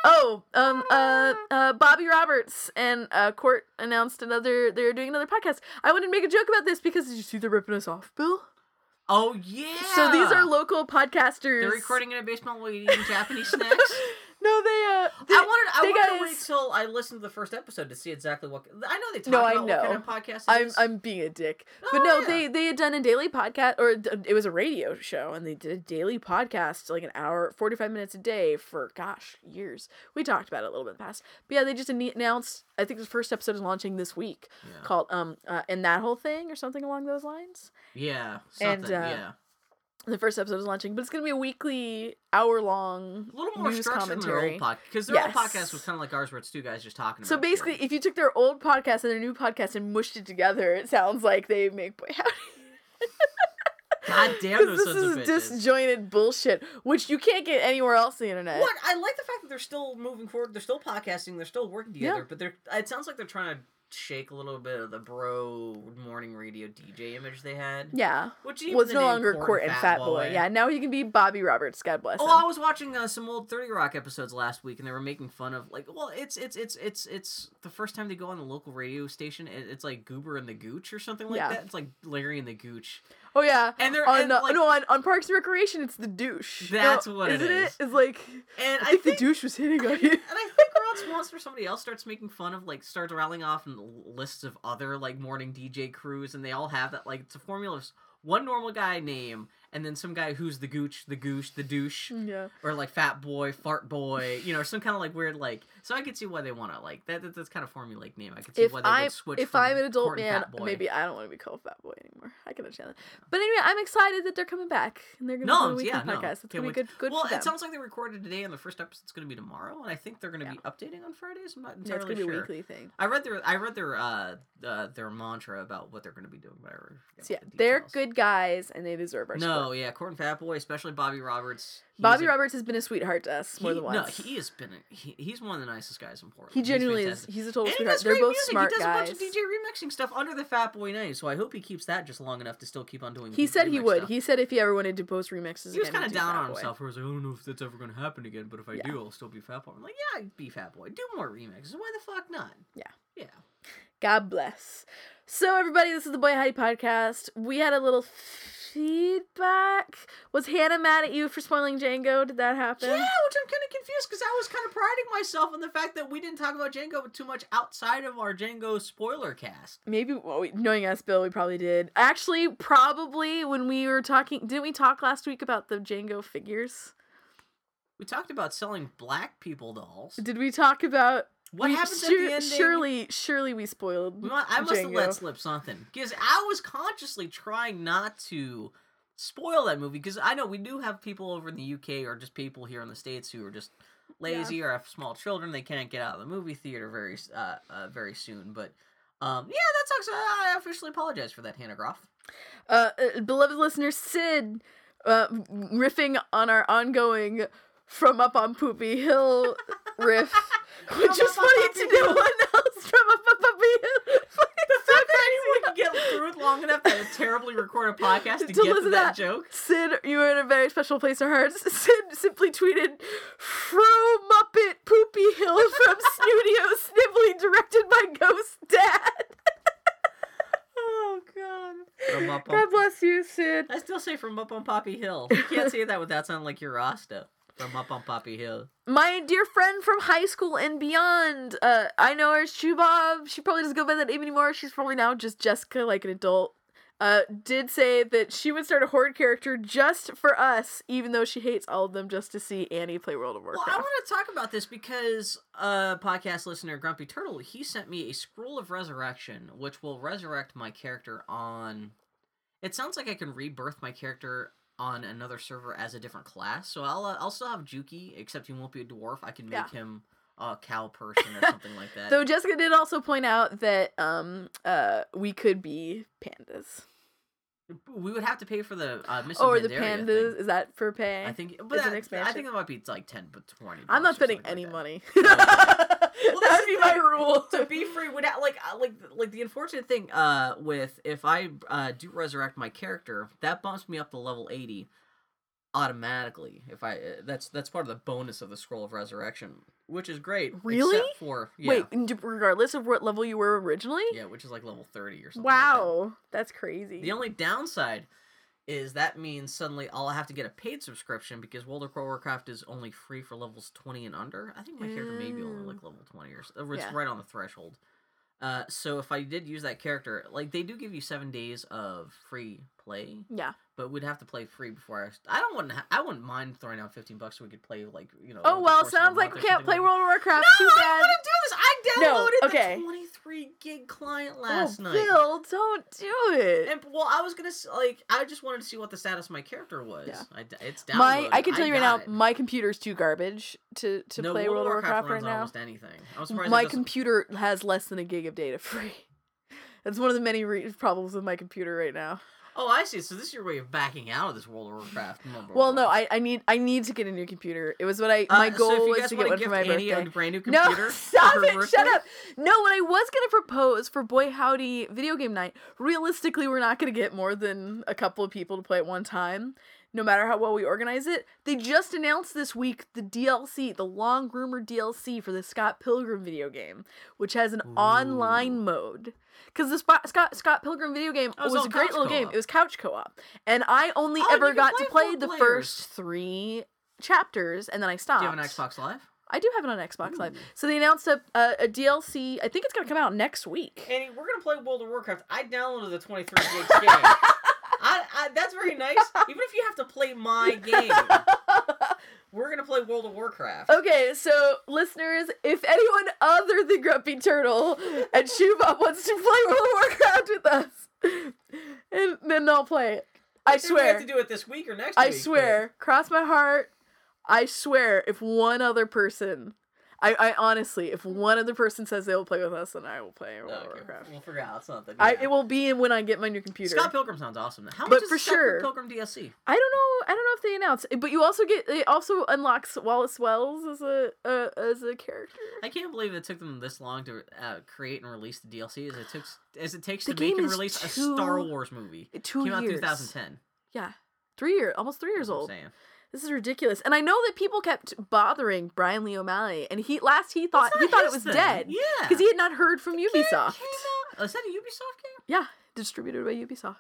oh, um, uh, uh, Bobby Roberts and uh, Court announced another. They're doing another podcast. I wanted to make a joke about this because did you see they're ripping us off, Bill? Oh yeah. So these are local podcasters. They're recording in a basement while eating Japanese snacks. No, they uh. They, I wanted. I wanted to wait till I listened to the first episode to see exactly what. I know they talk No, I about what kind know. of podcast. I'm. I'm being a dick, Oh, but no, yeah. they they had done a daily podcast, or it was a radio show, and they did a daily podcast, like an hour, forty five minutes a day for gosh years. We talked about it a little bit in the past, but yeah, they just announced. I think the first episode is launching this week, Yeah. called um uh, and that whole thing or something along those lines. Yeah. And, uh, yeah. The first episode is launching, but it's gonna be a weekly, hour long A little more news structured than their commentary. old podcast because their old Yes. podcast was kind of like ours, where it's two guys just talking. So basically, shit. if you took their old podcast and their new podcast and mushed it together, it sounds like they make boy howdy. God damn those this is disjointed bullshit, which you can't get anywhere else on the internet. Look, I like the fact that they're still moving forward. They're still podcasting. They're still working together. Yeah. But they're. It sounds like they're trying to shake a little bit of the bro morning radio DJ image they had. Yeah. Which Well, no longer Court and Fat Boy. Yeah, now he can be Bobby Roberts. God bless him. Oh, I was watching uh, some old Thirty Rock episodes last week, and they were making fun of like, well, it's it's it's it's it's the first time they go on the local radio station. It's like Goober and the Gooch or something like Yeah. that. It's like Larry and the Gooch. Oh yeah. And they're on and, uh, like, no on, on Parks and Recreation, it's the douche. That's No, what it isn't is. It's like and I think, the douche was hitting on you. And I think Ron Swanson or somebody else starts making fun of like starts rattling off lists of other like morning DJ crews, and they all have that like it's a formula of one normal guy name, and then some guy who's the gooch, the gooch, the douche, yeah. or like fat boy, fart boy, you know, some kind of like weird like. So I could see why they want to like that. that- That's kind of formulaic name. I could see If why they I'm would switch. if I'm an adult man, maybe I don't want to be called Fat Boy anymore. I can understand that. But anyway, I'm excited that they're coming back and they're gonna No, do a weekly yeah, no. podcast. It's gonna be good. Good well, it sounds like they recorded today, and the first episode's going to be tomorrow, and I think they're going to be updating on Fridays. I'm not yeah, entirely it's gonna be a weekly thing. I read their I read their uh, uh their mantra about what they're going to be doing. Whatever. So yeah, they're good guys and they deserve our No, support. Oh, yeah, Court and Fat Boy, especially Bobby Roberts. Bobby a- Roberts has been a sweetheart to us more he- than once. No, he has been. A, he, he's one of the nicest guys in Portland. He He's genuinely is. He's a total And he sweetheart. They're both music. smart He does guys. a bunch of DJ remixing stuff under the Fat Boy name, so I hope he keeps that just long enough to still keep on doing. It. He said he would. stuff. He said if he ever wanted to post remixes, He was kind of down on Boy. himself. Where he was like, I don't know if that's ever going to happen again, but if I Yeah. do, I'll still be Fat Boy. I'm like, yeah, be Fat Boy. Do more remixes. Why the fuck not? Yeah. Yeah. God bless. So everybody, this is the Boy Howdy podcast. We had a little feedback. Was Hannah mad at you for spoiling Django? Did that happen? Yeah, which I'm kind of confused because I was kind of priding myself on the fact that we didn't talk about Django too much outside of our Django spoiler cast. Maybe well, we- knowing us, Bill, we probably did. Actually, probably when we were talking, didn't we talk last week about the Django figures? We talked about selling black people dolls. Did we talk about What we- happens sur- at the ending? Surely, surely we spoiled. We I must have let slip something because I was consciously trying not to spoil that movie because I know we do have people over in the UK or just people here in the states who are just lazy or have small children. They can't get out of the movie theater very uh, uh very soon. But um, yeah, that sucks. I officially apologize for that, Hannah Groff. uh, uh, beloved listener Sid, uh, riffing on our ongoing from up on Poopy Hill riff, which From is funny to no one else from up on Poopy Hill. The fact that anyone can get through it long enough to terribly record a podcast to, To get to to that that. joke. Sid, you are in a very special place in our hearts. Sid simply tweeted, "Fro Muppet Poopy Hill from Studio Snivelly, directed by Ghost Dad." Oh god. From up on, God bless you, Sid. I still say from up on Poppy Hill. You can't say that without sounding like you're Rasta. From up on Poppy Hill. My dear friend from high school and beyond. Uh, I know her as Chubob. She probably doesn't go by that name anymore. She's probably now just Jessica, like an adult. Uh, did say that she would start a horde character just for us, even though she hates all of them, just to see Annie play World of Warcraft. Well. I want to talk about this because a podcast listener, Grumpy Turtle, he sent me a Scroll of Resurrection, which will resurrect my character on. It sounds like I can rebirth my character on another server as a different class. So I'll uh, I'll still have Juki, except he won't be a dwarf. I can make Yeah. him a cow person or something like that. Though Jessica did also point out that um uh we could be pandas. we would have to pay for the uh, Miss or the Pandaria thing. pandas. Is that for pay? I think, but that- I think it might be like ten, but twenty. I'm not spending any like money. that's that would be my rule. to be free would like uh, like like the unfortunate thing uh with if I uh do resurrect my character that bumps me up to level 80 automatically if I uh, that's that's part of the bonus of the scroll of resurrection which is great Really? except for yeah Wait, regardless of what level you were originally? yeah which is like level 30 or something like that. Wow, that's crazy. the only downside is that means suddenly I'll have to get a paid subscription because World of Warcraft is only free for levels 20 and under. I think my character may be only Mm. like level 20 or so. It's Yeah. right on the threshold. Uh, so if I did use that character, like they do give you seven days of free play, yeah. but we'd have to play free before I. I don't want. I wouldn't mind throwing out fifteen bucks so we could play like you know. Oh well, course of a sounds like we can't play like- World of Warcraft. No, Too I bad. want to do this. I No, downloaded okay. the twenty-three gig client oh, last oh, night. Bill, don't do it. And well, I was gonna like. I just wanted to see what the status of my character was. Yeah. I it's downloaded. My, I can tell you right now, it. my computer's too garbage to to no, play World of Warcraft, right runs on now. Almost anything. My computer has less than a gig of data free. That's one of the many re- problems with my computer right now. Oh, I see. So this is your way of backing out of this World of Warcraft. Well, no. I, I need I need to get a new computer. It was what I Uh, my so goal you was to get one for my Annie birthday. a brand new No, computer. stop for her it! Shut up. No, what I was gonna propose for Boy Howdy video game night. Realistically, we're not gonna get more than a couple of people to play at one time. No matter how well we organize it, they just announced this week the DLC, the long rumored DLC for the Scott Pilgrim video game, which has an online mode. Because the Spot, Scott Scott Pilgrim video game Oh, was was a great little game. co-op. It was couch co-op, and I only Oh, ever got play to play the players. first three chapters, and then I stopped. Do you have an Xbox Live? I do have it on Xbox Live. So they announced a, a a DLC. I think it's gonna come out next week. Annie, we're gonna play World of Warcraft. I downloaded the 23 gigs game. I, I, very nice. Even if you have to play my game, we're gonna play World of Warcraft. Okay, so listeners, if anyone other than Grumpy Turtle and Shubop wants to play World of Warcraft with us, and then I'll play it. I swear. we have to do it this week or next I week. but- swear. Cross my heart. I swear. If one other person, I, I honestly, if one other person says they will play with us, then I will play World Okay, Warcraft. we'll figure out. Not that. I, it will be in when I get my new computer. Scott Pilgrim sounds awesome. Now. How But much is for Scott sure- Pilgrim DLC? I don't know. I don't know if they announced it, but you also get it also unlocks Wallace Wells as a uh, as a character. I can't believe it took them this long to uh, create and release the DLC as it took as it takes The to make and release a Star Wars movie. Two Came out in years. 2010. Yeah, three years, almost three years That's old. This is ridiculous. And I know that people kept bothering Brian Lee O'Malley, and he last he thought he thought it was thing. dead Yeah, because he had not heard from Game Ubisoft. came out- Oh, is that a Ubisoft game? Yeah, distributed by Ubisoft.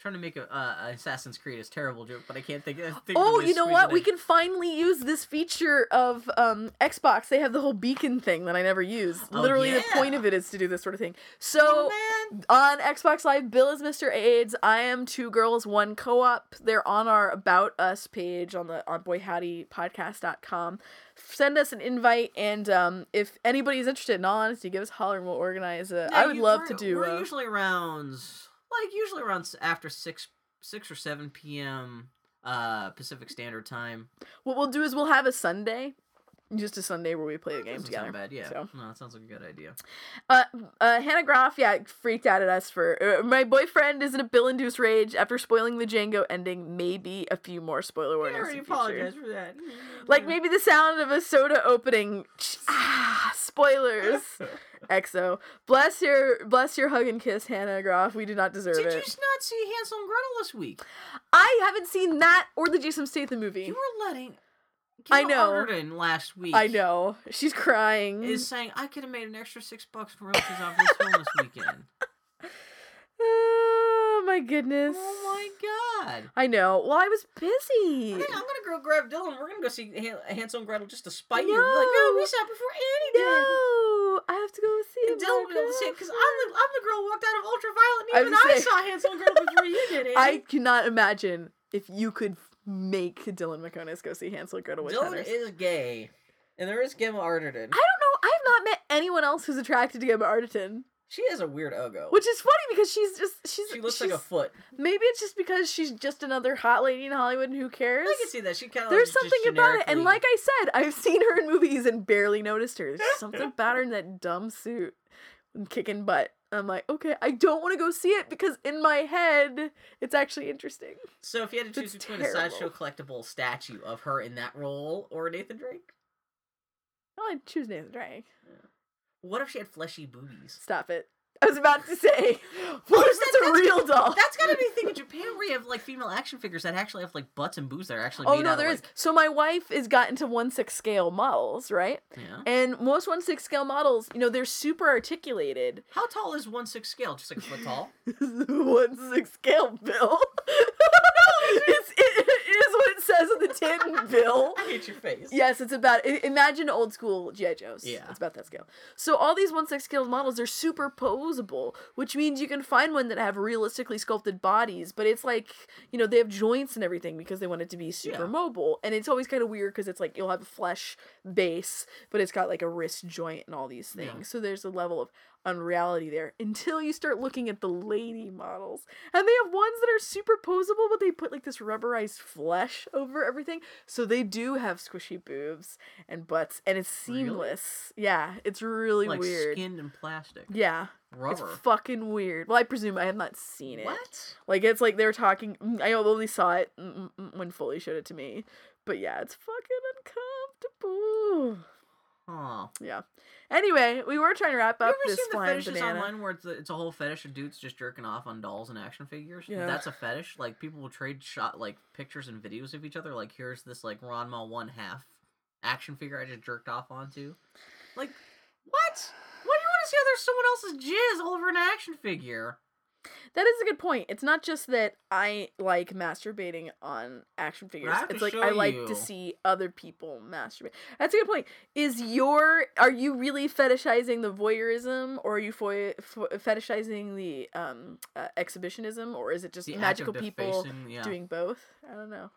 Trying to make a uh, Assassin's Creed as terrible joke, but I can't think. of think Oh, you know what? it We can finally use this feature of um, Xbox. They have the whole beacon thing that I never use. Oh, Literally, the point of it is to do this sort of thing. So. Oh, on Xbox Live, Bill is Mr. AIDS. I am two girls, one co-op. They're on our About Us page on the on boyhowdypodcast.com. Send us an invite, and um, if anybody's interested, in all honesty, give us a holler and we'll organize a. I Yeah, would love we're- to do. We're a- usually around like usually around after six six or seven p.m. uh Pacific Standard Time. what we'll do is we'll have a Sunday, just a Sunday where we play a game together. bad, yeah. So. No, that sounds like a good idea. Uh, uh, Hannah Groff, yeah, freaked out at us for uh, my boyfriend is in a bill-induced rage after spoiling the Django ending. Maybe a few more spoiler I warnings. already in future. apologize for that. Like maybe the sound of a soda opening. Ah, spoilers. EXO. Bless your bless your hug and kiss, Hannah Groff. We do not deserve it. Did you not see Hansel and Gretel this week? I haven't seen that or the Jason Statham movie. You were letting. I know. Arterton last week. I know. She's crying. Is saying I could have made an extra six bucks in royalties off this film this weekend. Oh my goodness. Oh my god. I know. Well, I was busy. Hey, I'm gonna go grab Dylan. We're gonna go see Hansel and Gretel just to spite you. No. Be like, oh, we saw it before Annie did. No, I have to go see And it. Dylan will be able to say because I'm the I'm the girl who walked out of Ultraviolet, and even I saying- saw Hansel and Gretel before you did. Annie. I cannot imagine if you could make Dylan McConis go see Hansel Gretel with Dylan Hunters. is gay, and there is Gemma Arterton. I don't know. I have not met anyone else who's attracted to Gemma Arterton, She has a weird uggo. which is funny because she's just she's she looks she's, like a foot. maybe it's just because she's just another hot lady in Hollywood and who cares? I can see that. She kind of There's something about it, and like I said, I've seen her in movies and barely noticed her. There's something about her in that dumb suit and kicking butt. I'm like, okay, I don't want to go see it because in my head, it's actually interesting. So if you had to choose It's between a sideshow collectible statue of her in that role or Nathan Drake, Well, I'd choose Nathan Drake. what if she had fleshy boobies? Stop it. I was about to say, what if it's a real doll? That's gotta be a thing in Japan where you have like female action figures that actually have like butts and boobs that are actually Oh made no, out there is. like, So my wife has gotten to one six scale models, right? Yeah. And most one six scale models, you know, they're super articulated. How tall is one six scale? Just like a foot tall. one six scale, Bill. it's, it, it is what it says on the tin, Bill. I hate your face. Yes, it's about. Imagine old school GI Joes. Yeah. it's about that scale. So all these one six scale models, they're superposable, which means you can find one that have realistically sculpted bodies, but it's like you know they have joints and everything because they want it to be super Yeah. mobile, and it's always kind of weird because it's like you'll have a flesh base, but it's got like a wrist joint and all these things. Yeah. So there's a level of unreality there until you start looking at the lady models, and they have ones that are super superposable, but they put like this rubberized flesh over everything, so they do have squishy boobs and butts, and it's Really? seamless. Yeah, it's really like weird. skinned and plastic. Yeah, it's fucking weird. Well, I presume I have not seen it. What? Like it's like they're talking. mm, I only saw it mm, mm, when Foley showed it to me, but yeah, it's fucking uncomfortable. Oh. Yeah. Anyway, we were trying to wrap up You ever this seen the flying fetishes banana. online where it's a, it's a whole fetish of dudes just jerking off on dolls and action figures? Yeah. That's a fetish. Like people will trade shot like pictures and videos of each other. Like here's this like Ranma one half action figure I just jerked off onto. Like what? Why do you want to see how there's someone else's jizz all over an action figure? That is a good point. It's not just that I like masturbating on action figures. It's like I like you. to see other people masturbate. That's a good point. Is your are you really fetishizing the voyeurism, or are you fo- f- fetishizing the um uh, exhibitionism, or is it just The magical people yeah. doing both? I don't know.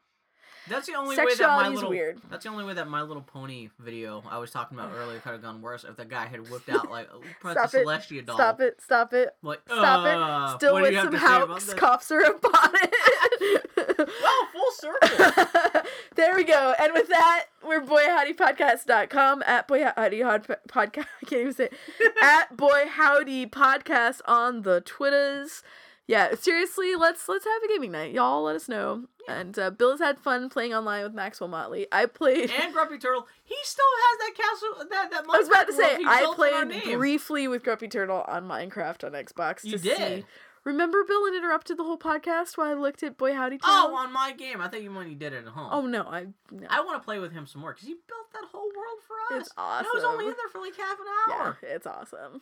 That's the only way that my little weird. that's the only way that my little pony video I was talking about earlier could have gone worse if the guy had whipped out like Princess Stop. Celestia doll. Stop it! Stop it! Like, Stop "Uh, it! Still with some house this?" cough syrup on it. Wow, full circle. there we go. And with that, we're boyhowdypodcast.com at boyhowdy podcast. I can't even say it. at boyhowdy podcast on the Twitters. Yeah, seriously, let's let's have a gaming night. Y'all let us know. And uh, Bill has had fun playing online with Maxwell Motley. I played and Grumpy Turtle, he still has that castle. That that. I was about to say I built in our played briefly with Grumpy Turtle on Minecraft on Xbox. You to did? See. Remember Bill had interrupted the whole podcast while I looked at Boy Howdy Oh, on my game. I thought you when you did it at home. Oh no, I no. I want to play with him some more because he built that whole world for us. It's And I was only in there for like half an yeah, hour. it's awesome.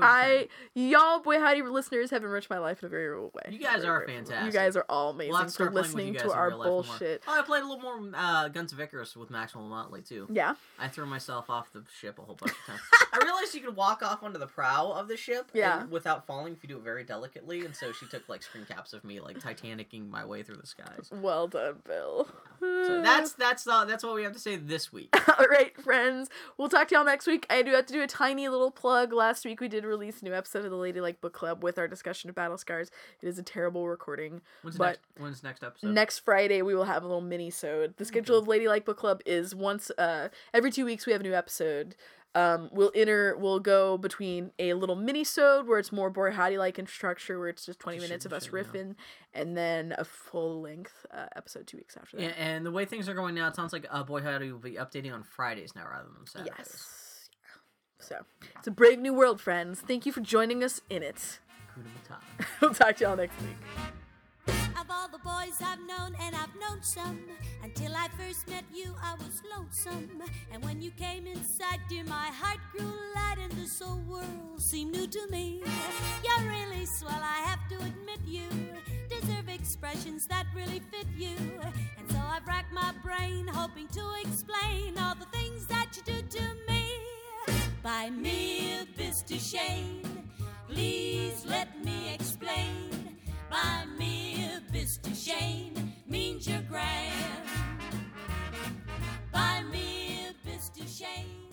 I y'all boy howdy listeners have enriched my life in a very real way. You guys are grateful. You guys are all amazing We'll for start playing with listening to our real life more. bullshit. Oh, I played a little more uh, Guns of Icarus with Maxwell Motley too. Yeah. I threw myself off the ship a whole bunch of times. I realized you could walk off onto the prow of the ship Yeah. without falling if you do it very delicately, and so she took like screen caps of me like Titanicing my way through the skies. Well done, Bill. So that's that's uh, that's what we have to say this week. All right, friends. We'll talk to y'all next week. I do have to do a tiny little plug. Last week we did release a new episode of the Ladylike Book Club with our discussion of Battle Scars. It is a terrible recording. When's But- next? When's next episode? Next Friday we will have a little mini sode. The schedule of Ladylike Book Club is once uh every two weeks we have a new episode. Um, we'll enter we'll go between a little mini sode where it's more Boy Howdy like in structure where it's just twenty Just minutes of us yeah. riffing, and then a full length uh, episode two weeks after that. Yeah, and the way things are going now, it sounds like uh, Boy Howdy will be updating on Fridays now rather than Saturdays. Yes. So it's a brave new world, friends. Thank you for joining us in it. We'll talk to y'all next week. of all the boys I've known, and I've known some. Until I first met you, I was lonesome. And when you came inside, dear, my heart grew light, and this whole world seemed new to me. You're really swell, I have to admit you deserve expressions that really fit you. And so I've racked my brain, hoping to explain all the things that you do to me. Bei mir bist du schön. Please let me explain. Bei mir bist du schön means you're grand. Bei mir bist du schön.